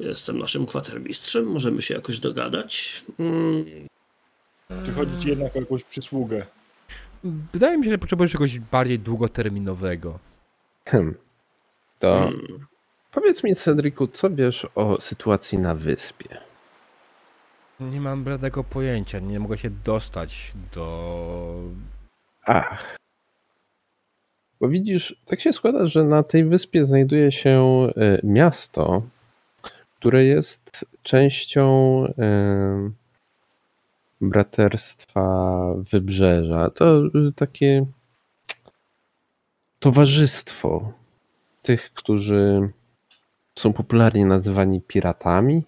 Jestem naszym kwatermistrzem, możemy się jakoś dogadać. Mm, Czy chodzi ci jednak o jakąś przysługę? Wydaje mi się, że potrzebujesz czegoś bardziej długoterminowego. Hmm. to mm. powiedz mi, Cedriku, co wiesz o sytuacji na wyspie? Nie mam bladego pojęcia, nie mogę się dostać do... Ach. Bo widzisz, tak się składa, że na tej wyspie znajduje się e, miasto, które jest częścią braterstwa wybrzeża. To e, takie towarzystwo tych, którzy są popularnie nazywani piratami,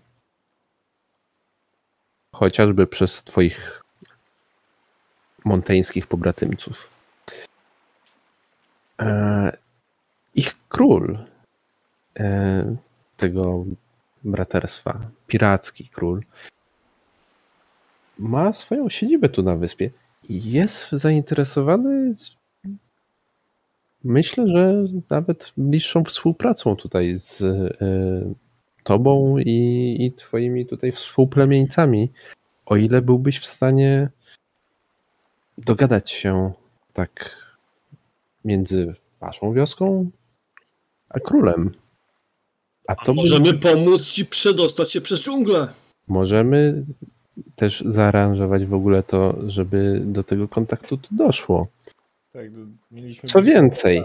chociażby przez twoich monteńskich pobratymców. E, ich król e, tego braterstwa, piracki król, ma swoją siedzibę tu na wyspie i jest zainteresowany myślę, że nawet bliższą współpracą tutaj z e, tobą i, i twoimi tutaj współplemieńcami, o ile byłbyś w stanie dogadać się tak między waszą wioską a królem. A to by- Możemy pomóc ci przedostać się przez dżunglę. możemy też zaaranżować w ogóle to, żeby do tego kontaktu tu doszło. Tak, Co więcej,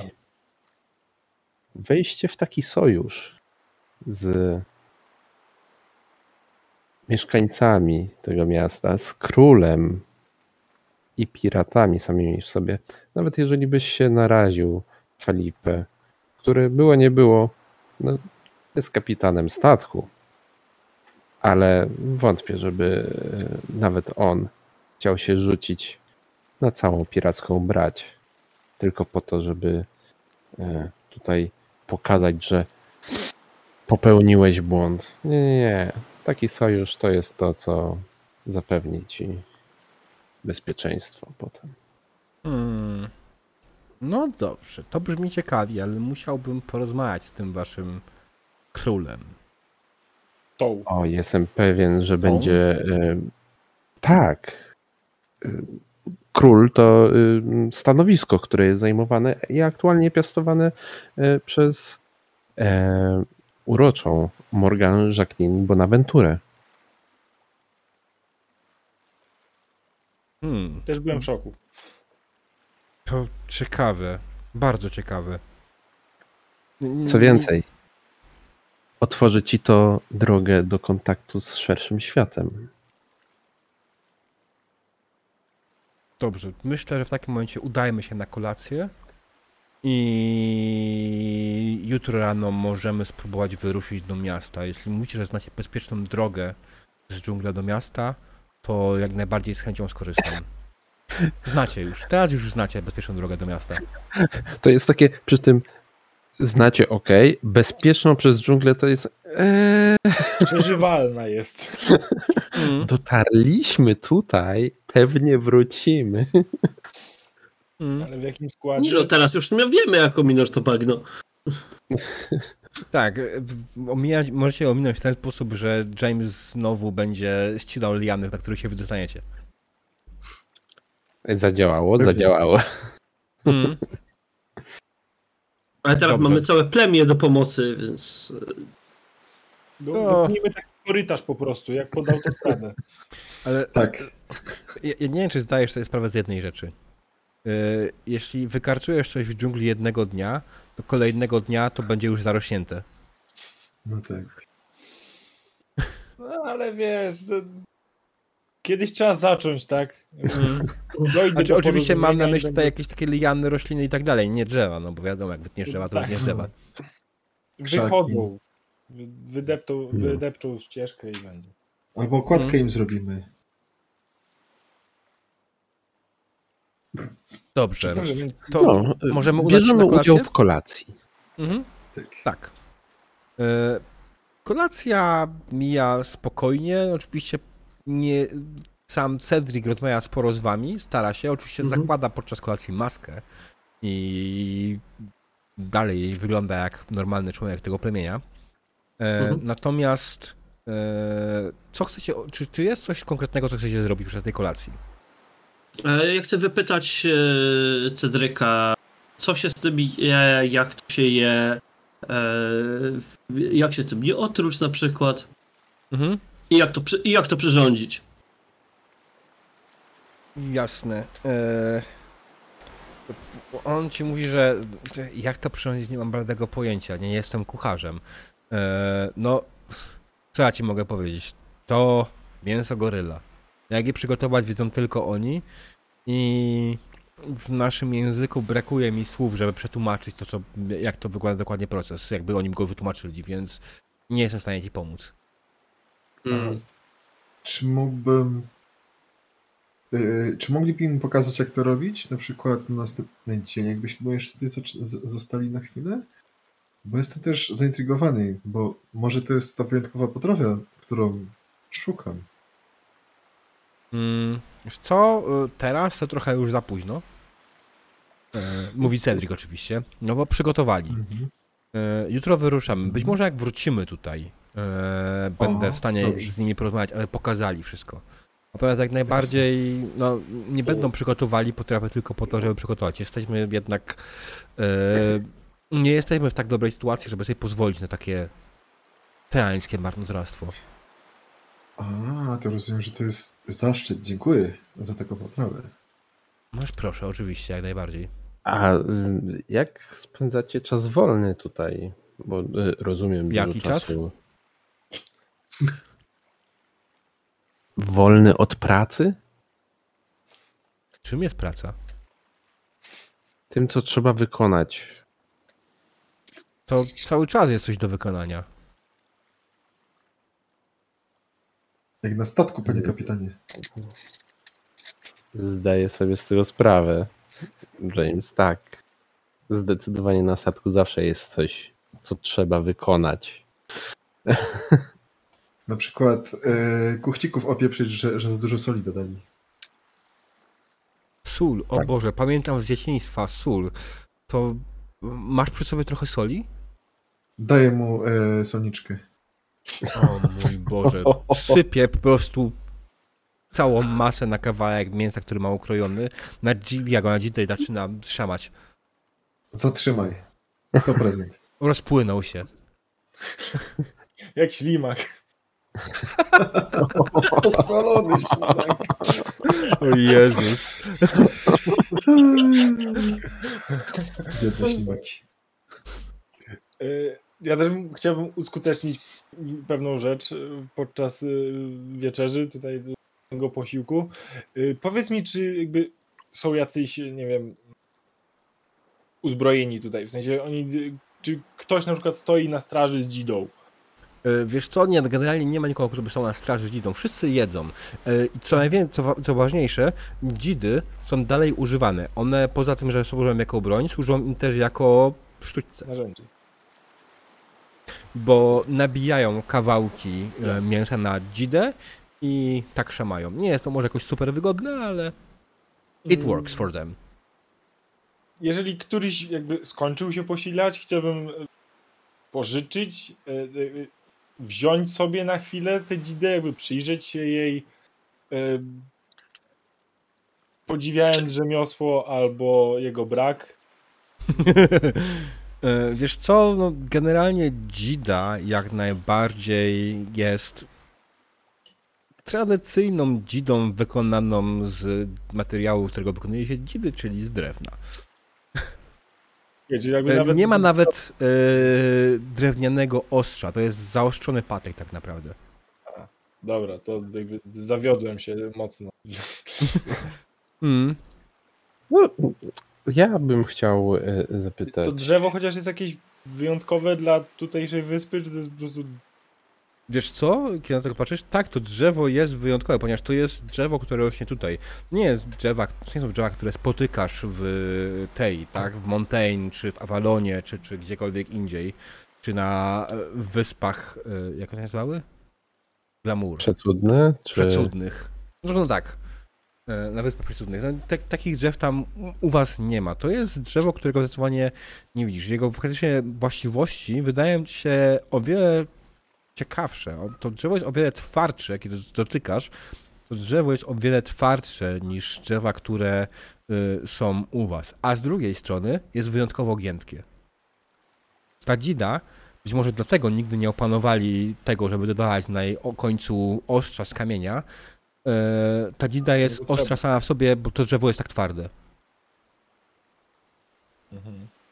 wejście w taki sojusz z mieszkańcami tego miasta, z królem i piratami samymi w sobie, nawet jeżeli byś się naraził Felipe, który było nie było, no, jest kapitanem statku, ale wątpię, żeby e, nawet on chciał się rzucić na całą piracką brać tylko po to, żeby e, tutaj pokazać, że popełniłeś błąd. Nie, nie, nie. Taki sojusz to jest to, co zapewni ci bezpieczeństwo potem. Hmm. No dobrze, to brzmi ciekawie, ale musiałbym porozmawiać z tym waszym królem. Tą. O, jestem pewien, że będzie. e, tak. Król to e, stanowisko, które jest zajmowane i aktualnie piastowane e, przez e, uroczą Morgan Jacqueline Bonaventure. Hmm. Też byłem w szoku. To ciekawe, bardzo ciekawe. Co więcej, otworzy ci to drogę do kontaktu z szerszym światem. Dobrze, myślę, że w takim momencie udajmy się na kolację i jutro rano możemy spróbować wyruszyć do miasta. Jeśli mówicie, że znacie bezpieczną drogę z dżungla do miasta, to jak najbardziej z chęcią skorzystam. Znacie już, teraz już znacie bezpieczną drogę do miasta. To jest takie przy tym. Znacie, ok, bezpieczną przez dżunglę to jest. Eee, Przeżywalna jest. Mm, dotarliśmy tutaj, pewnie wrócimy. mm. Ale w jakim składzie? Nie no, teraz już my wiemy, jak ominąć to bagno. Tak, omijać, możecie ominąć w ten sposób, że James znowu będzie ścinał liany, na których się wydostaniecie. Zadziałało, Pewnie. zadziałało. Mm. Ale teraz Dobrze. mamy całe plemię do pomocy, więc... No, No. Wypnijmy taki korytarz po prostu, jak pod autostradę. Ale Tak. Ja, ja nie wiem, czy zdajesz sobie sprawę z jednej rzeczy. Yy, jeśli wykarczujesz coś w dżungli jednego dnia, to kolejnego dnia to będzie już zarośnięte. No tak. No ale wiesz, to... kiedyś trzeba zacząć, tak? Dojdzie Znaczy, oczywiście mam na myśli tutaj będzie- jakieś takie liany, rośliny i tak dalej, nie drzewa, no bo wiadomo, jak wytniesz drzewa, to Tak. wytniesz drzewa. Wychodzą. Wy- Wydepczą, No. wydepczą ścieżkę i będzie. Albo okładkę Mhm. im zrobimy. Dobrze, to No, możemy udać się na kolację? udział w kolacji. Mhm. Tak. Tak. E, Kolacja mija spokojnie. Oczywiście nie, sam Cedric rozmawia sporo z wami, stara się. Oczywiście Mhm. zakłada podczas kolacji maskę i dalej wygląda jak normalny człowiek tego plemienia. E, Mhm. Natomiast e, co chcecie, czy, czy jest coś konkretnego, co chcecie zrobić przed tej kolacji? E, Ja chcę wypytać e, Cedryka, co się z tym je, jak to się je, e, jak się tym nie otruć na przykład Mhm. I jak to, i jak to przyrządzić. Jasne. E, on ci mówi, że jak to przyrządzić, nie mam bladego pojęcia, nie jestem kucharzem. E, no, co ja ci mogę powiedzieć? To mięso goryla. Jak je przygotować, wiedzą tylko oni. I w naszym języku brakuje mi słów, żeby przetłumaczyć to, co, jak to wygląda dokładnie proces, jakby oni go wytłumaczyli, więc nie jestem w stanie ci pomóc. Mm. Czy mógłbym. Yy, czy mogliby mi pokazać, jak to robić? Na przykład na następny dzień, jakbyśmy jeszcze tutaj zostali na chwilę? Bo jestem też zaintrygowany, bo może to jest ta wyjątkowa potrawa, którą szukam. Mm, co, y, teraz to trochę już za późno. E, mówi Cedric oczywiście, no bo przygotowali. Mhm. E, jutro wyruszamy. Być może jak wrócimy tutaj, e, będę O, w stanie dobrze. z nimi porozmawiać, ale pokazali wszystko. Natomiast jak najbardziej, no, nie będą przygotowali potrafię tylko po to, żeby przygotować. Jesteśmy jednak, e, nie jesteśmy w tak dobrej sytuacji, żeby sobie pozwolić na takie teańskie marnotrawstwo. A, to rozumiem, że to jest zaszczyt. Dziękuję za taką potrawę. Masz proszę, oczywiście, jak najbardziej. A y, jak spędzacie czas wolny tutaj? Bo y, rozumiem Jaki dużo czas? czasu. Wolny od pracy? Czym jest praca? Tym, co trzeba wykonać. To cały czas jest coś do wykonania. Jak na statku, panie Nie. kapitanie. Zdaję sobie z tego sprawę. James, tak. Zdecydowanie na statku zawsze jest coś, co trzeba wykonać. Na przykład yy, kuchcików opieprzyć, że, że za dużo soli dodali. Sól, o Tak. Boże, pamiętam z dzieciństwa, sól. To masz przy sobie trochę soli? Daję mu yy, solniczkę. O mój Boże, sypię po prostu całą masę na kawałek mięsa, który ma ukrojony. Na dzi- jak ona dzisiaj zaczyna szamać. Zatrzymaj. To prezent. Rozpłynął się. Jak ślimak. Posolony ślimak. O Jezus. Biedne ślimaki. Ja też chciałbym uskutecznić pewną rzecz y, podczas y, wieczerzy, tutaj tego posiłku. Y, Powiedz mi, czy jakby są jacyś, nie wiem, uzbrojeni tutaj, w sensie oni, czy ktoś na przykład stoi na straży z dzidą? E, Wiesz co, nie, generalnie nie ma nikogo, kto by stał na straży dzidą. Wszyscy jedzą. E, I co najwięcej, co, co ważniejsze, dzidy są dalej używane. One poza tym, że służą jako broń, służą im też jako sztućce. Narzędzi. bo nabijają kawałki e, mięsa na dzidę i tak szamają. Nie jest to może jakoś super wygodne, ale it Mm, works for them. Jeżeli któryś jakby skończył się posilać, chciałbym e, pożyczyć, wziąć sobie na chwilę tę dzidę, jakby przyjrzeć się jej, e, podziwiając rzemiosło albo jego brak. E, Wiesz co, no generalnie dzida jak najbardziej jest tradycyjną dzidą wykonaną z materiału, którego wykonuje się dzidy, czyli z drewna. E, nawet Nie ma nawet e, drewnianego ostrza, to jest zaostrzony patyk tak naprawdę. Dobra, to jakby zawiodłem się mocno. Mm. No, ja bym chciał e, zapytać. To drzewo chociaż jest jakieś wyjątkowe dla tutejszej wyspy, czy to jest po prostu Wiesz co, kiedy na tego patrzysz? Tak, to drzewo jest wyjątkowe, ponieważ to jest drzewo, które rośnie tutaj. Nie jest drzewa, to nie są drzewa, które spotykasz w tej, tak, w Montaigne, czy w Avalonie, czy, czy gdziekolwiek indziej, czy na e, wyspach, e, jak one się nazywały? Glamour. Przecudne? Czy... Przecudnych. No, no tak. E, Na Wyspach Przecudnych. No, tak- takich drzew tam u- u was nie ma. To jest drzewo, którego zdecydowanie nie widzisz. Jego faktycznie właściwości wydają ci się o wiele ciekawsze. To drzewo jest o wiele twardsze, kiedy dotykasz. To drzewo jest o wiele twardsze niż drzewa, które y, są u was. A z drugiej strony jest wyjątkowo giętkie. Ta dzida być może dlatego nigdy nie opanowali tego, żeby dodawać na jej końcu ostrza z kamienia. E, ta dzida jest ostra sama w sobie, bo to drzewo jest tak twarde.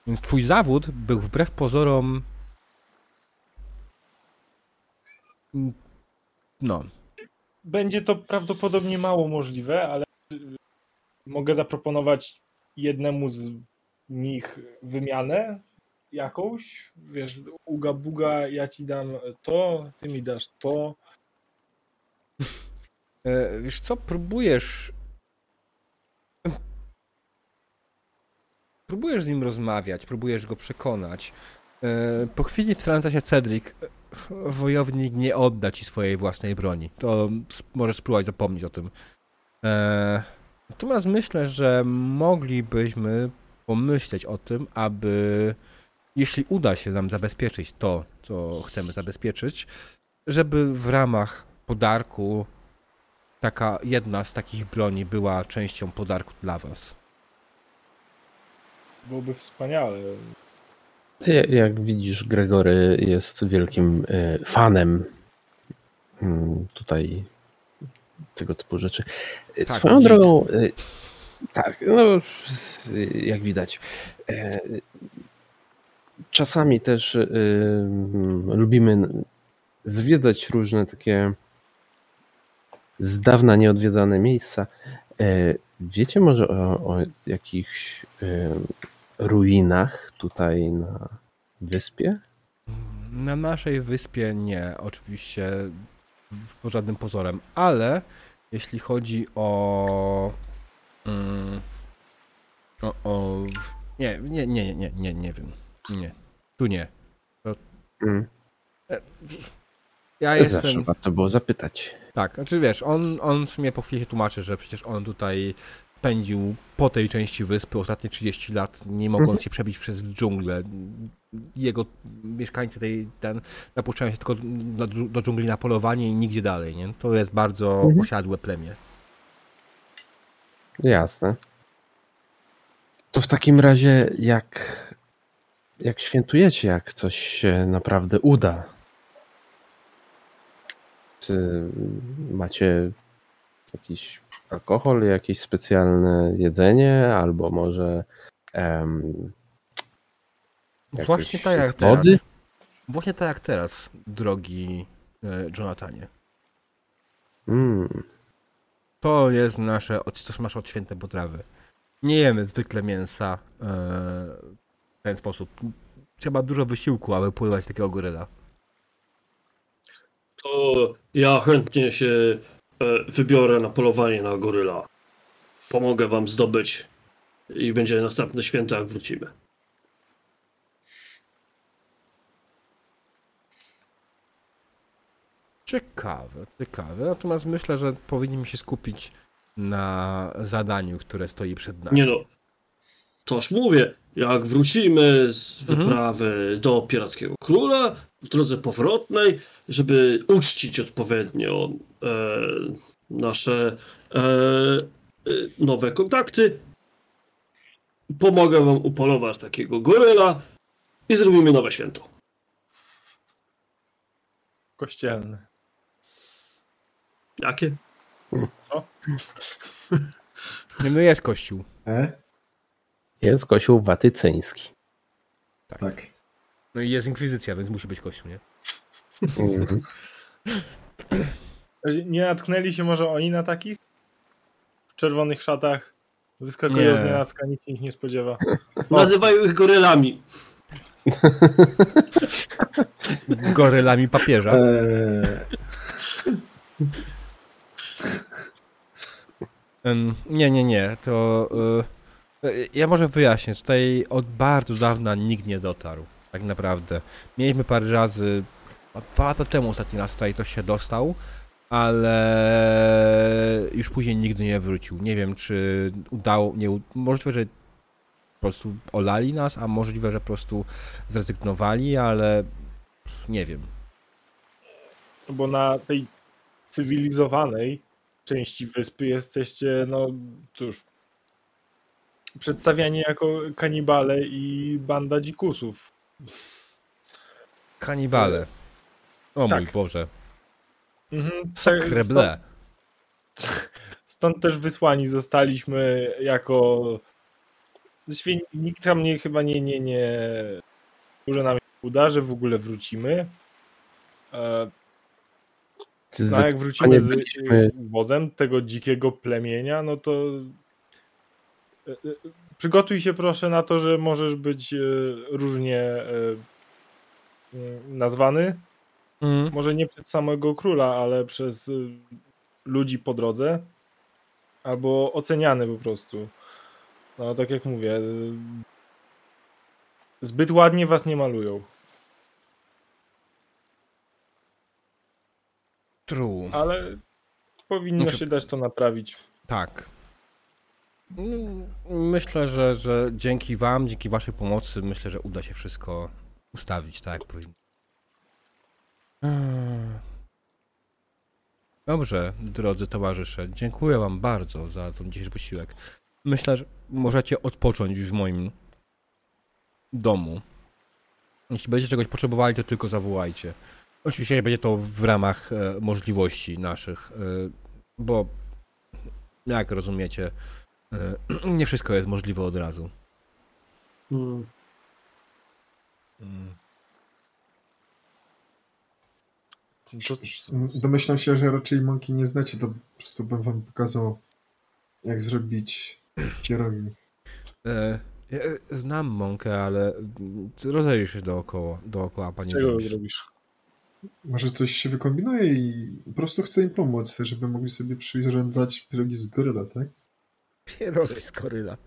Więc twój zawód był wbrew pozorom. Mm, No. Będzie to prawdopodobnie mało możliwe, ale y, mogę zaproponować jednemu z nich wymianę jakąś, wiesz, uga buga, ja ci dam to, ty mi dasz to. E, wiesz co, próbujesz... Próbujesz z nim rozmawiać, próbujesz go przekonać. E, po chwili wtrąca się Cedric. Wojownik nie odda ci swojej własnej broni. To możesz spróbować zapomnieć o tym. E, natomiast myślę, że moglibyśmy pomyśleć o tym, aby jeśli uda się nam zabezpieczyć to, co chcemy zabezpieczyć, żeby w ramach podarku taka jedna z takich broni była częścią podarku dla was. Byłoby wspaniale. Ja- Jak widzisz, Gregory jest wielkim e, fanem mm, tutaj tego typu rzeczy. E, Tak, Swoją drogą, e, tak, no jak widać. Czasami też mm, lubimy zwiedzać różne takie z dawna nieodwiedzane miejsca. Wiecie może o, o jakichś ruinach tutaj na wyspie? Na naszej wyspie nie, oczywiście po żadnym pozorem, ale jeśli chodzi o. Mm, o, o nie, nie, nie, nie, nie, nie wiem. Nie. Tu nie. Mm. Ja Zawsze jestem. warto było zapytać. Tak, znaczy wiesz, on, on w sumie po chwili tłumaczy, że przecież on tutaj spędził po tej części wyspy ostatnie 30 lat, nie mogąc Mhm. się przebić przez dżunglę. Jego mieszkańcy tej, ten, zapuszczają się tylko do, do dżungli na polowanie i nigdzie dalej, nie? To jest bardzo Mhm. osiadłe plemię. Jasne. To w takim razie, jak, jak świętujecie, jak coś się naprawdę uda? Czy macie jakiś alkohol, jakieś specjalne jedzenie, albo może Jakoś Właśnie tak jak teraz. wody? Właśnie tak jak teraz, drogi e, Jonathanie. mm, To jest nasze, od- to są nasze odświęte potrawy. Nie jemy zwykle mięsa e, w ten sposób. Trzeba dużo wysiłku, aby pływać takiego goryla. To ja chętnie się wybiorę na polowanie na goryla. Pomogę wam zdobyć i będzie następne święto, jak wrócimy. Ciekawe, ciekawe. Natomiast myślę, że powinniśmy się skupić na zadaniu, które stoi przed nami. Nie no, toż mówię, jak wrócimy z Mhm. wyprawy do Pirackiego Króla, w drodze powrotnej, żeby uczcić odpowiednio e, nasze e, e, nowe kontakty, pomogę wam upolować takiego goryla i zrobimy nowe święto. Kościelne. Jakie? Nie, No jest kościół. E? Jest kościół watycyński. Tak. No i jest inkwizycja, więc musi być kościół, nie? Mhm. Nie natknęli się może oni na takich? W czerwonych szatach wyskakują z nienacka, nikt się ich nie spodziewa. Nazywają ich gorylami. Gorylami papieża. Eee, Nie, nie, nie, to... y, Ja może wyjaśnię, tutaj od bardzo dawna nikt nie dotarł, tak naprawdę. Mieliśmy parę razy, dwa lata temu ostatni raz tutaj ktoś się dostał, ale już później nigdy nie wrócił. Nie wiem, czy udało, nie, możliwe, że po prostu olali nas, a możliwe, że po prostu zrezygnowali, ale nie wiem. Bo na tej cywilizowanej części wyspy jesteście, no cóż, przedstawiani jako kanibale i banda dzikusów. Kanibale. O mój Tak. Boże. Mhm, Sacre bleu. Stąd, stąd też wysłani zostaliśmy jako. Nikt tam nie, chyba nie, nie, nie może nam się uda, że w ogóle wrócimy. E, No, a jak wrócimy z byliśmy- wozem tego dzikiego plemienia, no to przygotuj się proszę na to, że możesz być e, różnie e, nazwany. Mm. Może nie przez samego króla, ale przez ludzi po drodze. Albo oceniany po prostu. No tak jak mówię. Zbyt ładnie was nie malują. True. Ale powinno Muszę- się dać to naprawić. Tak. Myślę, że, że dzięki wam, dzięki waszej pomocy, myślę, że uda się wszystko ustawić tak, jak powinno. Eee. Dobrze, drodzy towarzysze, dziękuję wam bardzo za ten dzisiejszy posiłek. Myślę, że możecie odpocząć już w moim domu. Jeśli będziecie czegoś potrzebowali, to tylko zawołajcie. Oczywiście będzie to w ramach e, możliwości naszych, e, bo jak rozumiecie, nie wszystko jest możliwe od razu. Mm. To, Domyślam się, że raczej mąki nie znacie, to po prostu bym wam pokazał, jak zrobić pierogi. E, ja znam mąkę, ale mm, rozejrzyj się dookoła, dookoła panie czego zrobisz? Może coś się wykombinuje i po prostu chcę im pomóc, żeby mogli sobie przyrządzać pierogi z goryla, tak? Pierogi z goryla.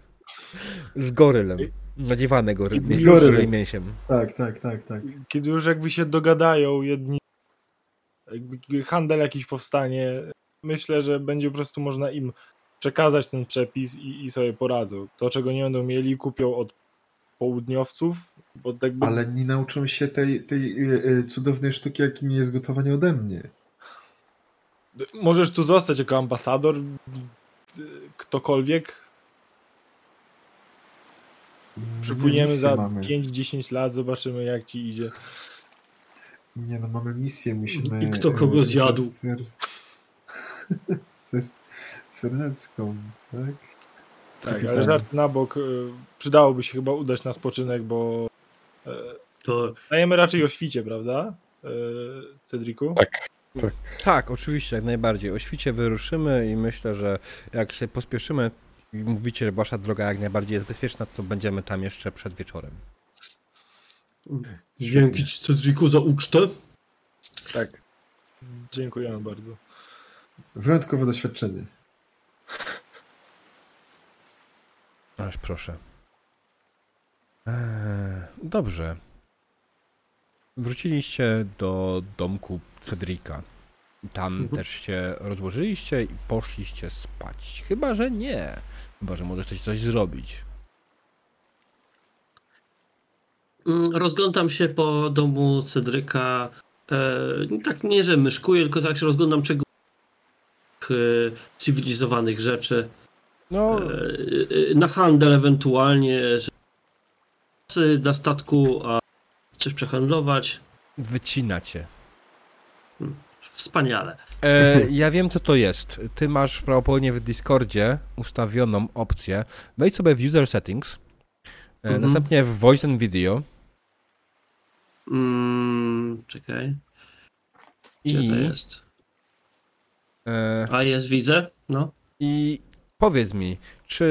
Z gorylem. Nadziewane goryl. Z Z gorylem. gorylem mięsiem. Tak, tak, tak, tak. Kiedy już jakby się dogadają jedni, jakby handel jakiś powstanie, myślę, że będzie po prostu można im przekazać ten przepis i, i sobie poradzą. To, czego nie będą mieli, kupią od południowców, bo tak jakby Ale nie nauczą się tej, tej y, y, cudownej sztuki, jakim jest gotowanie ode mnie. możesz tu zostać jako ambasador, ktokolwiek. Przypłyniemy za mamy. 5-10 lat, zobaczymy jak ci idzie. Nie no, mamy misję, musimy... I kto kogo zjadł. Ser... ser... Sernecką, tak? Tak, Kapitan. ale żart na bok, y, przydałoby się chyba udać na spoczynek, bo y, To dajemy raczej o świcie, prawda? Y, Cedriku? Tak. Tak, oczywiście, jak najbardziej. O świcie wyruszymy i myślę, że jak się pospieszymy i mówicie, że wasza droga jak najbardziej jest bezpieczna, to będziemy tam jeszcze przed wieczorem. dzięki ci Cedriku za ucztę. Tak. Dziękujemy bardzo. Wyjątkowe doświadczenie. Aż proszę. Eee, dobrze. Wróciliście do domku Cedrika. Tam Mhm. też się rozłożyliście i poszliście spać. Chyba, że nie. Chyba, że może chcecie coś zrobić. Mm, Rozglądam się po domu Cedryka. E, tak nie, że myszkuję, tylko tak się rozglądam czego e, cywilizowanych rzeczy. No, E, e, na handel ewentualnie. Na statku, a chcesz przehandlować. wycinacie. Wspaniale. E, ja wiem, co to jest. Ty masz prawdopodobnie w Discordzie ustawioną opcję. Wejdź sobie w User Settings, e, Mhm. następnie w Voice and Video Mm, czekaj. Gdzie i, to jest? e, A jest, widzę. No. i powiedz mi, czy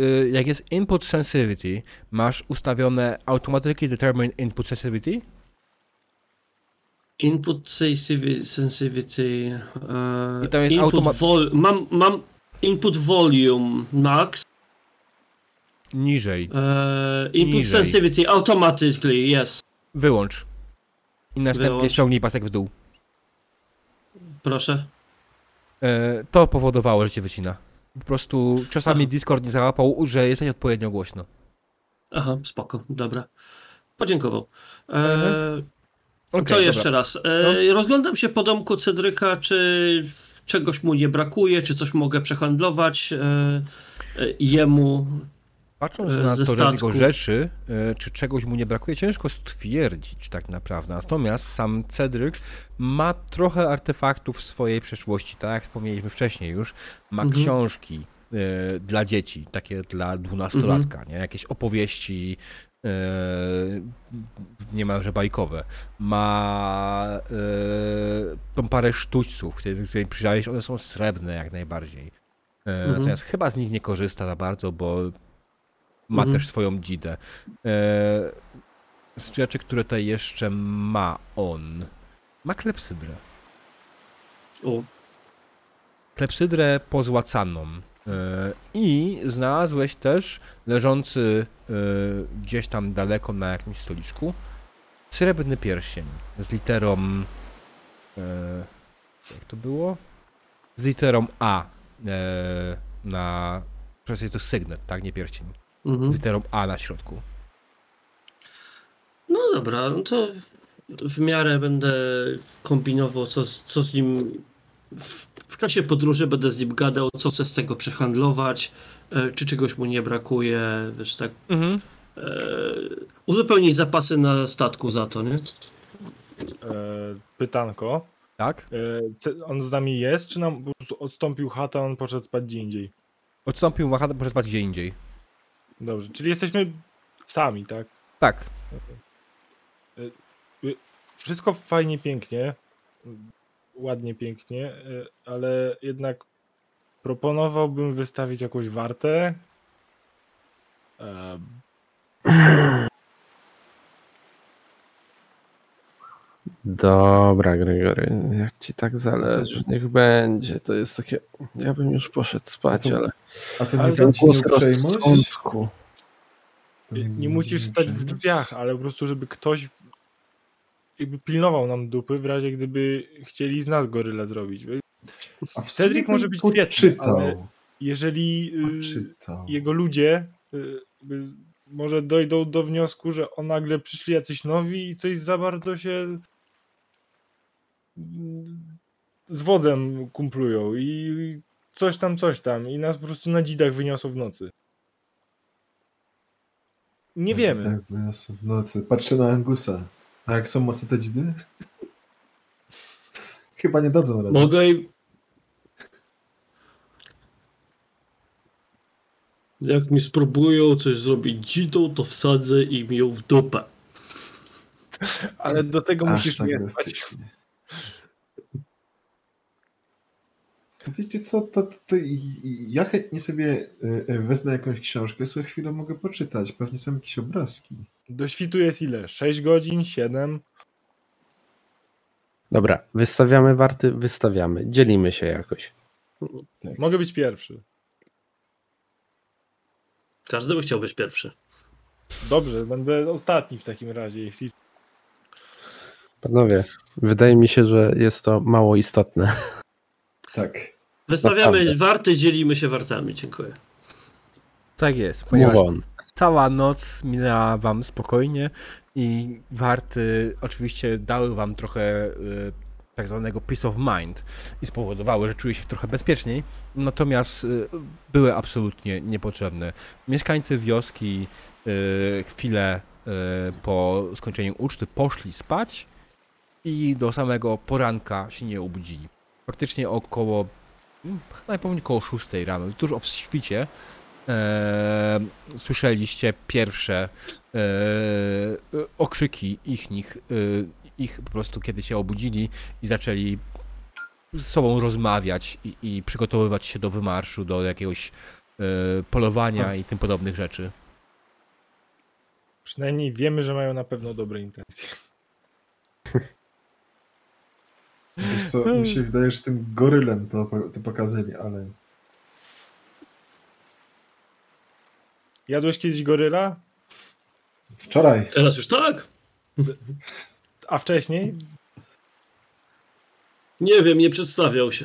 y, jak jest Input Sensitivity, masz ustawione Automatically Determine Input Sensitivity? Input sensitivity. e, I tam jest input automa- mam, mam input volume max. Niżej. E, input Niżej. sensitivity automatically, yes. Wyłącz. I następnie Wyłącz. ściągnij pasek w dół. Proszę. E, to powodowało, że cię wycina. Po prostu czasami Discord nie załapał, że jesteś odpowiednio głośno. Aha, spoko, dobra. Podziękował. E, Mhm. To dobra. jeszcze raz. E, Rozglądam się po domku Cedryka, czy czegoś mu nie brakuje, czy coś mogę przehandlować e, jemu. Patrząc na to, że jego rzeczy, e, czy czegoś mu nie brakuje, ciężko stwierdzić tak naprawdę. Natomiast sam Cedryk ma trochę artefaktów swojej przeszłości, tak jak wspomnieliśmy wcześniej już. Ma Mhm. książki e, dla dzieci, takie dla dwunastolatka, nie? Jakieś opowieści e, niemalże bajkowe. Ma e, tą parę sztućców, które, które przyjrzałeś, one są srebrne jak najbardziej. Mhm. Natomiast chyba z nich nie korzysta za bardzo, bo ma Mhm. też swoją dzidę. E, z rzeczy, które tutaj jeszcze ma on, ma klepsydrę. O, Klepsydrę pozłacaną. E, I znalazłeś też leżący e, gdzieś tam daleko na jakimś stoliczku srebrny pierścień z literą. Jak to było? Z literą A na. Przecież jest to sygnet, tak? Nie pierścień. Mhm. Literą A na środku. No dobra, no to w, miarę będę kombinował, co, z- co z nim. W, w czasie podróży będę z nim gadał, co chcę z tego przehandlować, e, czy czegoś mu nie brakuje, wiesz, tak. Mhm. E, uzupełnić zapasy na statku za to, nie? E, pytanko. Tak? On z nami jest, czy nam odstąpił chatę, a on poszedł spać gdzie indziej? Odstąpił Machada, proszę spać gdzie indziej. Dobrze, czyli jesteśmy sami, tak? Tak. Wszystko fajnie, pięknie, ładnie, pięknie, e, ale jednak proponowałbym wystawić jakąś wartę. Dobra, Gregory, jak ci tak zależy, niech będzie. To jest takie. Ja bym już poszedł spać, A to- ale. A Ale nie ten głos rozsądku. Nie, będzie musisz stać w drzwiach, ale po prostu, żeby ktoś jakby pilnował nam dupy w razie gdyby chcieli z nas goryle zrobić. A Cedric może być świetny, ale- Jeżeli y, Poczytał. jego ludzie y, może dojdą do wniosku, że o nagle przyszli jacyś nowi i coś za bardzo się z wodzem kumplują i coś tam, coś tam i nas po prostu na dzidach wyniosą w nocy. Nie wiemy. Tak, wyniosło w nocy. Patrzę na Angusa. A jak są mocne te dzidy? Chyba nie dadzą rady. Mogę im... Jak mi spróbują coś zrobić dzidą, to wsadzę im ją w dupę. Ale do tego Aż musisz tak nie spać. To wiecie co, to, to, to ja chętnie sobie y, y, wezmę jakąś książkę, sobie chwilę mogę poczytać. Pewnie są jakieś obrazki. Do świtu jest ile? 6 godzin? 7? Dobra, wystawiamy warty, wystawiamy. Dzielimy się jakoś. Tak. Mogę być pierwszy. Każdy by chciał być pierwszy. Dobrze, będę ostatni w takim razie, jeśli Panowie, wydaje mi się, że jest to mało istotne. Tak. Wystawiamy Naprawdę. warty, dzielimy się wartami. Dziękuję. Tak jest, ponieważ cała noc minęła wam spokojnie i warty oczywiście dały wam trochę y, tak zwanego peace of mind i spowodowały, że czuje się trochę bezpieczniej, natomiast y, były absolutnie niepotrzebne. Mieszkańcy wioski y, chwilę y, po skończeniu uczty poszli spać i do samego poranka się nie obudzili. Faktycznie około, najpewniej około 6 rano, tuż o świcie, e, słyszeliście pierwsze e, okrzyki ich, nich, e, ich po prostu kiedy się obudzili i zaczęli z sobą rozmawiać i, i przygotowywać się do wymarszu, do jakiegoś e, polowania i tym podobnych rzeczy. przynajmniej wiemy, że mają na pewno dobre intencje. Wiesz co, mi się wydaje, że tym gorylem to, to pokazali, ale Jadłeś kiedyś goryla? wczoraj Teraz już tak? A wcześniej? Nie wiem, nie przedstawiał się.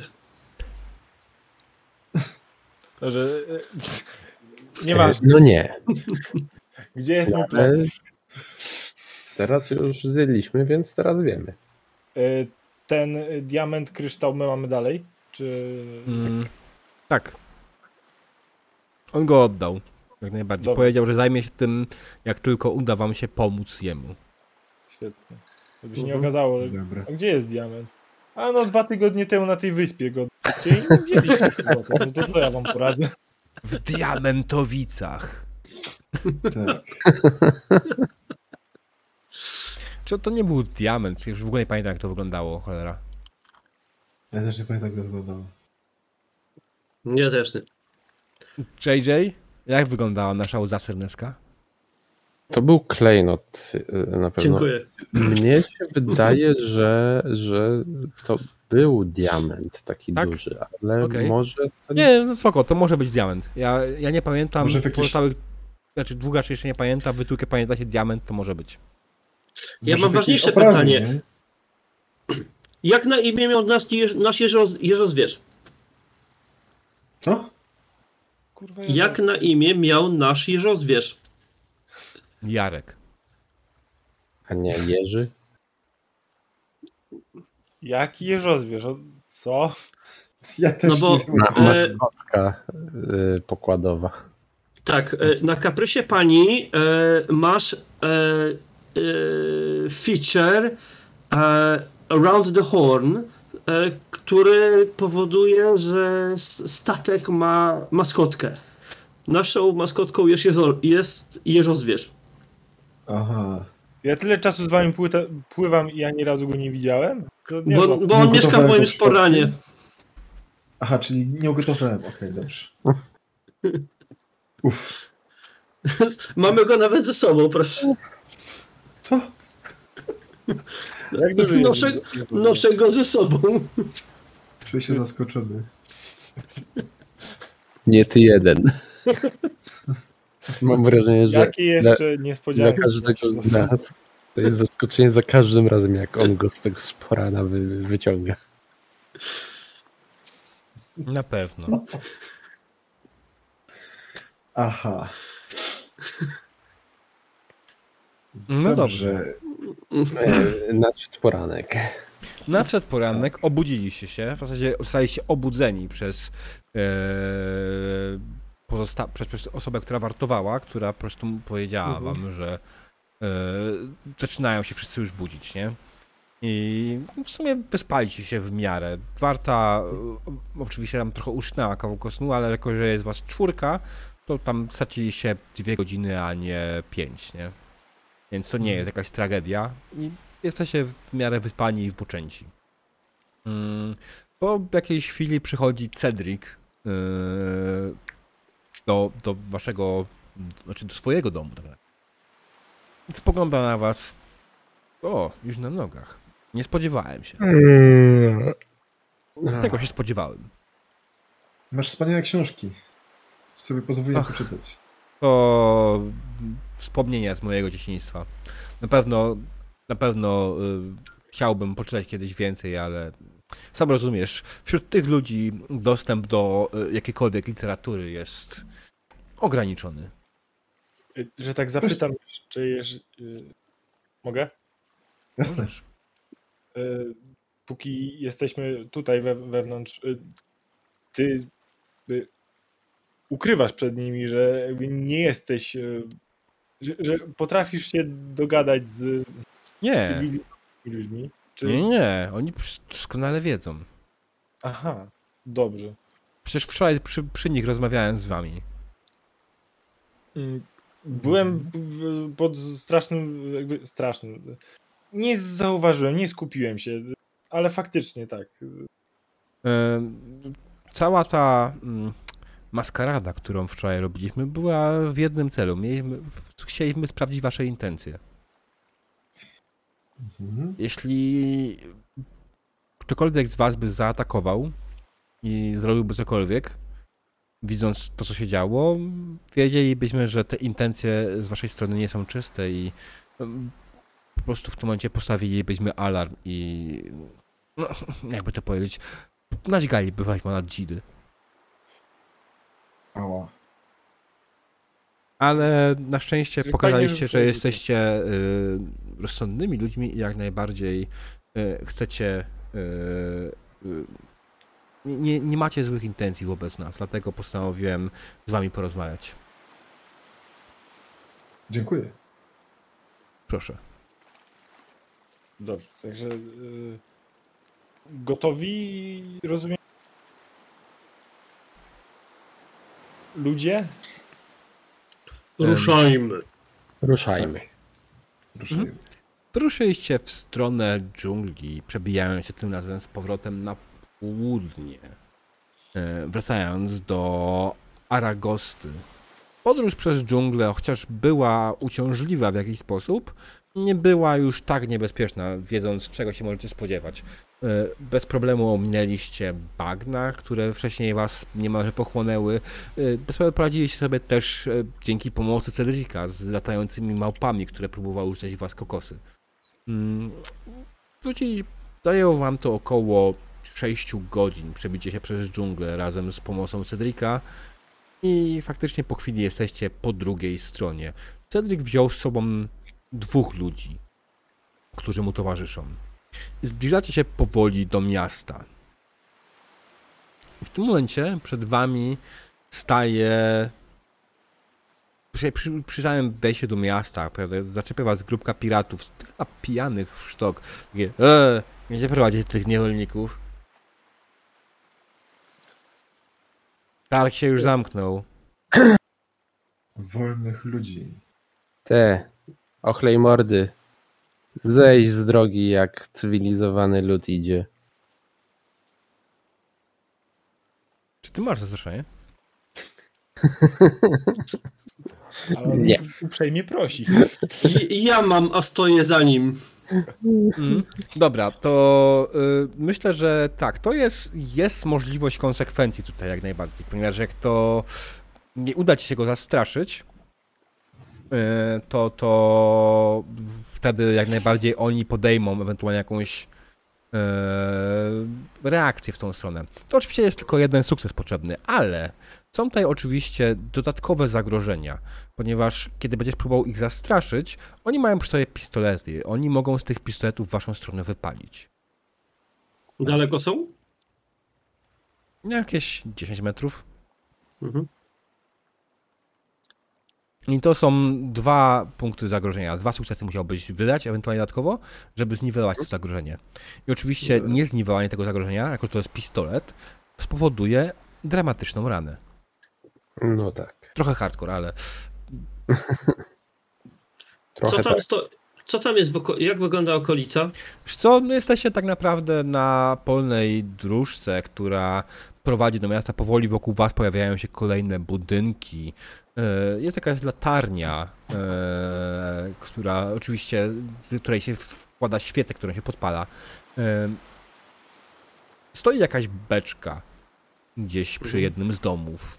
Że... Nie ma. No nie. Gdzie jest mój plac? teraz już zjedliśmy, więc teraz wiemy. Ten e, diament, kryształ my mamy dalej? Czy... Mm, tak. On go oddał. Jak najbardziej. Dobra. Powiedział, że zajmie się tym, jak tylko uda wam się pomóc jemu. Świetnie. Żeby się nie Mhm. okazało. że- Dobra. A gdzie jest diament? A no dwa tygodnie temu na tej wyspie go odcięli i nie. No to co ja wam poradzę? W Diamentowicach. Tak. Czy to nie był diament? Już w ogóle nie pamiętam, jak to wyglądało, cholera. Ja też nie pamiętam, jak to wyglądało. Nie też nie. JJ, jak wyglądała nasza łza serneska? To był klejnot y, na pewno. Dziękuję. Mnie się wydaje, że, że to był diament taki Tak? duży, ale Okej. może. Nie, no spoko, to może być diament. Ja, ja nie pamiętam Może jakiś- pozostałych... Znaczy, długa czy jeszcze nie pamięta, wytłukę pamiętacie diament, to może być. Ja mam ważniejsze pytanie. nie? Jak na imię miał nasz, jeż, nasz jeżo, jeżozwierz? Co? Kurwa, Jak na imię miał nasz jeżozwierz? Jarek. A nie Jerzy? Jaki jeżozwierz? O, Co? Ja też No bo- nie wiem. Ma, o co- E, maskotka y, pokładowa. Tak, e, na kaprysie pani e, masz e, e, feature e, Around the Horn, e, który powoduje, że statek ma maskotkę. Naszą maskotką jest, jezo, jest jeżozwierz. Aha. Ja tyle czasu z wami płyta, pływam i ani razu go nie widziałem? Nie Bo, bo on Nie mieszka w moim sporanie. Aha, czyli nie ugotowałem. Okej, dobrze. Uff. Mamy go nawet ze sobą, proszę. Co? Jak Noszę, noszę go ze sobą. Czuję się zaskoczony. Nie ty jeden. Mam wrażenie, że Jakie jeszcze dla niespodzianki? każdego z nas to jest zaskoczenie za każdym razem, jak on go z tego sporana wy, wyciąga. Na pewno. Aha. No dobrze. E, Nadszedł poranek. Nadszedł poranek, obudziliście się, w zasadzie zostaliście obudzeni przez, e, pozosta- przez, przez osobę, która wartowała, która po prostu powiedziała Mhm. wam, że e, zaczynają się wszyscy już budzić, nie? I w sumie wyspaliście się w miarę. Warta oczywiście tam trochę uszynęła kawałek snu, ale jako, że jest was czwórka, to tam straciliście dwie godziny, a nie pięć, nie? Więc to nie jest jakaś tragedia. I jesteście w miarę wyspani i wypoczęci. Mm, Po jakiejś chwili przychodzi Cedric yy, do, do waszego, znaczy do swojego domu. Tak naprawdę. Spogląda na was. O, już na nogach. Nie spodziewałem się. Tego się spodziewałem. Masz wspaniałe książki. Sobie pozwoliłem Ach. poczytać. To wspomnienia z mojego dzieciństwa. Na pewno, na pewno y, chciałbym poczytać kiedyś więcej, ale sam rozumiesz, wśród tych ludzi dostęp do y, jakiejkolwiek literatury jest ograniczony. Y, Że tak zapytam, czy jeż... y, Mogę? Jasne. Y, Póki jesteśmy tutaj we, wewnątrz, y, ty y, ukrywasz przed nimi, że nie jesteś, y, że, że potrafisz się dogadać z Nie, cywilnymi ludźmi. Czy... nie, nie, oni doskonale wiedzą. Aha, dobrze. Przecież wczoraj przy, przy nich rozmawiałem z wami. Mm, Byłem pod strasznym, jakby strasznym. Nie zauważyłem, nie skupiłem się, ale faktycznie tak. Cała ta mm, maskarada, którą wczoraj robiliśmy, była w jednym celu. Mieliśmy, chcieliśmy sprawdzić wasze intencje. Mhm. Jeśli ktokolwiek z was by zaatakował i zrobiłby cokolwiek, widząc to, co się działo, wiedzielibyśmy, że te intencje z waszej strony nie są czyste i po prostu w tym momencie postawilibyśmy alarm i no, jakby to powiedzieć, naźgaliby waśma nad dzidy. Ała. Ale na szczęście Że pokazaliście, że- jesteście y, rozsądnymi ludźmi i jak najbardziej y, chcecie. Y, y, nie, nie macie złych intencji wobec nas, dlatego postanowiłem z wami porozmawiać. Dziękuję. Proszę. Dobrze, także y, gotowi, rozumiem? Ludzie? Ruszajmy. Ruszajmy. Ruszajmy. Wyruszyliście w stronę dżungli, przebijając się tym razem z powrotem na południe. E, Wracając do Aragosty. Podróż przez dżunglę, chociaż była uciążliwa w jakiś sposób, nie była już tak niebezpieczna, wiedząc czego się możecie spodziewać. E, Bez problemu ominęliście bagna, które wcześniej was niemalże pochłonęły. E, Bez problemu poradziliście sobie też e, dzięki pomocy Cedrika z latającymi małpami, które próbowały w was kokosy. Mm, zajęło wam to około 6 godzin przebicie się przez dżunglę razem z pomocą Cedrika i faktycznie po chwili jesteście po drugiej stronie. Cedric wziął z sobą dwóch ludzi, którzy mu towarzyszą. Zbliżacie się powoli do miasta. W tym momencie przed wami staje przy, przy, przy samym wejściu do miasta, prawda, zaczepia was grupka piratów, chyba pijanych w sztok. Takie, eee, gdzie prowadzić tych niewolników? Targ się już zamknął. Wolnych ludzi. Te ochlej mordy. Zejdź z drogi, jak cywilizowany lud idzie. Czy ty masz zastrzeżenie? Ale on Nie. uprzejmie prosi. I- Ja mam, a stoję za nim. Mm. Dobra, to y, myślę, że tak, to jest, jest możliwość konsekwencji tutaj jak najbardziej, ponieważ jak to nie uda ci się go zastraszyć, to, to wtedy jak najbardziej oni podejmą ewentualnie jakąś y, reakcję w tą stronę. To oczywiście jest tylko jeden sukces potrzebny, ale są tutaj oczywiście dodatkowe zagrożenia, ponieważ kiedy będziesz próbował ich zastraszyć, oni mają przy sobie pistolety. Oni mogą z tych pistoletów w waszą stronę wypalić. Daleko są? Jakieś 10 metrów. Mhm. I to są dwa punkty zagrożenia. Dwa sukcesy musiałbyś wydać, ewentualnie dodatkowo, żeby zniwelować to zagrożenie. I oczywiście niezniwelowanie tego zagrożenia, jako że to jest pistolet, spowoduje dramatyczną ranę. No tak. Trochę hardcore, ale Trochę Co tam, tak. sto... Co tam jest, w oko... jak wygląda okolica? Co, no jesteście tak naprawdę na polnej dróżce, która prowadzi do miasta. Powoli wokół was pojawiają się kolejne budynki. E, Jest jakaś latarnia, e, która oczywiście, z której się wkłada świecę, którą się podpala. E, Stoi jakaś beczka gdzieś przy Mhm. jednym z domów.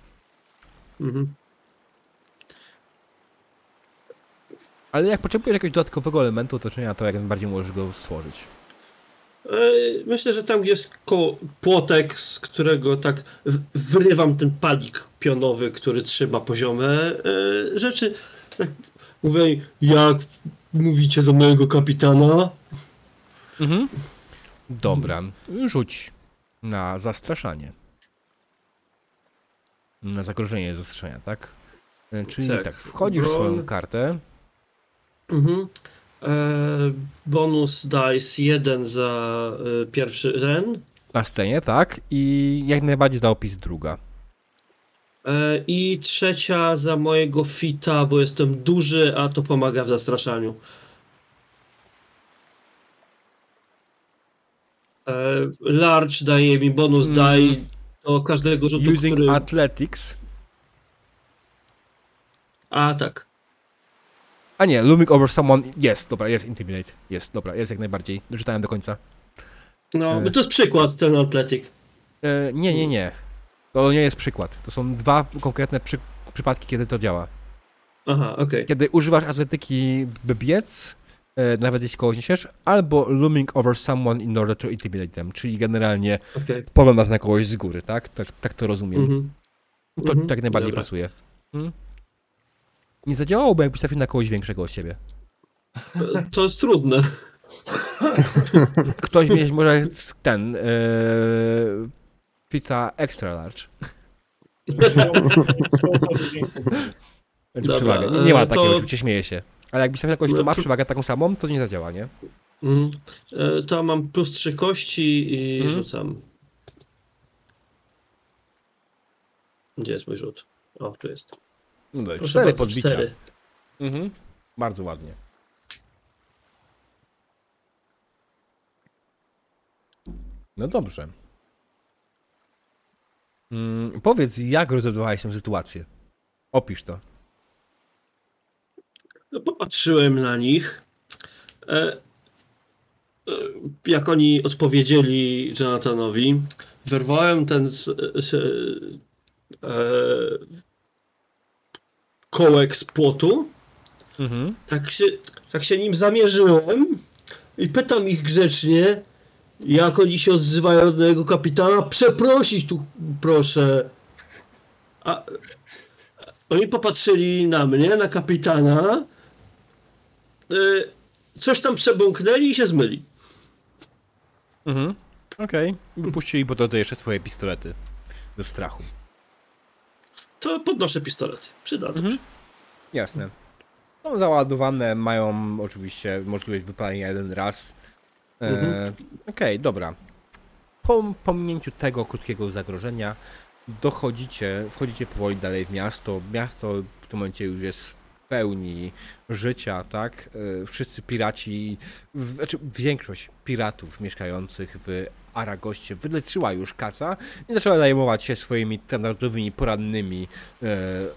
Mhm. Ale jak potrzebujesz jakiegoś dodatkowego elementu otoczenia, to jak najbardziej możesz go stworzyć. E, Myślę, że tam gdzie jest płotek, z którego tak wyrywam ten palik pionowy, który trzyma poziome e, rzeczy. Tak mówię, jak mówicie do mojego kapitana? Mhm. Dobra, rzuć na zastraszanie. Na zagrożenie zastraszenia, tak? E, Czyli tak, Tak. wchodzisz w swoją kartę. Mhm. E, bonus dice 1 za e, pierwszy ten. na scenie, tak? I jak najbardziej za opis druga. E, I trzecia za mojego fita, bo jestem duży, a to pomaga w zastraszaniu. Large daje mi bonus Mm. die do każdego rzutu, Using który... athletics. A, tak. A nie, looming over someone. Jest, dobra, jest intimidate. Jest, dobra, jest jak najbardziej. Doczytałem do końca. No, E. to jest przykład, ten atletik. E, nie, nie, nie. To nie jest przykład. To są dwa konkretne przy, przypadki, kiedy to działa. Aha, okej. Kiedy używasz atletyki, by biec, e, nawet jeśli kogoś niesiesz, albo looming over someone in order to intimidate them, czyli generalnie okej. poglądasz na kogoś z góry, tak? Tak, tak to rozumiem. Mhm. To Mhm, tak najbardziej dobra. pasuje. Hmm? Nie zadziałałoby, jakbyś trafił na kogoś większego od siebie. To jest trudne. Ktoś mieć może ten e, pizza extra large. Znaczy Dobra, przewagę. Nie, nie ma e, takiego, to- oczywiście śmieję się. Ale jakbyś trafił na kogoś, kto No, ma przewagę taką samą, to nie zadziała, nie? Mhm. E, To mam plus 3 kości i Mhm. rzucam. Gdzie jest mój rzut? O, tu jest. No dobra, Proszę cztery bardzo, podbicia. cztery. Mhm. Bardzo ładnie. No dobrze. Mm, powiedz, jak rozwiązałeś tę sytuację? Opisz to. No, popatrzyłem na nich. E, e, jak oni odpowiedzieli Jonathanowi, wyrwałem ten e, kołek z płotu, Mhm. tak się, tak się nim zamierzyłem i pytam ich grzecznie, jak oni się odzywają do jego kapitana. Przeprosić tu proszę. A oni popatrzyli na mnie, na kapitana. y, Coś tam przebąknęli i się zmyli. Mhm. Okej. Wypuścili po drodze jeszcze swoje pistolety. Ze strachu. To podnoszę pistolet. Przydadzą Mhm. Jasne. Są załadowane, mają oczywiście możliwość wypalenia jeden raz. E, Mhm. Okej, dobra. Po pominięciu tego krótkiego zagrożenia dochodzicie, wchodzicie powoli dalej w miasto. Miasto w tym momencie już jest pełni życia, tak? E, Wszyscy piraci, znaczy większość piratów mieszkających w Aragoście wyleczyła już kaca i zaczęła zajmować się swoimi standardowymi, porannymi e,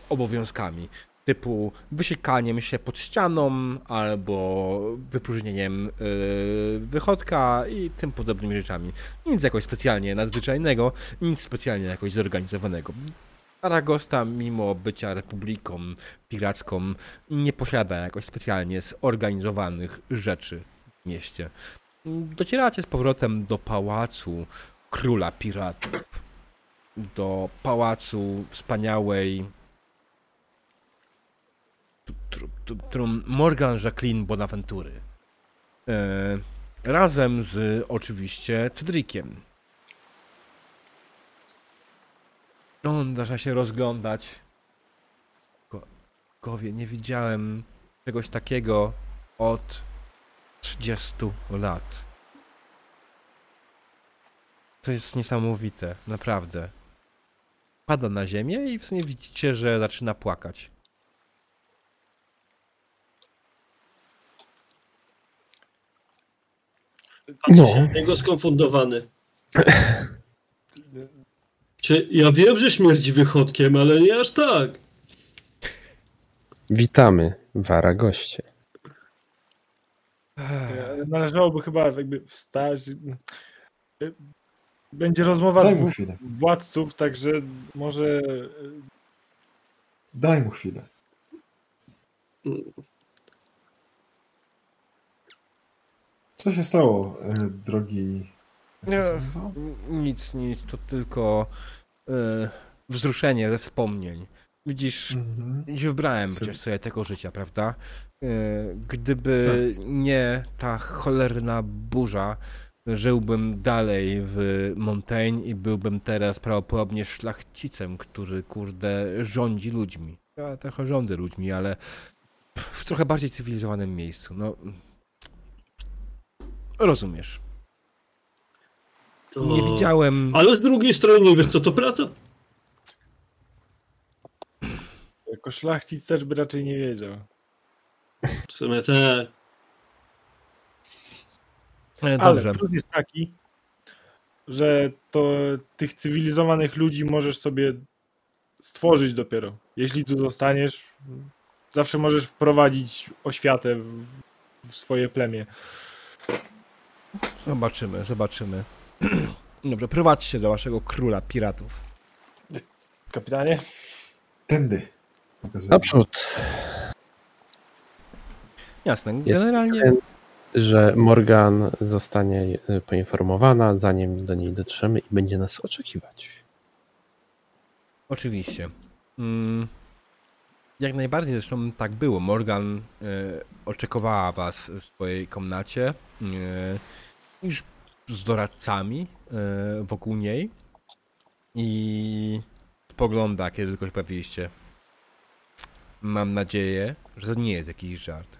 obowiązkami typu wysiekaniem się pod ścianą albo wypróżnieniem yy, wychodka i tym podobnymi rzeczami. Nic jakoś specjalnie nadzwyczajnego, nic specjalnie jakoś zorganizowanego. Aragosta, mimo bycia republiką piracką, nie posiada jakoś specjalnie zorganizowanych rzeczy w mieście. Docieracie z powrotem do pałacu króla piratów. Do pałacu wspaniałej tr- tr- którą Morgan Jacqueline Bonaventury. E, razem z oczywiście Cedriciem. On zaczyna się rozglądać. Go, gowie, nie widziałem czegoś takiego od 30 lat. To jest niesamowite, naprawdę. Pada na ziemię i w sumie widzicie, że zaczyna płakać. Patrzę No. się na niego skonfundowany. Czy ja wiem, że śmierdzi wychodkiem, ale nie aż tak. Witamy w Aragoście. E, Należałoby chyba jakby wstać. Będzie rozmowa Daj dwóch chwilę. władców, także może Daj mu chwilę. Co się stało, e, drogi... Nie. Nazywał? Nic, nic, to tylko e, wzruszenie ze wspomnień. Widzisz, Mhm. dziś wybrałem przecież sobie tego życia, prawda? E, gdyby nie ta cholerna burza, żyłbym dalej w Montaigne i byłbym teraz prawdopodobnie szlachcicem, który, kurde, rządzi ludźmi. Ja trochę rządzę ludźmi, ale w trochę bardziej cywilizowanym miejscu. No, rozumiesz. To... Nie widziałem... Ale z drugiej strony, wiesz co, to praca. jako szlachcic też by raczej nie wiedział. W sumie te... E, Ale Dobrze. plus jest taki, że to tych cywilizowanych ludzi możesz sobie stworzyć dopiero. Jeśli tu zostaniesz, zawsze możesz wprowadzić oświatę w, w swoje plemię. Zobaczymy, zobaczymy. Dobrze, prowadźcie do waszego króla piratów. Kapitanie? Tędy. Pokazuję. Naprzód, Jasne, Jest generalnie pewien- że Morgan zostanie e, poinformowana, zanim do niej dotrzemy i będzie nas oczekiwać. oczywiście. Mm, jak najbardziej zresztą tak było. Morgan e, oczekowała was w swojej komnacie e, już z doradcami e, wokół niej i spogląda, kiedy tylko się pojawiliście. Mam nadzieję, że to nie jest jakiś żart.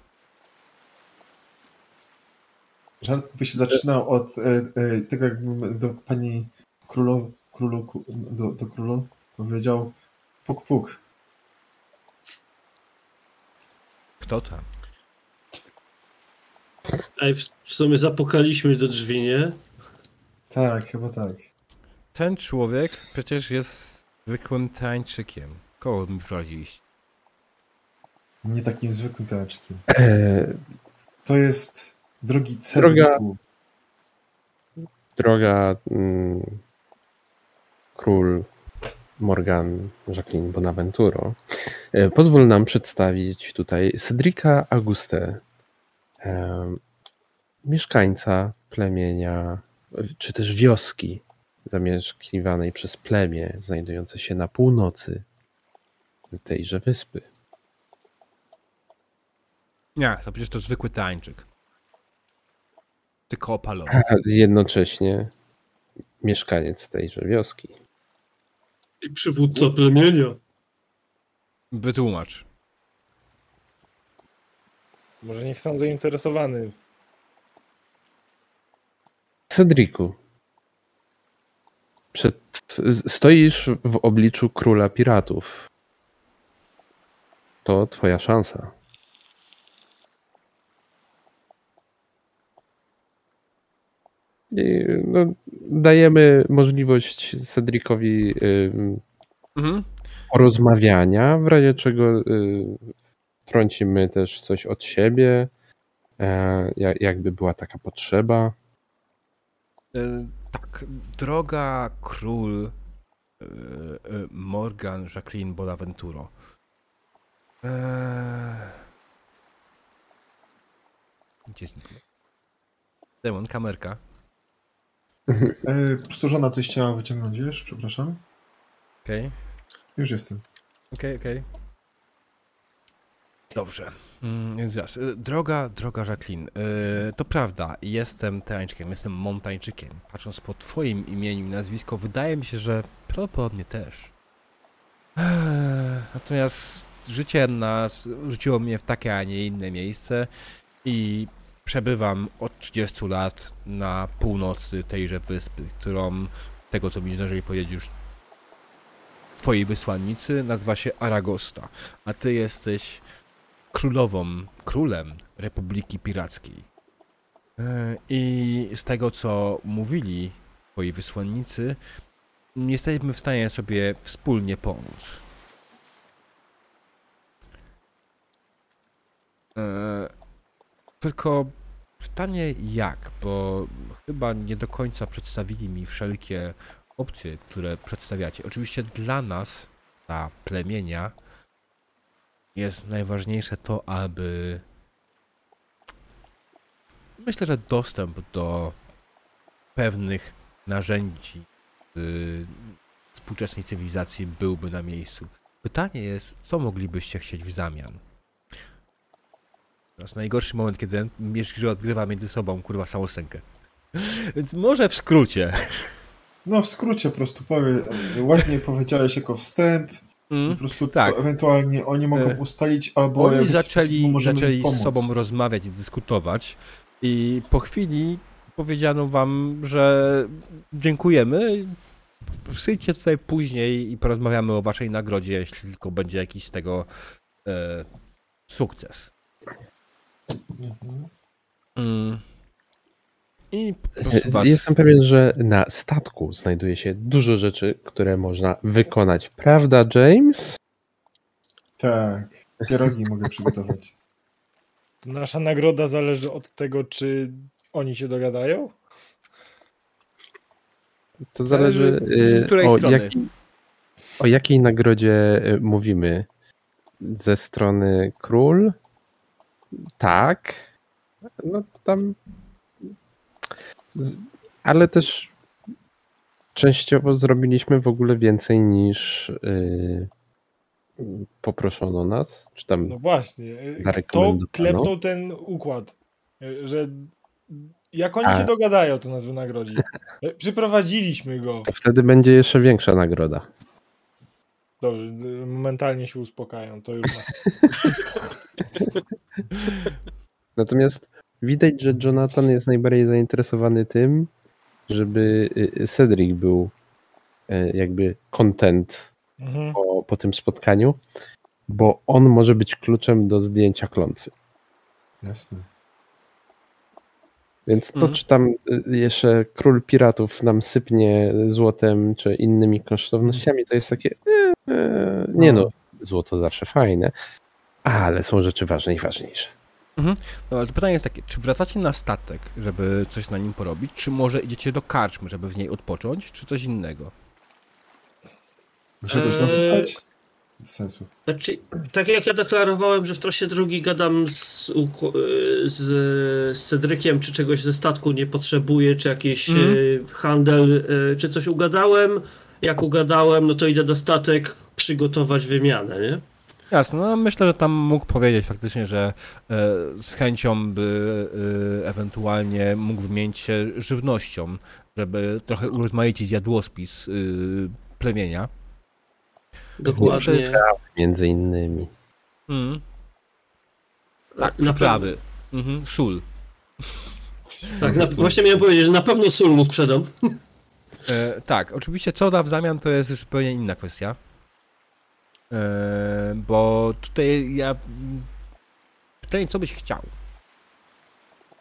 Żart by się zaczynał od e, e, tego, jakbym do pani królu, królu do, do królu powiedział puk puk. Kto tam? Ej, w sumie zapukaliśmy do drzwi, nie? Tak, chyba tak. ten człowiek przecież jest zwykłym tańczykiem. Koło mi prowadziliście. Nie takim zwykłym teatrzykiem. E, To jest drogi Droga- Cedricu. droga mm, król Morgan Jacqueline Bonaventuro, e, pozwól nam przedstawić tutaj Cedrica Auguste, mieszkańca plemienia, czy też wioski zamieszkiwanej przez plemię znajdujące się na północy tejże wyspy. Nie, to przecież to zwykły tańczyk. Tylko opalony. A jednocześnie mieszkaniec tejże wioski. I przywódca plemienia. Wytłumacz. Może niech są zainteresowany. Cedriku, przed, stoisz w obliczu króla piratów. To twoja szansa. I, no, dajemy możliwość Cedricowi ym, Mhm. porozmawiania, w razie czego y, trącimy też coś od siebie, e, ja- jakby była taka potrzeba. E, tak, droga król e, Morgan Jacqueline Bonaventuro. Gdzie zniknął? Demon, kamerka. E, po prostu żona coś chciała wyciągnąć, wiesz? Przepraszam. Okej, Już jestem. okej, okej. Dobrze. Mm, Więc raz. e, Droga, droga Jacqueline, e, to prawda, jestem tańczykiem, jestem montańczykiem. Patrząc po twoim imieniu i nazwisko, wydaje mi się, że prawdopodobnie też. Natomiast życie nas rzuciło mnie w takie, a nie inne miejsce i przebywam od 30 lat na północy tejże wyspy, którą, tego co mi zdążyli powiedzieć już twoi wysłannicy, nazywa się Aragosta, a ty jesteś królową, królem Republiki Pirackiej. E, I z tego, co mówili twoi wysłannicy, jesteśmy w stanie sobie wspólnie pomóc. E, Tylko pytanie jak, bo chyba nie do końca przedstawili mi wszelkie opcje, które przedstawiacie. Oczywiście dla nas, dla plemienia, jest najważniejsze to, aby. Myślę, że dostęp do pewnych narzędzi y, współczesnej cywilizacji byłby na miejscu. Pytanie jest, co moglibyście chcieć w zamian? To jest najgorszy moment, kiedy Mieszki odgrywa między sobą, kurwa, samą scenkę. Więc może w skrócie. No w skrócie po prostu powie, ładnie powiedziałeś jako wstęp, Mm. po prostu tak. co ewentualnie oni mogą E, ustalić, albo Oni zaczęli, zaczęli z sobą rozmawiać i dyskutować i po chwili powiedziano wam, że dziękujemy. Przyjdźcie tutaj później i porozmawiamy o waszej nagrodzie, jeśli tylko będzie jakiś z tego e, sukces. Mhm. Mm. I prostu was... Jestem pewien, że na statku znajduje się dużo rzeczy, które można wykonać. Prawda, James? Tak, pierogi mogę przygotować. To nasza nagroda zależy od tego, czy oni się dogadają? To zależy z y, której o, strony? jaki, o jakiej nagrodzie y, mówimy. Ze strony król? Tak. No tam. Ale też częściowo zrobiliśmy w ogóle więcej niż y, poproszono nas. Czy tam No właśnie. Kto Zarekomendowano. klepnął ten układ? Że jak oni A. się dogadają, to nas wynagrodzi. Przyprowadziliśmy go. to wtedy będzie jeszcze większa nagroda. Dobrze, momentalnie się uspokają. To już. Natomiast widać, że Jonathan jest najbardziej zainteresowany tym, żeby y, Cedric był y, jakby content mhm. po, po tym spotkaniu, bo on może być kluczem do zdjęcia klątwy. Jasne. Więc to, Mhm. czy tam y, jeszcze król piratów nam sypnie złotem czy innymi kosztownościami, to jest takie. e, e, nie no, złoto zawsze fajne, ale są rzeczy ważne i ważniejsze. No, ale to pytanie jest takie, czy wracacie na statek, żeby coś na nim porobić, czy może idziecie do karczmy, żeby w niej odpocząć, czy coś innego? Żeby znowu Eee. wstać? Bez sensu. Znaczy, tak jak ja deklarowałem, że w trasie drugi gadam z, uko- z, z Cedrykiem, czy czegoś ze statku nie potrzebuję, czy jakiś Mhm. e, handel, e, czy coś ugadałem. Jak ugadałem, no to idę na statek przygotować wymianę, nie? Jasne, no myślę, że tam mógł powiedzieć faktycznie, że e, z chęcią by e, ewentualnie mógł wymienić się żywnością, żeby trochę urozmaicić jadłospis e, plemienia. Dokładnie. jest- Między innymi. Mm. Tak, przyprawy. Mhm, sól. Tak, na, właśnie miałem powiedzieć, że na pewno sól mu sprzedam. E, tak, oczywiście co da w zamian to jest już zupełnie inna kwestia. E, bo tutaj ja... Pytanie, co byś chciał?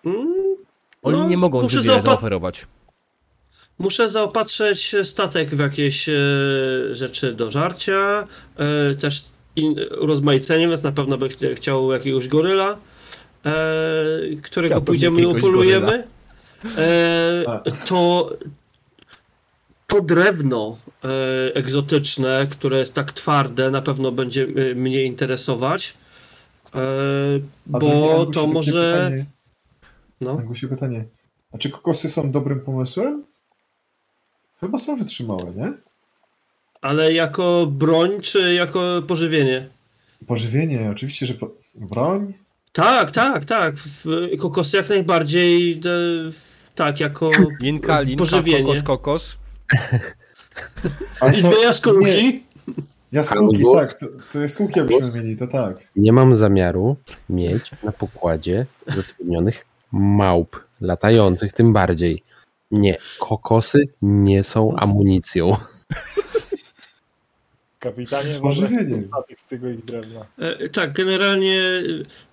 Mm, Oni No, nie mogą muszę zbyt wiele zaopa- zaoferować. Muszę zaopatrzyć statek w jakieś e, rzeczy do żarcia, e, też in, urozmaicenie, więc na pewno by ch- chciał jakiegoś goryla, e, którego Chciałbym pójdziemy i upolujemy. E, to, to drewno e, egzotyczne, które jest tak twarde, na pewno będzie e, mnie interesować, e, bo to może... Pytanie, No. Angusiu, pytanie. A czy kokosy są dobrym pomysłem? Chyba są wytrzymałe, nie? Ale jako broń, czy jako pożywienie? Pożywienie, oczywiście, że po... broń. Tak, tak, tak. Kokosy jak najbardziej. tak, jako Linka, linka, pożywienie. kokos, kokos. Ale I dwie nie, jaskółki. Jaskółki, Albo- tak. To, to jaskółki jakbyśmy mieli, to tak. Nie mam zamiaru mieć na pokładzie zatrudnionych małp, latających tym bardziej. Nie, kokosy nie są amunicją. Kapitanie, sobie statek z tego ich drewna. E, Tak, generalnie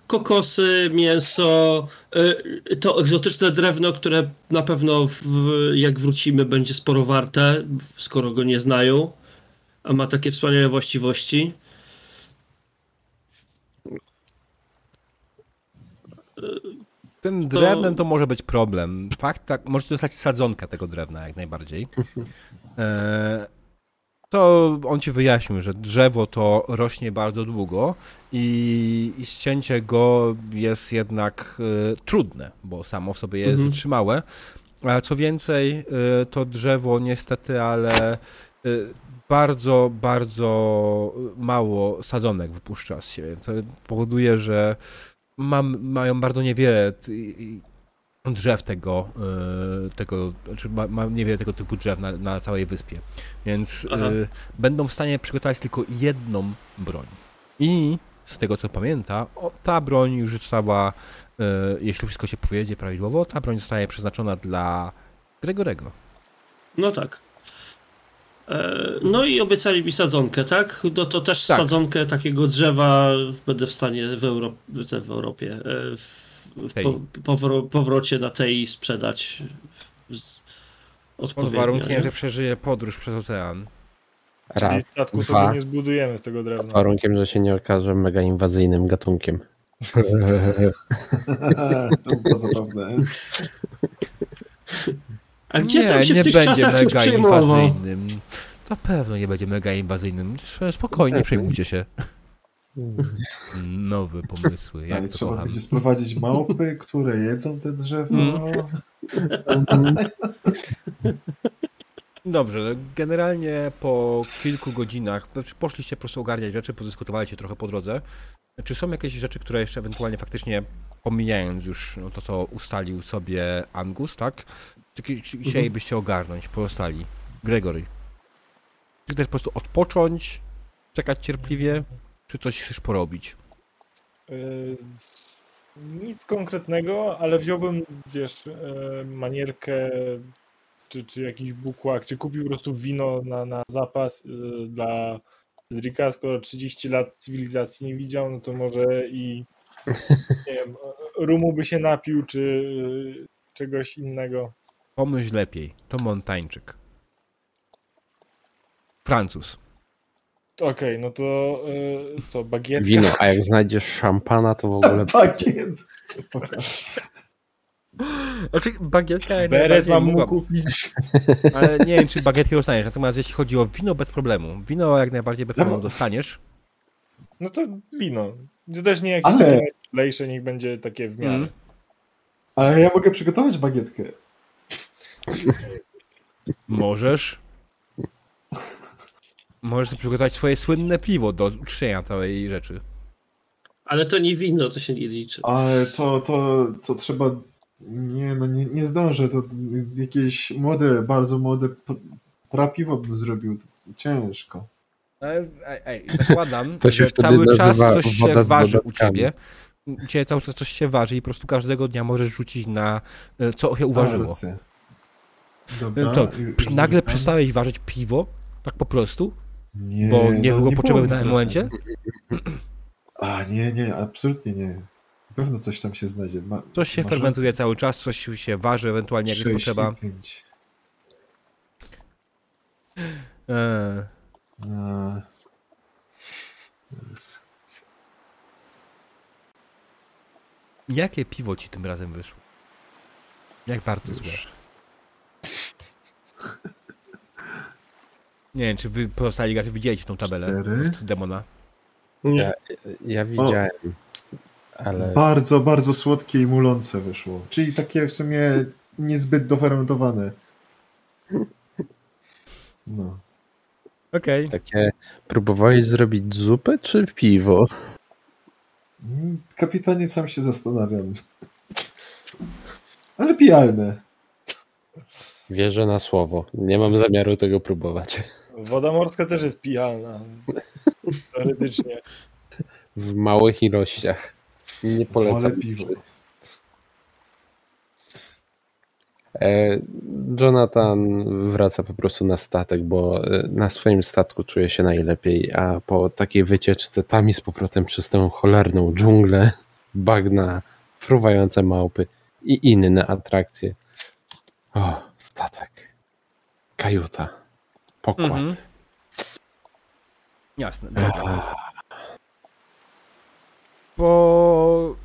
kokosy, mięso, e, to egzotyczne drewno, które na pewno w, jak wrócimy będzie sporo warte, skoro go nie znają, a ma takie wspaniałe właściwości. Tym To- drewnem to może być problem. Fakt, tak, możecie dostać sadzonkę tego drewna jak najbardziej. E, to on ci wyjaśnił, że drzewo to rośnie bardzo długo i, i ścięcie go jest jednak e, trudne, bo samo w sobie jest Mhm. wytrzymałe. A co więcej, e, to drzewo niestety, ale e, bardzo, bardzo mało sadzonek wypuszcza z siebie, co powoduje, że mam, mają bardzo niewiele drzew tego, e, tego znaczy ma, ma niewiele tego typu drzew na, na całej wyspie. Więc e, będą w stanie przygotować tylko jedną broń. I z tego co pamięta, o, ta broń już została, e, jeśli wszystko się powiedzie prawidłowo, ta broń zostaje przeznaczona dla Gregorego. No tak. No i obiecali mi sadzonkę, tak? No to też Tak. sadzonkę takiego drzewa będę w stanie w, Euro... w Europie, w, w po, powro- powrocie na tej sprzedać z- Pod warunkiem, nie? że przeżyje podróż przez ocean. Czyli Raz, statku dwa. sobie nie zbudujemy z tego pod drewna. warunkiem, że się nie okaże mega inwazyjnym gatunkiem. to było zabawne. A gdzie nie, tam się nie w tych będzie czasach mega inwazyjnym. Na pewno nie będzie mega inwazyjnym. Spokojnie, przejmujcie się. Nowe pomysły, jak Ale trzeba kocham. będzie sprowadzić małpy, które jedzą te drzewo. Mm. Dobrze, generalnie po kilku godzinach znaczy poszliście po prostu ogarniać rzeczy, podyskutowaliście trochę po drodze. Czy są jakieś rzeczy, które jeszcze ewentualnie faktycznie, pomijając już no, to, co ustalił sobie Angus, tak? Czy, Mhm. chcielibyście ogarnąć pozostali? Gregory. Czy chcesz po prostu odpocząć, czekać cierpliwie, czy coś chcesz porobić? Y, Nic konkretnego, ale wziąłbym, wiesz, y, manierkę, czy, czy jakiś bukłak, czy kupił po prostu wino na, na zapas y, dla Cedrika, skoro 30 lat cywilizacji nie widział, no to może i nie wiem, rumu by się napił, czy, czegoś innego. Pomyśl lepiej. To Montańczyk. Francuz. Okej, no to y, co, bagietka? Wino, a jak znajdziesz szampana, to w ogóle. Spoko. Znaczy, bagietka Beret mam mu mogła- kupić. Ale nie wiem, czy bagietkę dostaniesz. Natomiast jeśli chodzi o wino, bez problemu. Wino jak najbardziej bez No problemu bo- dostaniesz. No to wino. To też nie jakieś Ale- najcieplejsze, niech będzie takie w miarę. Mm. Ale ja mogę przygotować bagietkę. Możesz. Możesz sobie przygotować swoje słynne piwo do uczczenia całej rzeczy. Ale to nie wino, to się nie liczy. Ale to, to, to trzeba. Nie, no nie, nie zdążę. To jakieś młode, bardzo młode prapiwo bym zrobił. Ciężko. Ale, ej, ej, zakładam, To się że cały czas coś się waży u ciebie. U ciebie cały czas coś się waży i po prostu każdego dnia możesz rzucić na e, co się uważyło. Rację. Dobra, To nagle przestałeś ważyć piwo, tak po prostu, Nie, bo nie no, było potrzeby w danym momencie. A nie, nie, absolutnie nie. Na pewno coś tam się znajdzie. Ma, Coś się fermentuje cały czas, coś się waży, ewentualnie jak jest potrzeba. i pięć. E, A, jest. jakie piwo ci tym razem wyszło? Jak bardzo złe. Nie wiem, czy wy pozostali gracze widzieliście tą tabelę Cztery. od demona. Nie. ja widziałem. Ale Bardzo, bardzo słodkie i mulące wyszło. Czyli takie w sumie niezbyt dofermentowane. No. Okej. takie próbowałeś zrobić zupę czy piwo? Mm, Kapitanie sam się zastanawiam. Ale pijalne. Wierzę na słowo. Nie mam zamiaru tego próbować. Woda morska też jest pijalna. Teoretycznie. W małych ilościach. Nie polecam. Wolę piwo. E, Jonathan wraca po prostu na statek, bo e, na swoim statku czuje się najlepiej, a po takiej wycieczce tam i z powrotem przez tę cholerną dżunglę, bagna, fruwające małpy i inne atrakcje. O, statek. Kajuta. Pokład. Mhm. Jasne, dobra. Po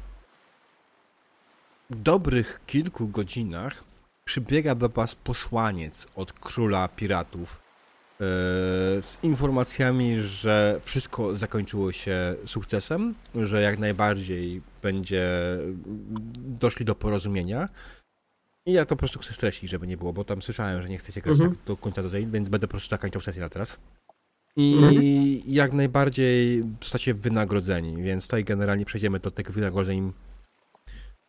dobrych kilku godzinach przybiega do was posłaniec od króla piratów e, z informacjami, że wszystko zakończyło się sukcesem, że jak najbardziej będzie doszli do porozumienia. I ja to po prostu chcę streścić, żeby nie było, bo tam słyszałem, że nie chcecie grać Mhm. tak do końca tutaj, więc będę po prostu zakończał sesję na teraz. I Mhm. jak najbardziej zostacie wynagrodzeni, więc tutaj generalnie przejdziemy do tych wynagrodzeń.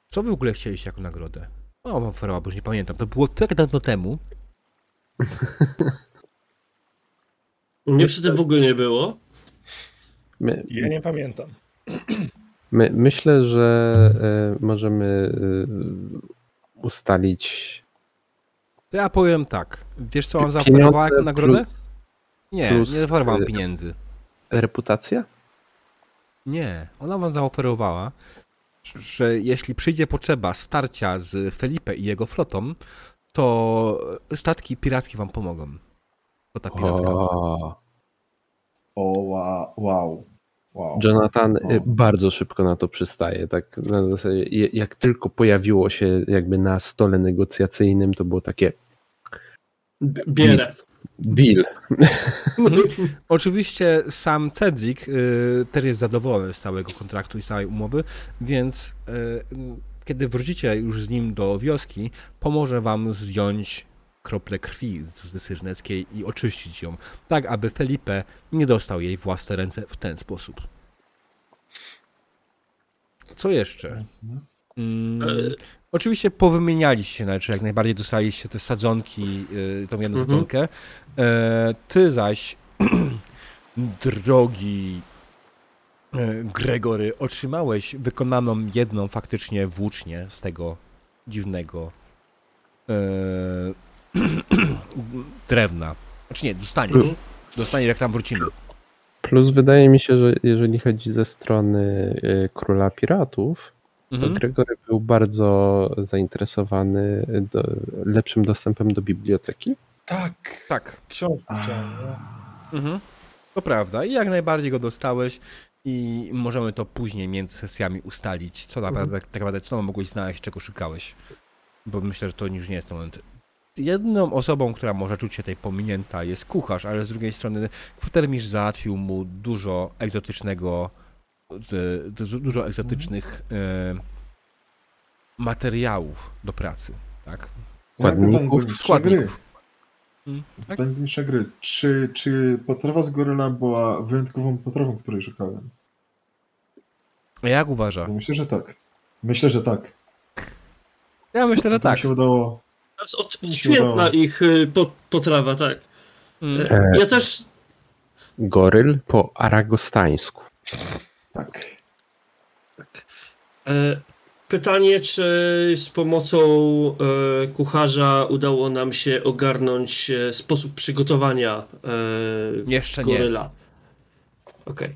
Co wy w ogóle chcieliście jako nagrodę? O, mam oferował, bo już nie pamiętam. To było tak dawno temu. Mnie przy tym w ogóle nie było. My, Ja nie pamiętam. my, myślę, że e, możemy e, ustalić To ja powiem tak. Wiesz co pieniądze zaoferowała jako nagrodę? plus Nie, plus, nie zaoferowałam y- pieniędzy. reputacja? Nie, ona wam zaoferowała, że jeśli przyjdzie potrzeba starcia z Felipe i jego flotą, to statki pirackie wam pomogą. Flota piracka. O, O, wow. wow. Wow. Jonathan O. y, bardzo szybko na to przystaje. Tak na zasadzie, jak tylko pojawiło się jakby na stole negocjacyjnym, to było takie B- Bierę. deal. Oczywiście sam Cedric y, też jest zadowolony z całego kontraktu i z całej umowy, więc y, kiedy wrócicie już z nim do wioski, pomoże wam zdjąć krople krwi z Syrneckiej i oczyścić ją, tak aby Felipe nie dostał jej w własne ręce w ten sposób. Co jeszcze? Mm, E, oczywiście powymienialiście się, znaczy jak najbardziej dostaliście te sadzonki, y, tą jedną Mhm. sadzonkę. E, ty zaś, drogi e, Gregory, otrzymałeś wykonaną jedną faktycznie włócznię z tego dziwnego e, drewna. Znaczy nie, dostaniesz. Mhm. Dostaniesz jak tam wrócimy. Plus wydaje mi się, że jeżeli chodzi ze strony y, króla piratów, to Mhm. Gregory był bardzo zainteresowany do, lepszym dostępem do biblioteki. Tak, Tak. książki A, chciałem, no. Mhm. To prawda. I jak najbardziej go dostałeś i możemy to później między sesjami ustalić, co naprawdę, tak naprawdę, co mogłeś znaleźć, czego szukałeś. Bo myślę, że to już nie jest ten moment. Jedną osobą, która może czuć się tej pominięta jest kucharz, ale z drugiej strony kwatermistrz załatwił mu dużo egzotycznego, dużo egzotycznych e, materiałów do pracy, tak? Do Składników? Mm, tak? Pytanie do mistrza gry. Czy, czy potrawa z goryla była wyjątkową potrawą, której szukałem? A Jak uważa? Myślę, że tak. Myślę, że tak. Ja myślę, że mi tak. się udało. To jest od- Świetna ich y, po, potrawa, tak. Mm. E, Ja też Goryl po aragostańsku. Tak. E, Pytanie, czy z pomocą e, kucharza udało nam się ogarnąć e, sposób przygotowania e, Jeszcze nie. goryla? Okej.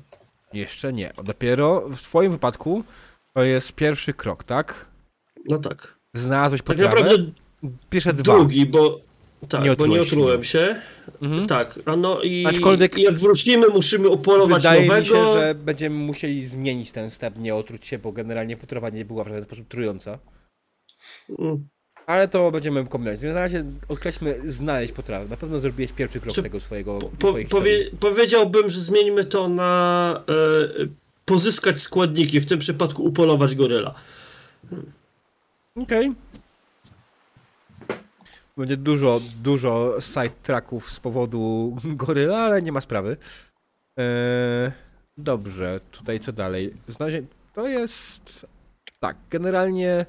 Jeszcze nie. Dopiero w twoim wypadku to jest pierwszy krok, tak? No tak. Znalazłeś Tak potrawę. naprawdę Pierwsze dwa. drugi, bo tak, Nie bo nie otrułem się. Mhm. Tak, no i, Aczkolwiek- jak wrócimy, musimy upolować Wydaje nowego. mi się, że będziemy musieli zmienić ten step, nie otruć się, bo generalnie potrawa nie była w żaden sposób trująca. Mm, Ale to będziemy kombinować. Więc na razie odkreślmy znaleźć potrawę. Na pewno zrobiłeś pierwszy krok Czy- tego swojego Po, powie, powiedziałbym, że zmieńmy to na e, pozyskać składniki, w tym przypadku upolować goryla. Okej. Będzie dużo, dużo sidetracków z powodu goryla, ale nie ma sprawy. Eee, dobrze, tutaj co dalej? To jest... Tak, generalnie...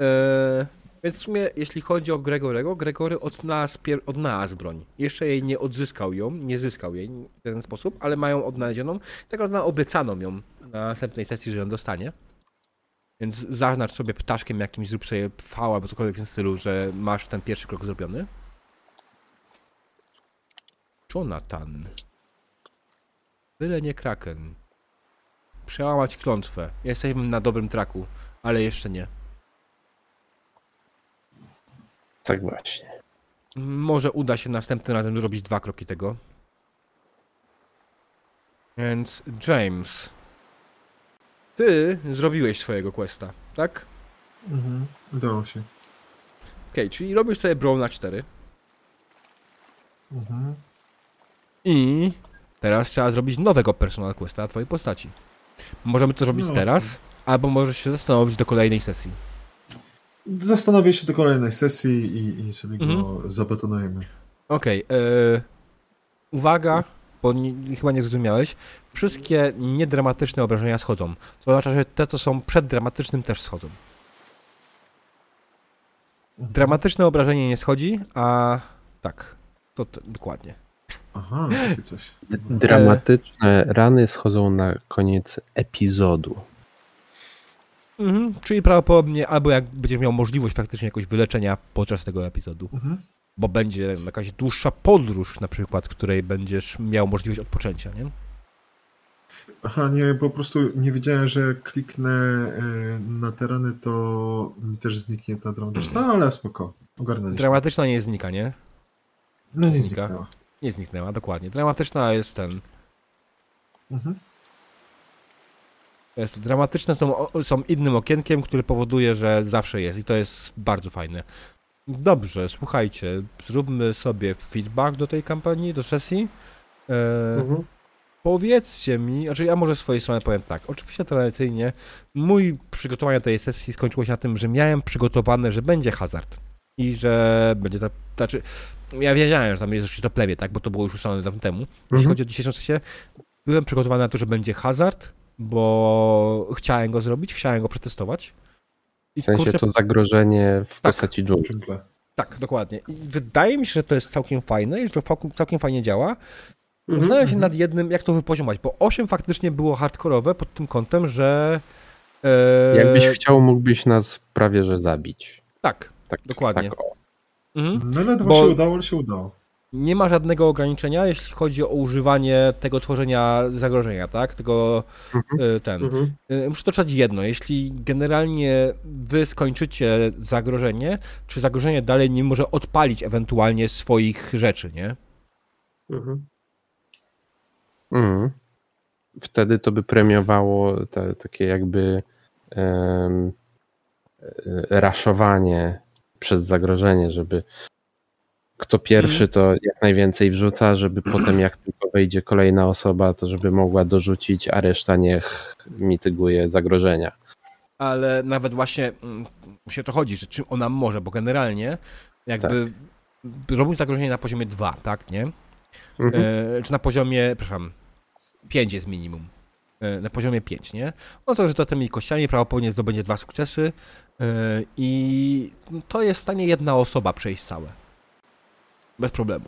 Eee, więc w sumie, jeśli chodzi o Gregorego, Gregory odnalazł, pier... odnalazł broń. Jeszcze jej nie odzyskał ją, nie zyskał jej w ten sposób, ale mają odnalezioną. Tak naprawdę obiecano ją na następnej sesji, że ją dostanie. Więc zaznacz sobie ptaszkiem jakimś, zrób sobie V albo cokolwiek w tym stylu, że masz ten pierwszy krok zrobiony. Jonathan. Byle nie Kraken. Przełamać klątwę. Jesteśmy na dobrym traku, ale jeszcze nie. Tak właśnie. Może uda się następnym razem zrobić dwa kroki tego. Więc James. Ty zrobiłeś swojego questa, tak? Mhm. Udało się. Okej, czyli robisz sobie brawl na 4. Mhm. I teraz trzeba zrobić nowego personal questa na twojej postaci. Możemy to zrobić No. teraz, albo możesz się zastanowić do kolejnej sesji. Zastanowię się do kolejnej sesji i, i sobie Mhm. go zabetonujemy. Okej, e, uwaga, bo nie, chyba nie zrozumiałeś. Wszystkie niedramatyczne obrażenia schodzą. To oznacza, że te, co są przed dramatycznym, też schodzą. Dramatyczne obrażenie nie schodzi, a tak, to t- dokładnie. Aha, takie coś. Dramatyczne rany schodzą na koniec epizodu. Mhm, czyli prawdopodobnie, albo jak będziesz miał możliwość faktycznie jakoś wyleczenia podczas tego epizodu. Mhm. Bo będzie jakaś dłuższa podróż na przykład, której będziesz miał możliwość odpoczęcia, nie? Aha, nie, po prostu nie wiedziałem, że jak kliknę e, na te rany, to mi też zniknie ta dramatyczna, no, ale spoko, ogarnęliśmy. Dramatyczna nie znika, nie? No nie znika. zniknęła. Nie zniknęła, dokładnie. Dramatyczna jest ten... Mhm. Jest, dramatyczne są, są innym okienkiem, które powoduje, że zawsze jest i to jest bardzo fajne. Dobrze, słuchajcie, zróbmy sobie feedback do tej kampanii, do sesji. E, Mhm. Powiedzcie mi, znaczy ja może z swojej strony powiem tak, oczywiście tradycyjnie mój przygotowanie do tej sesji skończyło się na tym, że miałem przygotowane, że będzie hazard i że będzie to, znaczy ja wiedziałem, że tam jest jeszcze to plemię, tak, bo to było już ustalone dawno temu. Jeśli Mhm. chodzi o dzisiejszą sesję, byłem przygotowany na to, że będzie hazard, bo chciałem go zrobić, chciałem go przetestować. I W sensie kurczę, to zagrożenie w Tak. postaci dżungli. Tak, dokładnie. I wydaje mi się, że to jest całkiem fajne i że to całkiem, fajnie działa. Mhm. Zastanawiam się nad jednym, jak to wypoziomować, bo 8 faktycznie było hardkorowe pod tym kątem, że. E, Jakbyś chciał, mógłbyś nas prawie że zabić. Tak, Tak, Dokładnie. Tak, mhm. No ledwo Bo- się udało, ale się udało. Nie ma żadnego ograniczenia, jeśli chodzi o używanie tego tworzenia zagrożenia, tak? Tego y, ten. Mhm. Y, Muszę dodać jedno, jeśli generalnie wy skończycie zagrożenie, czy zagrożenie dalej nie może odpalić ewentualnie swoich rzeczy, nie? Mhm. Mhm. Wtedy to by premiowało te, takie jakby e, raszowanie przez zagrożenie, żeby kto pierwszy to jak najwięcej wrzuca, żeby potem jak tylko wejdzie kolejna osoba, to żeby mogła dorzucić, a reszta niech mityguje zagrożenia. Ale nawet właśnie mm, się to chodzi, że czym ona może, bo generalnie jakby robić zagrożenie na poziomie 2, tak, nie? Mhm. E, czy na poziomie, przepraszam, 5 jest minimum. E, na poziomie 5, nie? On zależy to tymi kościami, prawdopodobnie zdobędzie dwa sukcesy e, i to jest w stanie jedna osoba przejść całe. Bez problemu.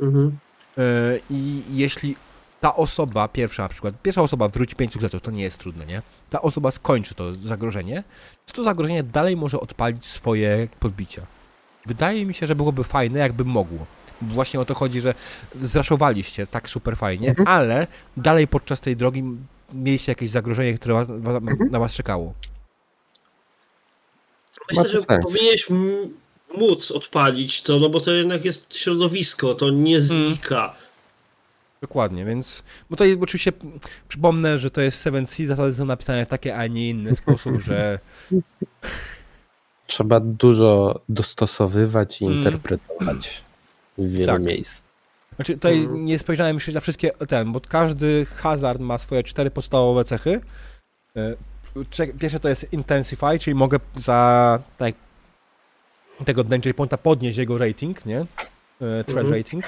Mhm. E, I jeśli ta osoba, pierwsza na przykład, pierwsza osoba wróci 5 sukcesów, to nie jest trudne, nie? Ta osoba skończy to zagrożenie, to to zagrożenie dalej może odpalić swoje podbicia. Wydaje mi się, że byłoby fajne, jakby mogło. Właśnie o to chodzi, że zraszowaliście tak super fajnie, Mhm. ale dalej podczas tej drogi mieliście jakieś zagrożenie, które was, was, Mhm. na was czekało. Myślę, że powinieneś móc odpalić to, no bo to jednak jest środowisko, to nie znika. Dokładnie, więc. Bo to jest oczywiście. Przypomnę, że to jest 7C, zasady są napisane w taki, a nie inny sposób, że. Trzeba dużo dostosowywać i Mm. interpretować w wielu Tak. miejsc. Znaczy, tutaj Mhm. nie spojrzałem jeszcze na wszystkie ten, bo każdy hazard ma swoje cztery podstawowe cechy. E, Pierwsze to jest Intensify, czyli mogę za tak, tego Danger Pointa podnieść jego rating, nie? E, Threat Mhm. rating.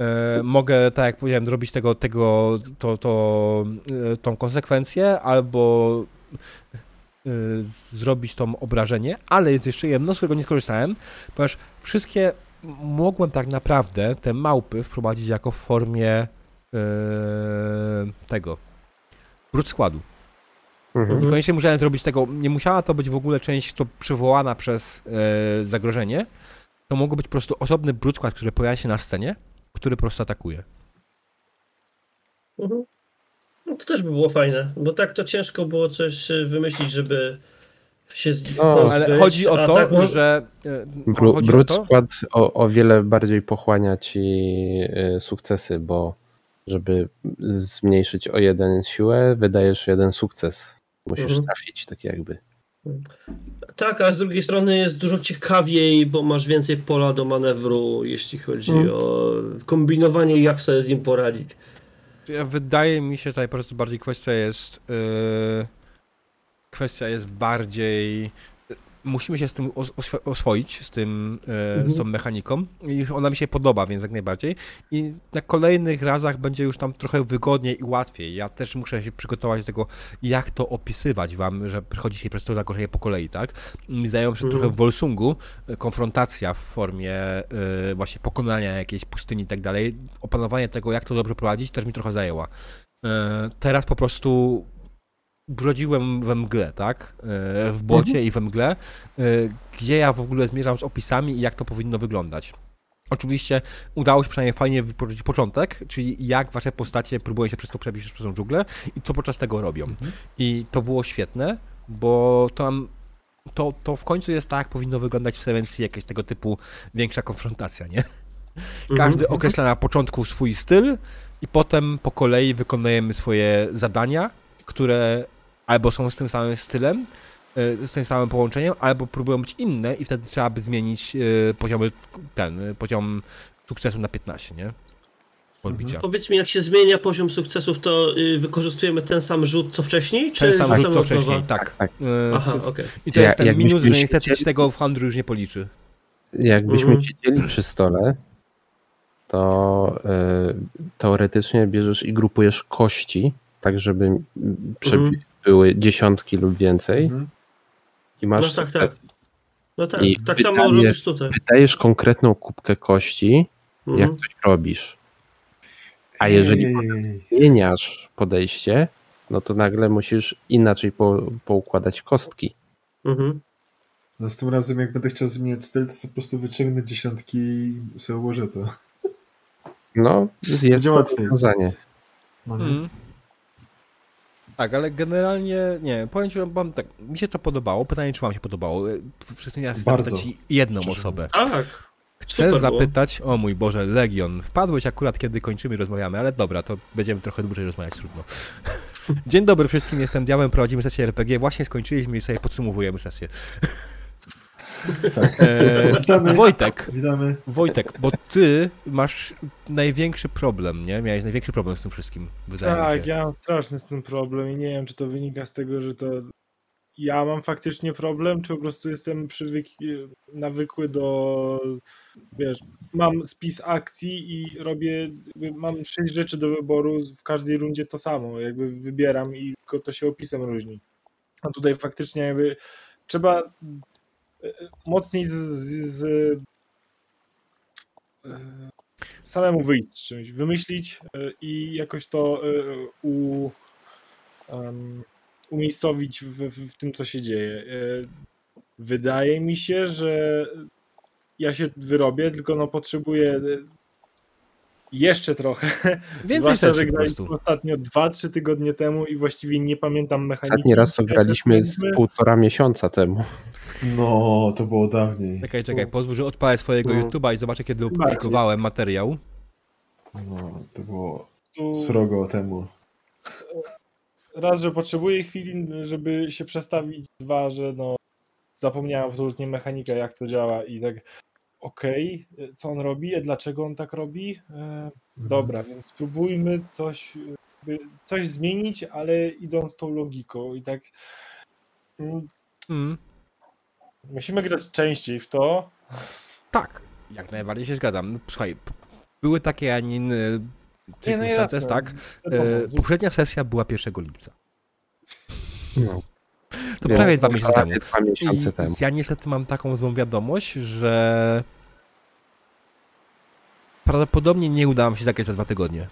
E, mogę, tak jak powiedziałem, zrobić tego, tego to, to, e, tą konsekwencję, albo zrobić to obrażenie, ale jest jeszcze jedno, z którego nie skorzystałem, ponieważ wszystkie mogłem tak naprawdę te małpy wprowadzić jako w formie tego brud składu. Mhm. Niekoniecznie musiałem zrobić tego, nie musiała to być w ogóle część to przywołana przez e, zagrożenie. To mógł być po prostu osobny brud skład, który pojawia się na scenie, który po prostu atakuje. Mhm. No to też by było fajne, bo tak to ciężko było coś y, wymyślić, żeby się z No, Ale chodzi o to, tak, no, że e, Bru, o brud to, skład o, o wiele bardziej pochłania ci sukcesy, bo żeby zmniejszyć o jeden siłę, wydajesz jeden sukces. Musisz Mhm. trafić, tak jakby. Tak, a z drugiej strony jest dużo ciekawiej, bo masz więcej pola do manewru, jeśli chodzi Mm. o kombinowanie, jak sobie z nim poradzić. Ja- Wydaje mi się, że tutaj po prostu bardziej kwestia jest. Yy, kwestia jest bardziej. Musimy się z tym os- oswo- oswoić, z tym, yy, z tą mechaniką. I ona mi się podoba, więc jak najbardziej. I na kolejnych razach będzie już tam trochę wygodniej i łatwiej. Ja też muszę się przygotować do tego, jak to opisywać wam, że przychodzi się przez to zagrożenie po kolei, tak? Mi zdają się Mhm. trochę w Wolsungu y, konfrontacja w formie y, właśnie pokonania jakiejś pustyni i tak dalej. Opanowanie tego, jak to dobrze prowadzić, też mi trochę zajęła. Teraz po prostu brodziłem we mgle, tak? Y, w bocie i we mgle, y, gdzie ja w ogóle zmierzam z opisami i jak to powinno wyglądać. Oczywiście udało się przynajmniej fajnie wypowiedzieć początek, czyli jak wasze postacie próbują się przez to przebić przez tą dżunglę i co podczas tego robią. I to było świetne, bo tam to, to w końcu jest tak, jak powinno wyglądać w Sevencji jakaś tego typu większa konfrontacja, nie? Każdy określa na początku swój styl i potem po kolei wykonujemy swoje zadania, które albo są z tym samym stylem, y, z tym samym połączeniem, albo próbują być inne i wtedy trzeba by zmienić y, poziomy, ten, y, poziom sukcesu na 15, nie? Podbicia. Powiedz mi, jak się zmienia poziom sukcesów, to y, wykorzystujemy ten sam rzut co wcześniej? Czy Ten sam rzut co wcześniej, tak. tak. Y, Aha, okej. I to Ja- jest ten minus, że niestety ci tego w handlu już nie policzy. Jakbyśmy Mhm. siedzieli przy stole, to y, teoretycznie bierzesz i grupujesz kości, tak żeby mm, przebi- Mhm. Były dziesiątki lub więcej Mhm. i masz No tak, tak. No tak, I tak samo pytanie- robisz tutaj. Wydajesz konkretną kubkę kości, jak Mhm. coś robisz. A jeżeli zmieniasz podejście, no to nagle musisz inaczej po, poukładać kostki. Mhm. Następnym razem, jak będę chciał zmieniać styl, to po prostu wyciągnę dziesiątki i sobie ułożę to. No, jest Będzie to łatwiej. rozwiązanie. No, nie? Mm. Tak, ale generalnie, nie, powiem ci, wam tak, mi się to podobało, pytanie, czy wam się podobało. Wszyscy ja chcę zapytać jedną Szczerze osobę. Tak. Chcę Super było. zapytać, o mój Boże, Legion, wpadłeś akurat, kiedy kończymy i rozmawiamy, ale dobra, to będziemy trochę dłużej rozmawiać, trudno. Dzień dobry wszystkim, jestem Diałem, prowadzimy sesję RPG, właśnie skończyliśmy i sobie podsumowujemy sesję. Tak. E, Witamy. Wojtek, Witamy. Wojtek, bo ty masz największy problem, nie? Miałeś największy problem z tym wszystkim, wydaje mi Tak, się. ja mam straszny z tym problem i nie wiem, czy to wynika z tego, że to ja mam faktycznie problem, czy po prostu jestem przywyk... nawykły do, wiesz, mam spis akcji i robię, mam sześć rzeczy do wyboru, w każdej rundzie to samo, jakby wybieram i tylko to się opisem różni. A tutaj faktycznie jakby trzeba mocniej z, z, z e, samemu wyjść z czymś, wymyślić e, i jakoś to e, u, em, umiejscowić w, w, w tym, co się dzieje. Wydaje mi się, że ja się wyrobię, tylko no potrzebuję jeszcze trochę. Więcej Zwłaszcza, że graliśmy ostatnio 2-3 tygodnie temu i właściwie nie pamiętam mechaniki. Ostatni raz to graliśmy z półtora miesiąca temu. No, to było dawniej. Czekaj, czekaj, pozwól, że odpalę swojego No. YouTube'a i zobaczę, kiedy opublikowałem materiał. No, to było tu- srogo temu. raz, że potrzebuję chwili, żeby się przestawić, dwa, że no zapomniałem absolutnie mechanikę, jak to działa i tak okej, co on robi, dlaczego on tak robi, e, dobra, więc spróbujmy coś, coś zmienić, ale idąc tą logiką i tak mm, Mm. Musimy grać częściej w to, Tak, jak najbardziej się zgadzam. No, Słuchaj, były takie, a nie inne Nie, no circumstances, tak? E, poprzednia sesja była 1 lipca. No. To Więc prawie dwa miesiące temu. Dwa miesiące I temu. ja niestety mam taką złą wiadomość, że prawdopodobnie nie uda nam się zagrać za dwa tygodnie.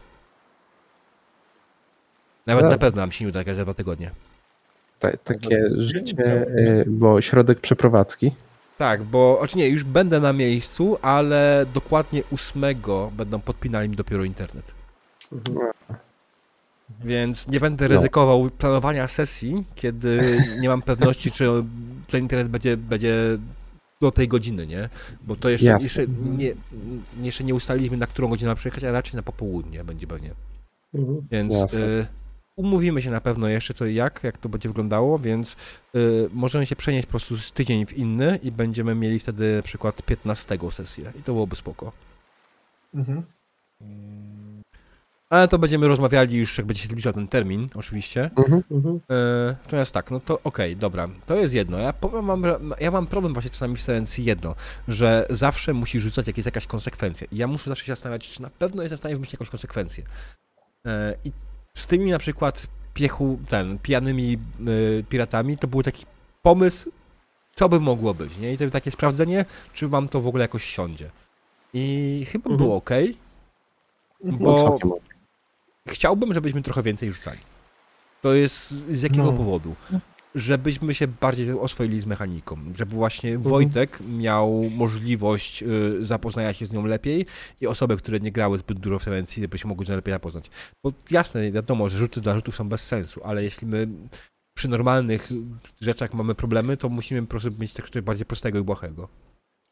Nawet Tak. na pewno nam się nie uda zagrać za dwa tygodnie. Ta, takie życie, y, bo środek przeprowadzki. Tak, bo oczywiście nie, już będę na miejscu, ale dokładnie 8 będą podpinali mi dopiero internet. Więc nie będę No. ryzykował planowania sesji, kiedy nie mam pewności, czy ten internet będzie, będzie do tej godziny, nie? Bo to jeszcze, Jasne. jeszcze, nie, jeszcze nie ustaliliśmy, na którą godzinę mam przyjechać, a raczej na popołudnie będzie pewnie. Więc Jasne. y, umówimy się na pewno jeszcze co i jak, jak to będzie wyglądało, więc y, możemy się przenieść po prostu z tydzień w inny i będziemy mieli wtedy na przykład 15 sesję i to byłoby spoko. Mhm. Ale to będziemy rozmawiali już, jak będzie się zbliżał ten termin, oczywiście. Mhm. E, natomiast tak, no to okej, dobra, to jest jedno. Ja, powiem że ja mam problem właśnie czasami wstając jedno, że zawsze musi rzucać jakieś, jakaś konsekwencja. I ja muszę zawsze się zastanawiać, czy na pewno jestem w stanie wymyślić jakąś konsekwencję. E, I z tymi na przykład piechu, ten, pijanymi e, piratami, to był taki pomysł, co by mogło być, nie? I to takie sprawdzenie, czy wam to w ogóle jakoś siądzie. I chyba Mhm. było ok, No, bo ok. chciałbym, żebyśmy trochę więcej rzucali. To jest z jakiego No. powodu? Żebyśmy się bardziej oswoili z mechaniką, żeby właśnie Wojtek miał możliwość y, zapoznania się z nią lepiej i osoby, które nie grały zbyt dużo w Sevencji, żeby się mogły z nią lepiej zapoznać. Bo jasne, wiadomo, że rzuty dla rzutów są bez sensu, ale jeśli my przy normalnych rzeczach mamy problemy, to musimy po prostu mieć coś bardziej prostego i błahego.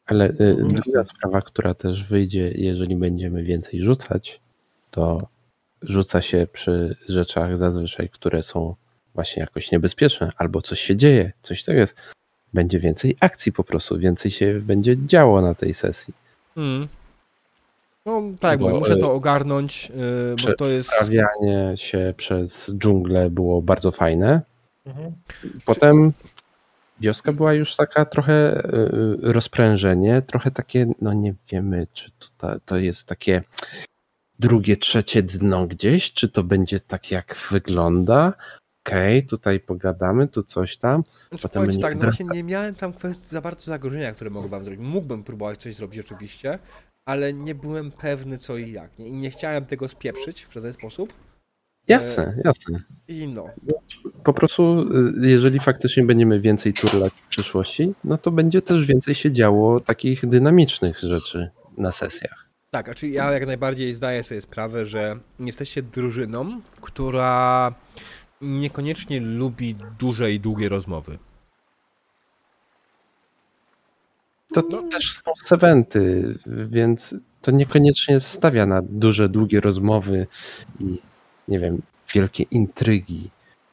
Ale y, druga Jasne. sprawa, która też wyjdzie, jeżeli będziemy więcej rzucać, to rzuca się przy rzeczach zazwyczaj, które są właśnie jakoś niebezpieczne, albo coś się dzieje, coś tak jest. Będzie więcej akcji po prostu, więcej się będzie działo na tej sesji. Mm. No tak, Bo, bo, muszę y, to ogarnąć, y, bo to jest... Prawianie się przez dżunglę było bardzo fajne. Mhm. Potem wioska była już taka trochę y, rozprężenie, trochę takie, no nie wiemy, czy to, to jest takie drugie, trzecie dno gdzieś, czy to będzie tak, jak wygląda. Okej, tutaj pogadamy, tu coś tam. Znaczy, Potem będzie tak, no właśnie nie miałem tam kwestii za bardzo zagrożenia, które mogłem zrobić. Mógłbym próbować coś zrobić oczywiście, ale nie byłem pewny co i jak. I nie chciałem tego spieprzyć w żaden sposób. Jasne, jasne. I no. Po prostu, y, jeżeli faktycznie będziemy więcej turlać w przyszłości, no to będzie też więcej się działo takich dynamicznych rzeczy na sesjach. Tak, znaczy ja jak najbardziej zdaję sobie sprawę, że jesteście drużyną, która niekoniecznie lubi duże i długie rozmowy. To No. też są seventy, więc to niekoniecznie stawia na duże, długie rozmowy i nie wiem, wielkie intrygi.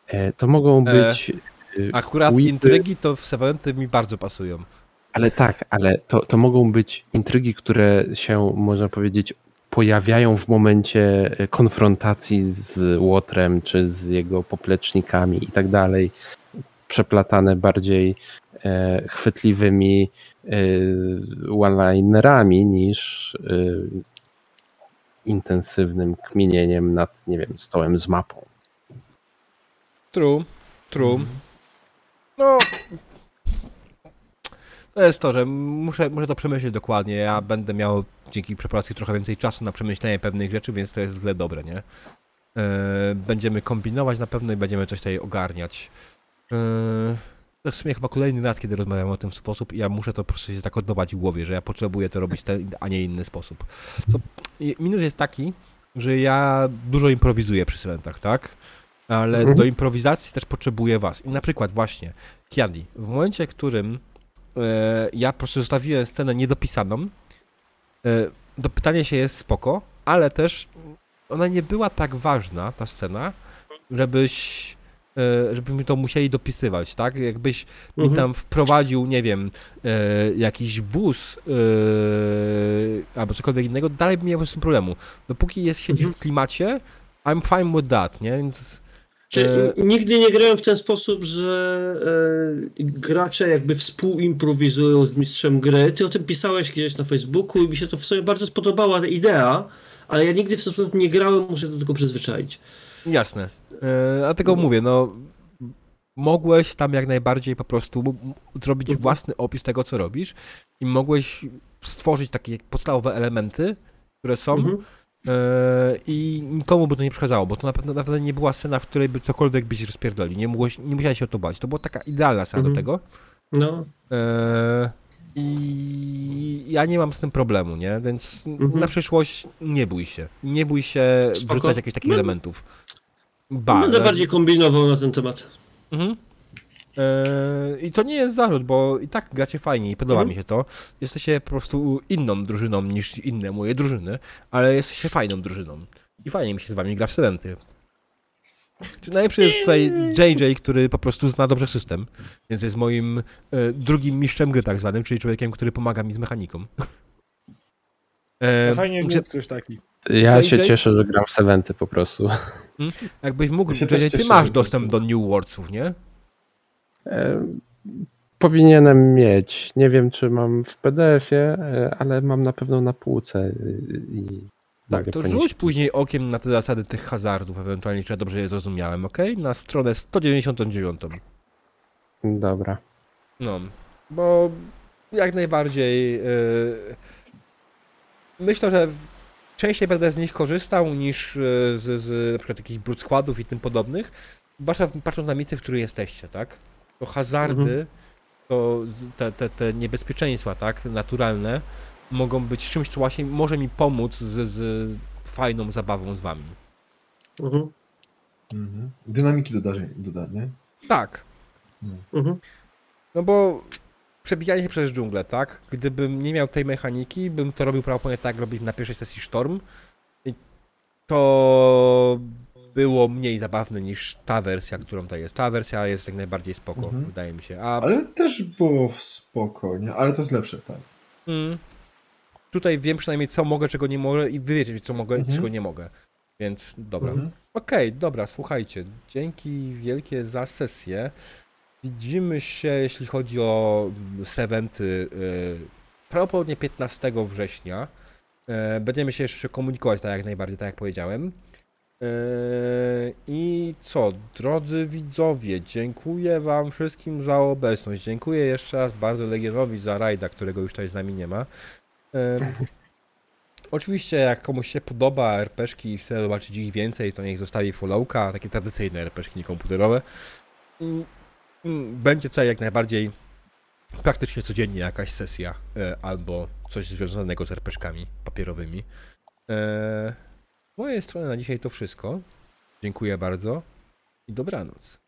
E, To mogą E, być. y, Akurat whipy, intrygi to w Seventy mi bardzo pasują. Ale tak, ale to, to mogą być intrygi, które się, można powiedzieć, pojawiają w momencie e, konfrontacji z Łotrem, czy z jego poplecznikami i tak dalej, przeplatane bardziej e, chwytliwymi e, one-linerami niż e, intensywnym kminieniem nad, nie wiem, stołem z mapą. True, true. No. To jest to, że muszę, muszę to przemyśleć dokładnie. Ja będę miał dzięki preparacji trochę więcej czasu na przemyślenie pewnych rzeczy, więc to jest w dobre, nie? E, Będziemy kombinować na pewno i będziemy coś tutaj ogarniać. E, To jest w sumie chyba kolejny raz, kiedy rozmawiamy o tym w sposób i ja muszę to po prostu się tak odnować w głowie, że ja potrzebuję to robić ten, a nie inny sposób. Co, minus jest taki, że ja dużo improwizuję przy eventach, tak? Ale Mhm. do improwizacji też potrzebuję was. I na przykład właśnie, Kiadi, w momencie, w którym ja po prostu zostawiłem scenę niedopisaną, e, dopytanie się jest spoko, ale też ona nie była tak ważna, ta scena, żebyś e, żebyśmy to musieli dopisywać, tak? Jakbyś mi Mhm. tam wprowadził, nie wiem, e, jakiś wóz e, albo cokolwiek innego, dalej bym miał z tym problemu. Dopóki jest siedzi Mhm. w klimacie, I'm fine with that, nie? Więc Czy E, nigdy nie grałem w ten sposób, że e, gracze jakby współimprowizują z mistrzem gry. Ty o tym pisałeś gdzieś na Facebooku i mi się to w sobie bardzo spodobała ta idea, ale ja nigdy w ten sposób nie grałem, muszę do tego przyzwyczaić. Jasne. E, dlatego mówię, no mogłeś tam jak najbardziej po prostu zrobić Mhm. własny opis tego, co robisz i mogłeś stworzyć takie podstawowe elementy, które są Mhm. E, i nikomu by to nie przeszkadzało, bo to naprawdę, naprawdę nie była scena, w której by cokolwiek byś rozpierdoli. Nie, mogłeś, nie musiałeś się o to bać. To była taka idealna scena do Mhm. tego. No. E, I ja nie mam z tym problemu, nie? Więc Mhm. na przyszłość nie bój się. Nie bój się Spoko. wrzucać jakichś takich No. elementów. Ba, Będę na- bardziej kombinował na ten temat. Mhm. Eee, I to nie jest zarzut, bo i tak gracie fajnie i podoba Mhm. mi się to. Jesteście po prostu inną drużyną niż inne moje drużyny, ale jesteście fajną drużyną. I fajnie mi się z wami gra w Sedenty. Czy najlepszy jest tutaj JJ, który po prostu zna dobrze system, więc jest moim e, drugim mistrzem gry tak zwanym, czyli człowiekiem, który pomaga mi z mechaniką. E, Fajnie że- ktoś taki. Ja się JJ? cieszę, że gram w seventy po prostu. jakbyś mógł, Ja się JJ, ty masz dostęp do New Worldsów, nie? E, Powinienem mieć. Nie wiem, czy mam w PDF-ie, e, ale mam na pewno na półce. e, I Tak, mogę to ponieść. rzuć później okiem na te zasady tych hazardów, ewentualnie, czy ja dobrze je zrozumiałem, ok? Na stronę 199. Dobra. No, bo jak najbardziej yy, myślę, że częściej będę z nich korzystał niż z, z na przykład jakichś brud składów i tym podobnych, patrząc na miejsce, w którym jesteście, tak? To hazardy, Mhm. to te, te, te niebezpieczeństwa, tak, naturalne, mogą być czymś, co właśnie może mi pomóc z, z fajną zabawą z wami. Mhm. Mhm. Dynamiki doda, doda, nie? Tak, Mhm. No bo przebijanie się przez dżunglę, tak? Gdybym nie miał tej mechaniki, bym to robił prawdopodobnie tak, jak robić na pierwszej sesji Storm. To było mniej zabawne niż ta wersja, którą to jest. Ta wersja jest jak najbardziej spoko, Mhm. wydaje mi się. A Ale też było spoko, nie? Ale to jest lepsze, tak. mm, tutaj wiem przynajmniej, co mogę, czego nie mogę i wy wiecie, co mogę, Mhm. czego nie mogę. Więc dobra. Mhm. Okej, dobra, słuchajcie. Dzięki wielkie za sesję. Widzimy się, jeśli chodzi o mm, Seventy, yy, prawdopodobnie 15 września. E, Będziemy się jeszcze komunikować, tak jak najbardziej, tak jak powiedziałem. E, I co, drodzy widzowie, dziękuję Wam wszystkim za obecność. Dziękuję jeszcze raz bardzo Legionowi za rajda, którego już tutaj z nami nie ma. E, Oczywiście, jak komuś się podoba RPG i chce zobaczyć ich więcej, to niech zostawi followka, takie tradycyjne RPG, nie komputerowe. Mm, Będzie tutaj jak najbardziej praktycznie codziennie jakaś sesja e, albo coś związanego z RPG-kami papierowymi. Mojej strony na dzisiaj to wszystko. Dziękuję bardzo i dobranoc.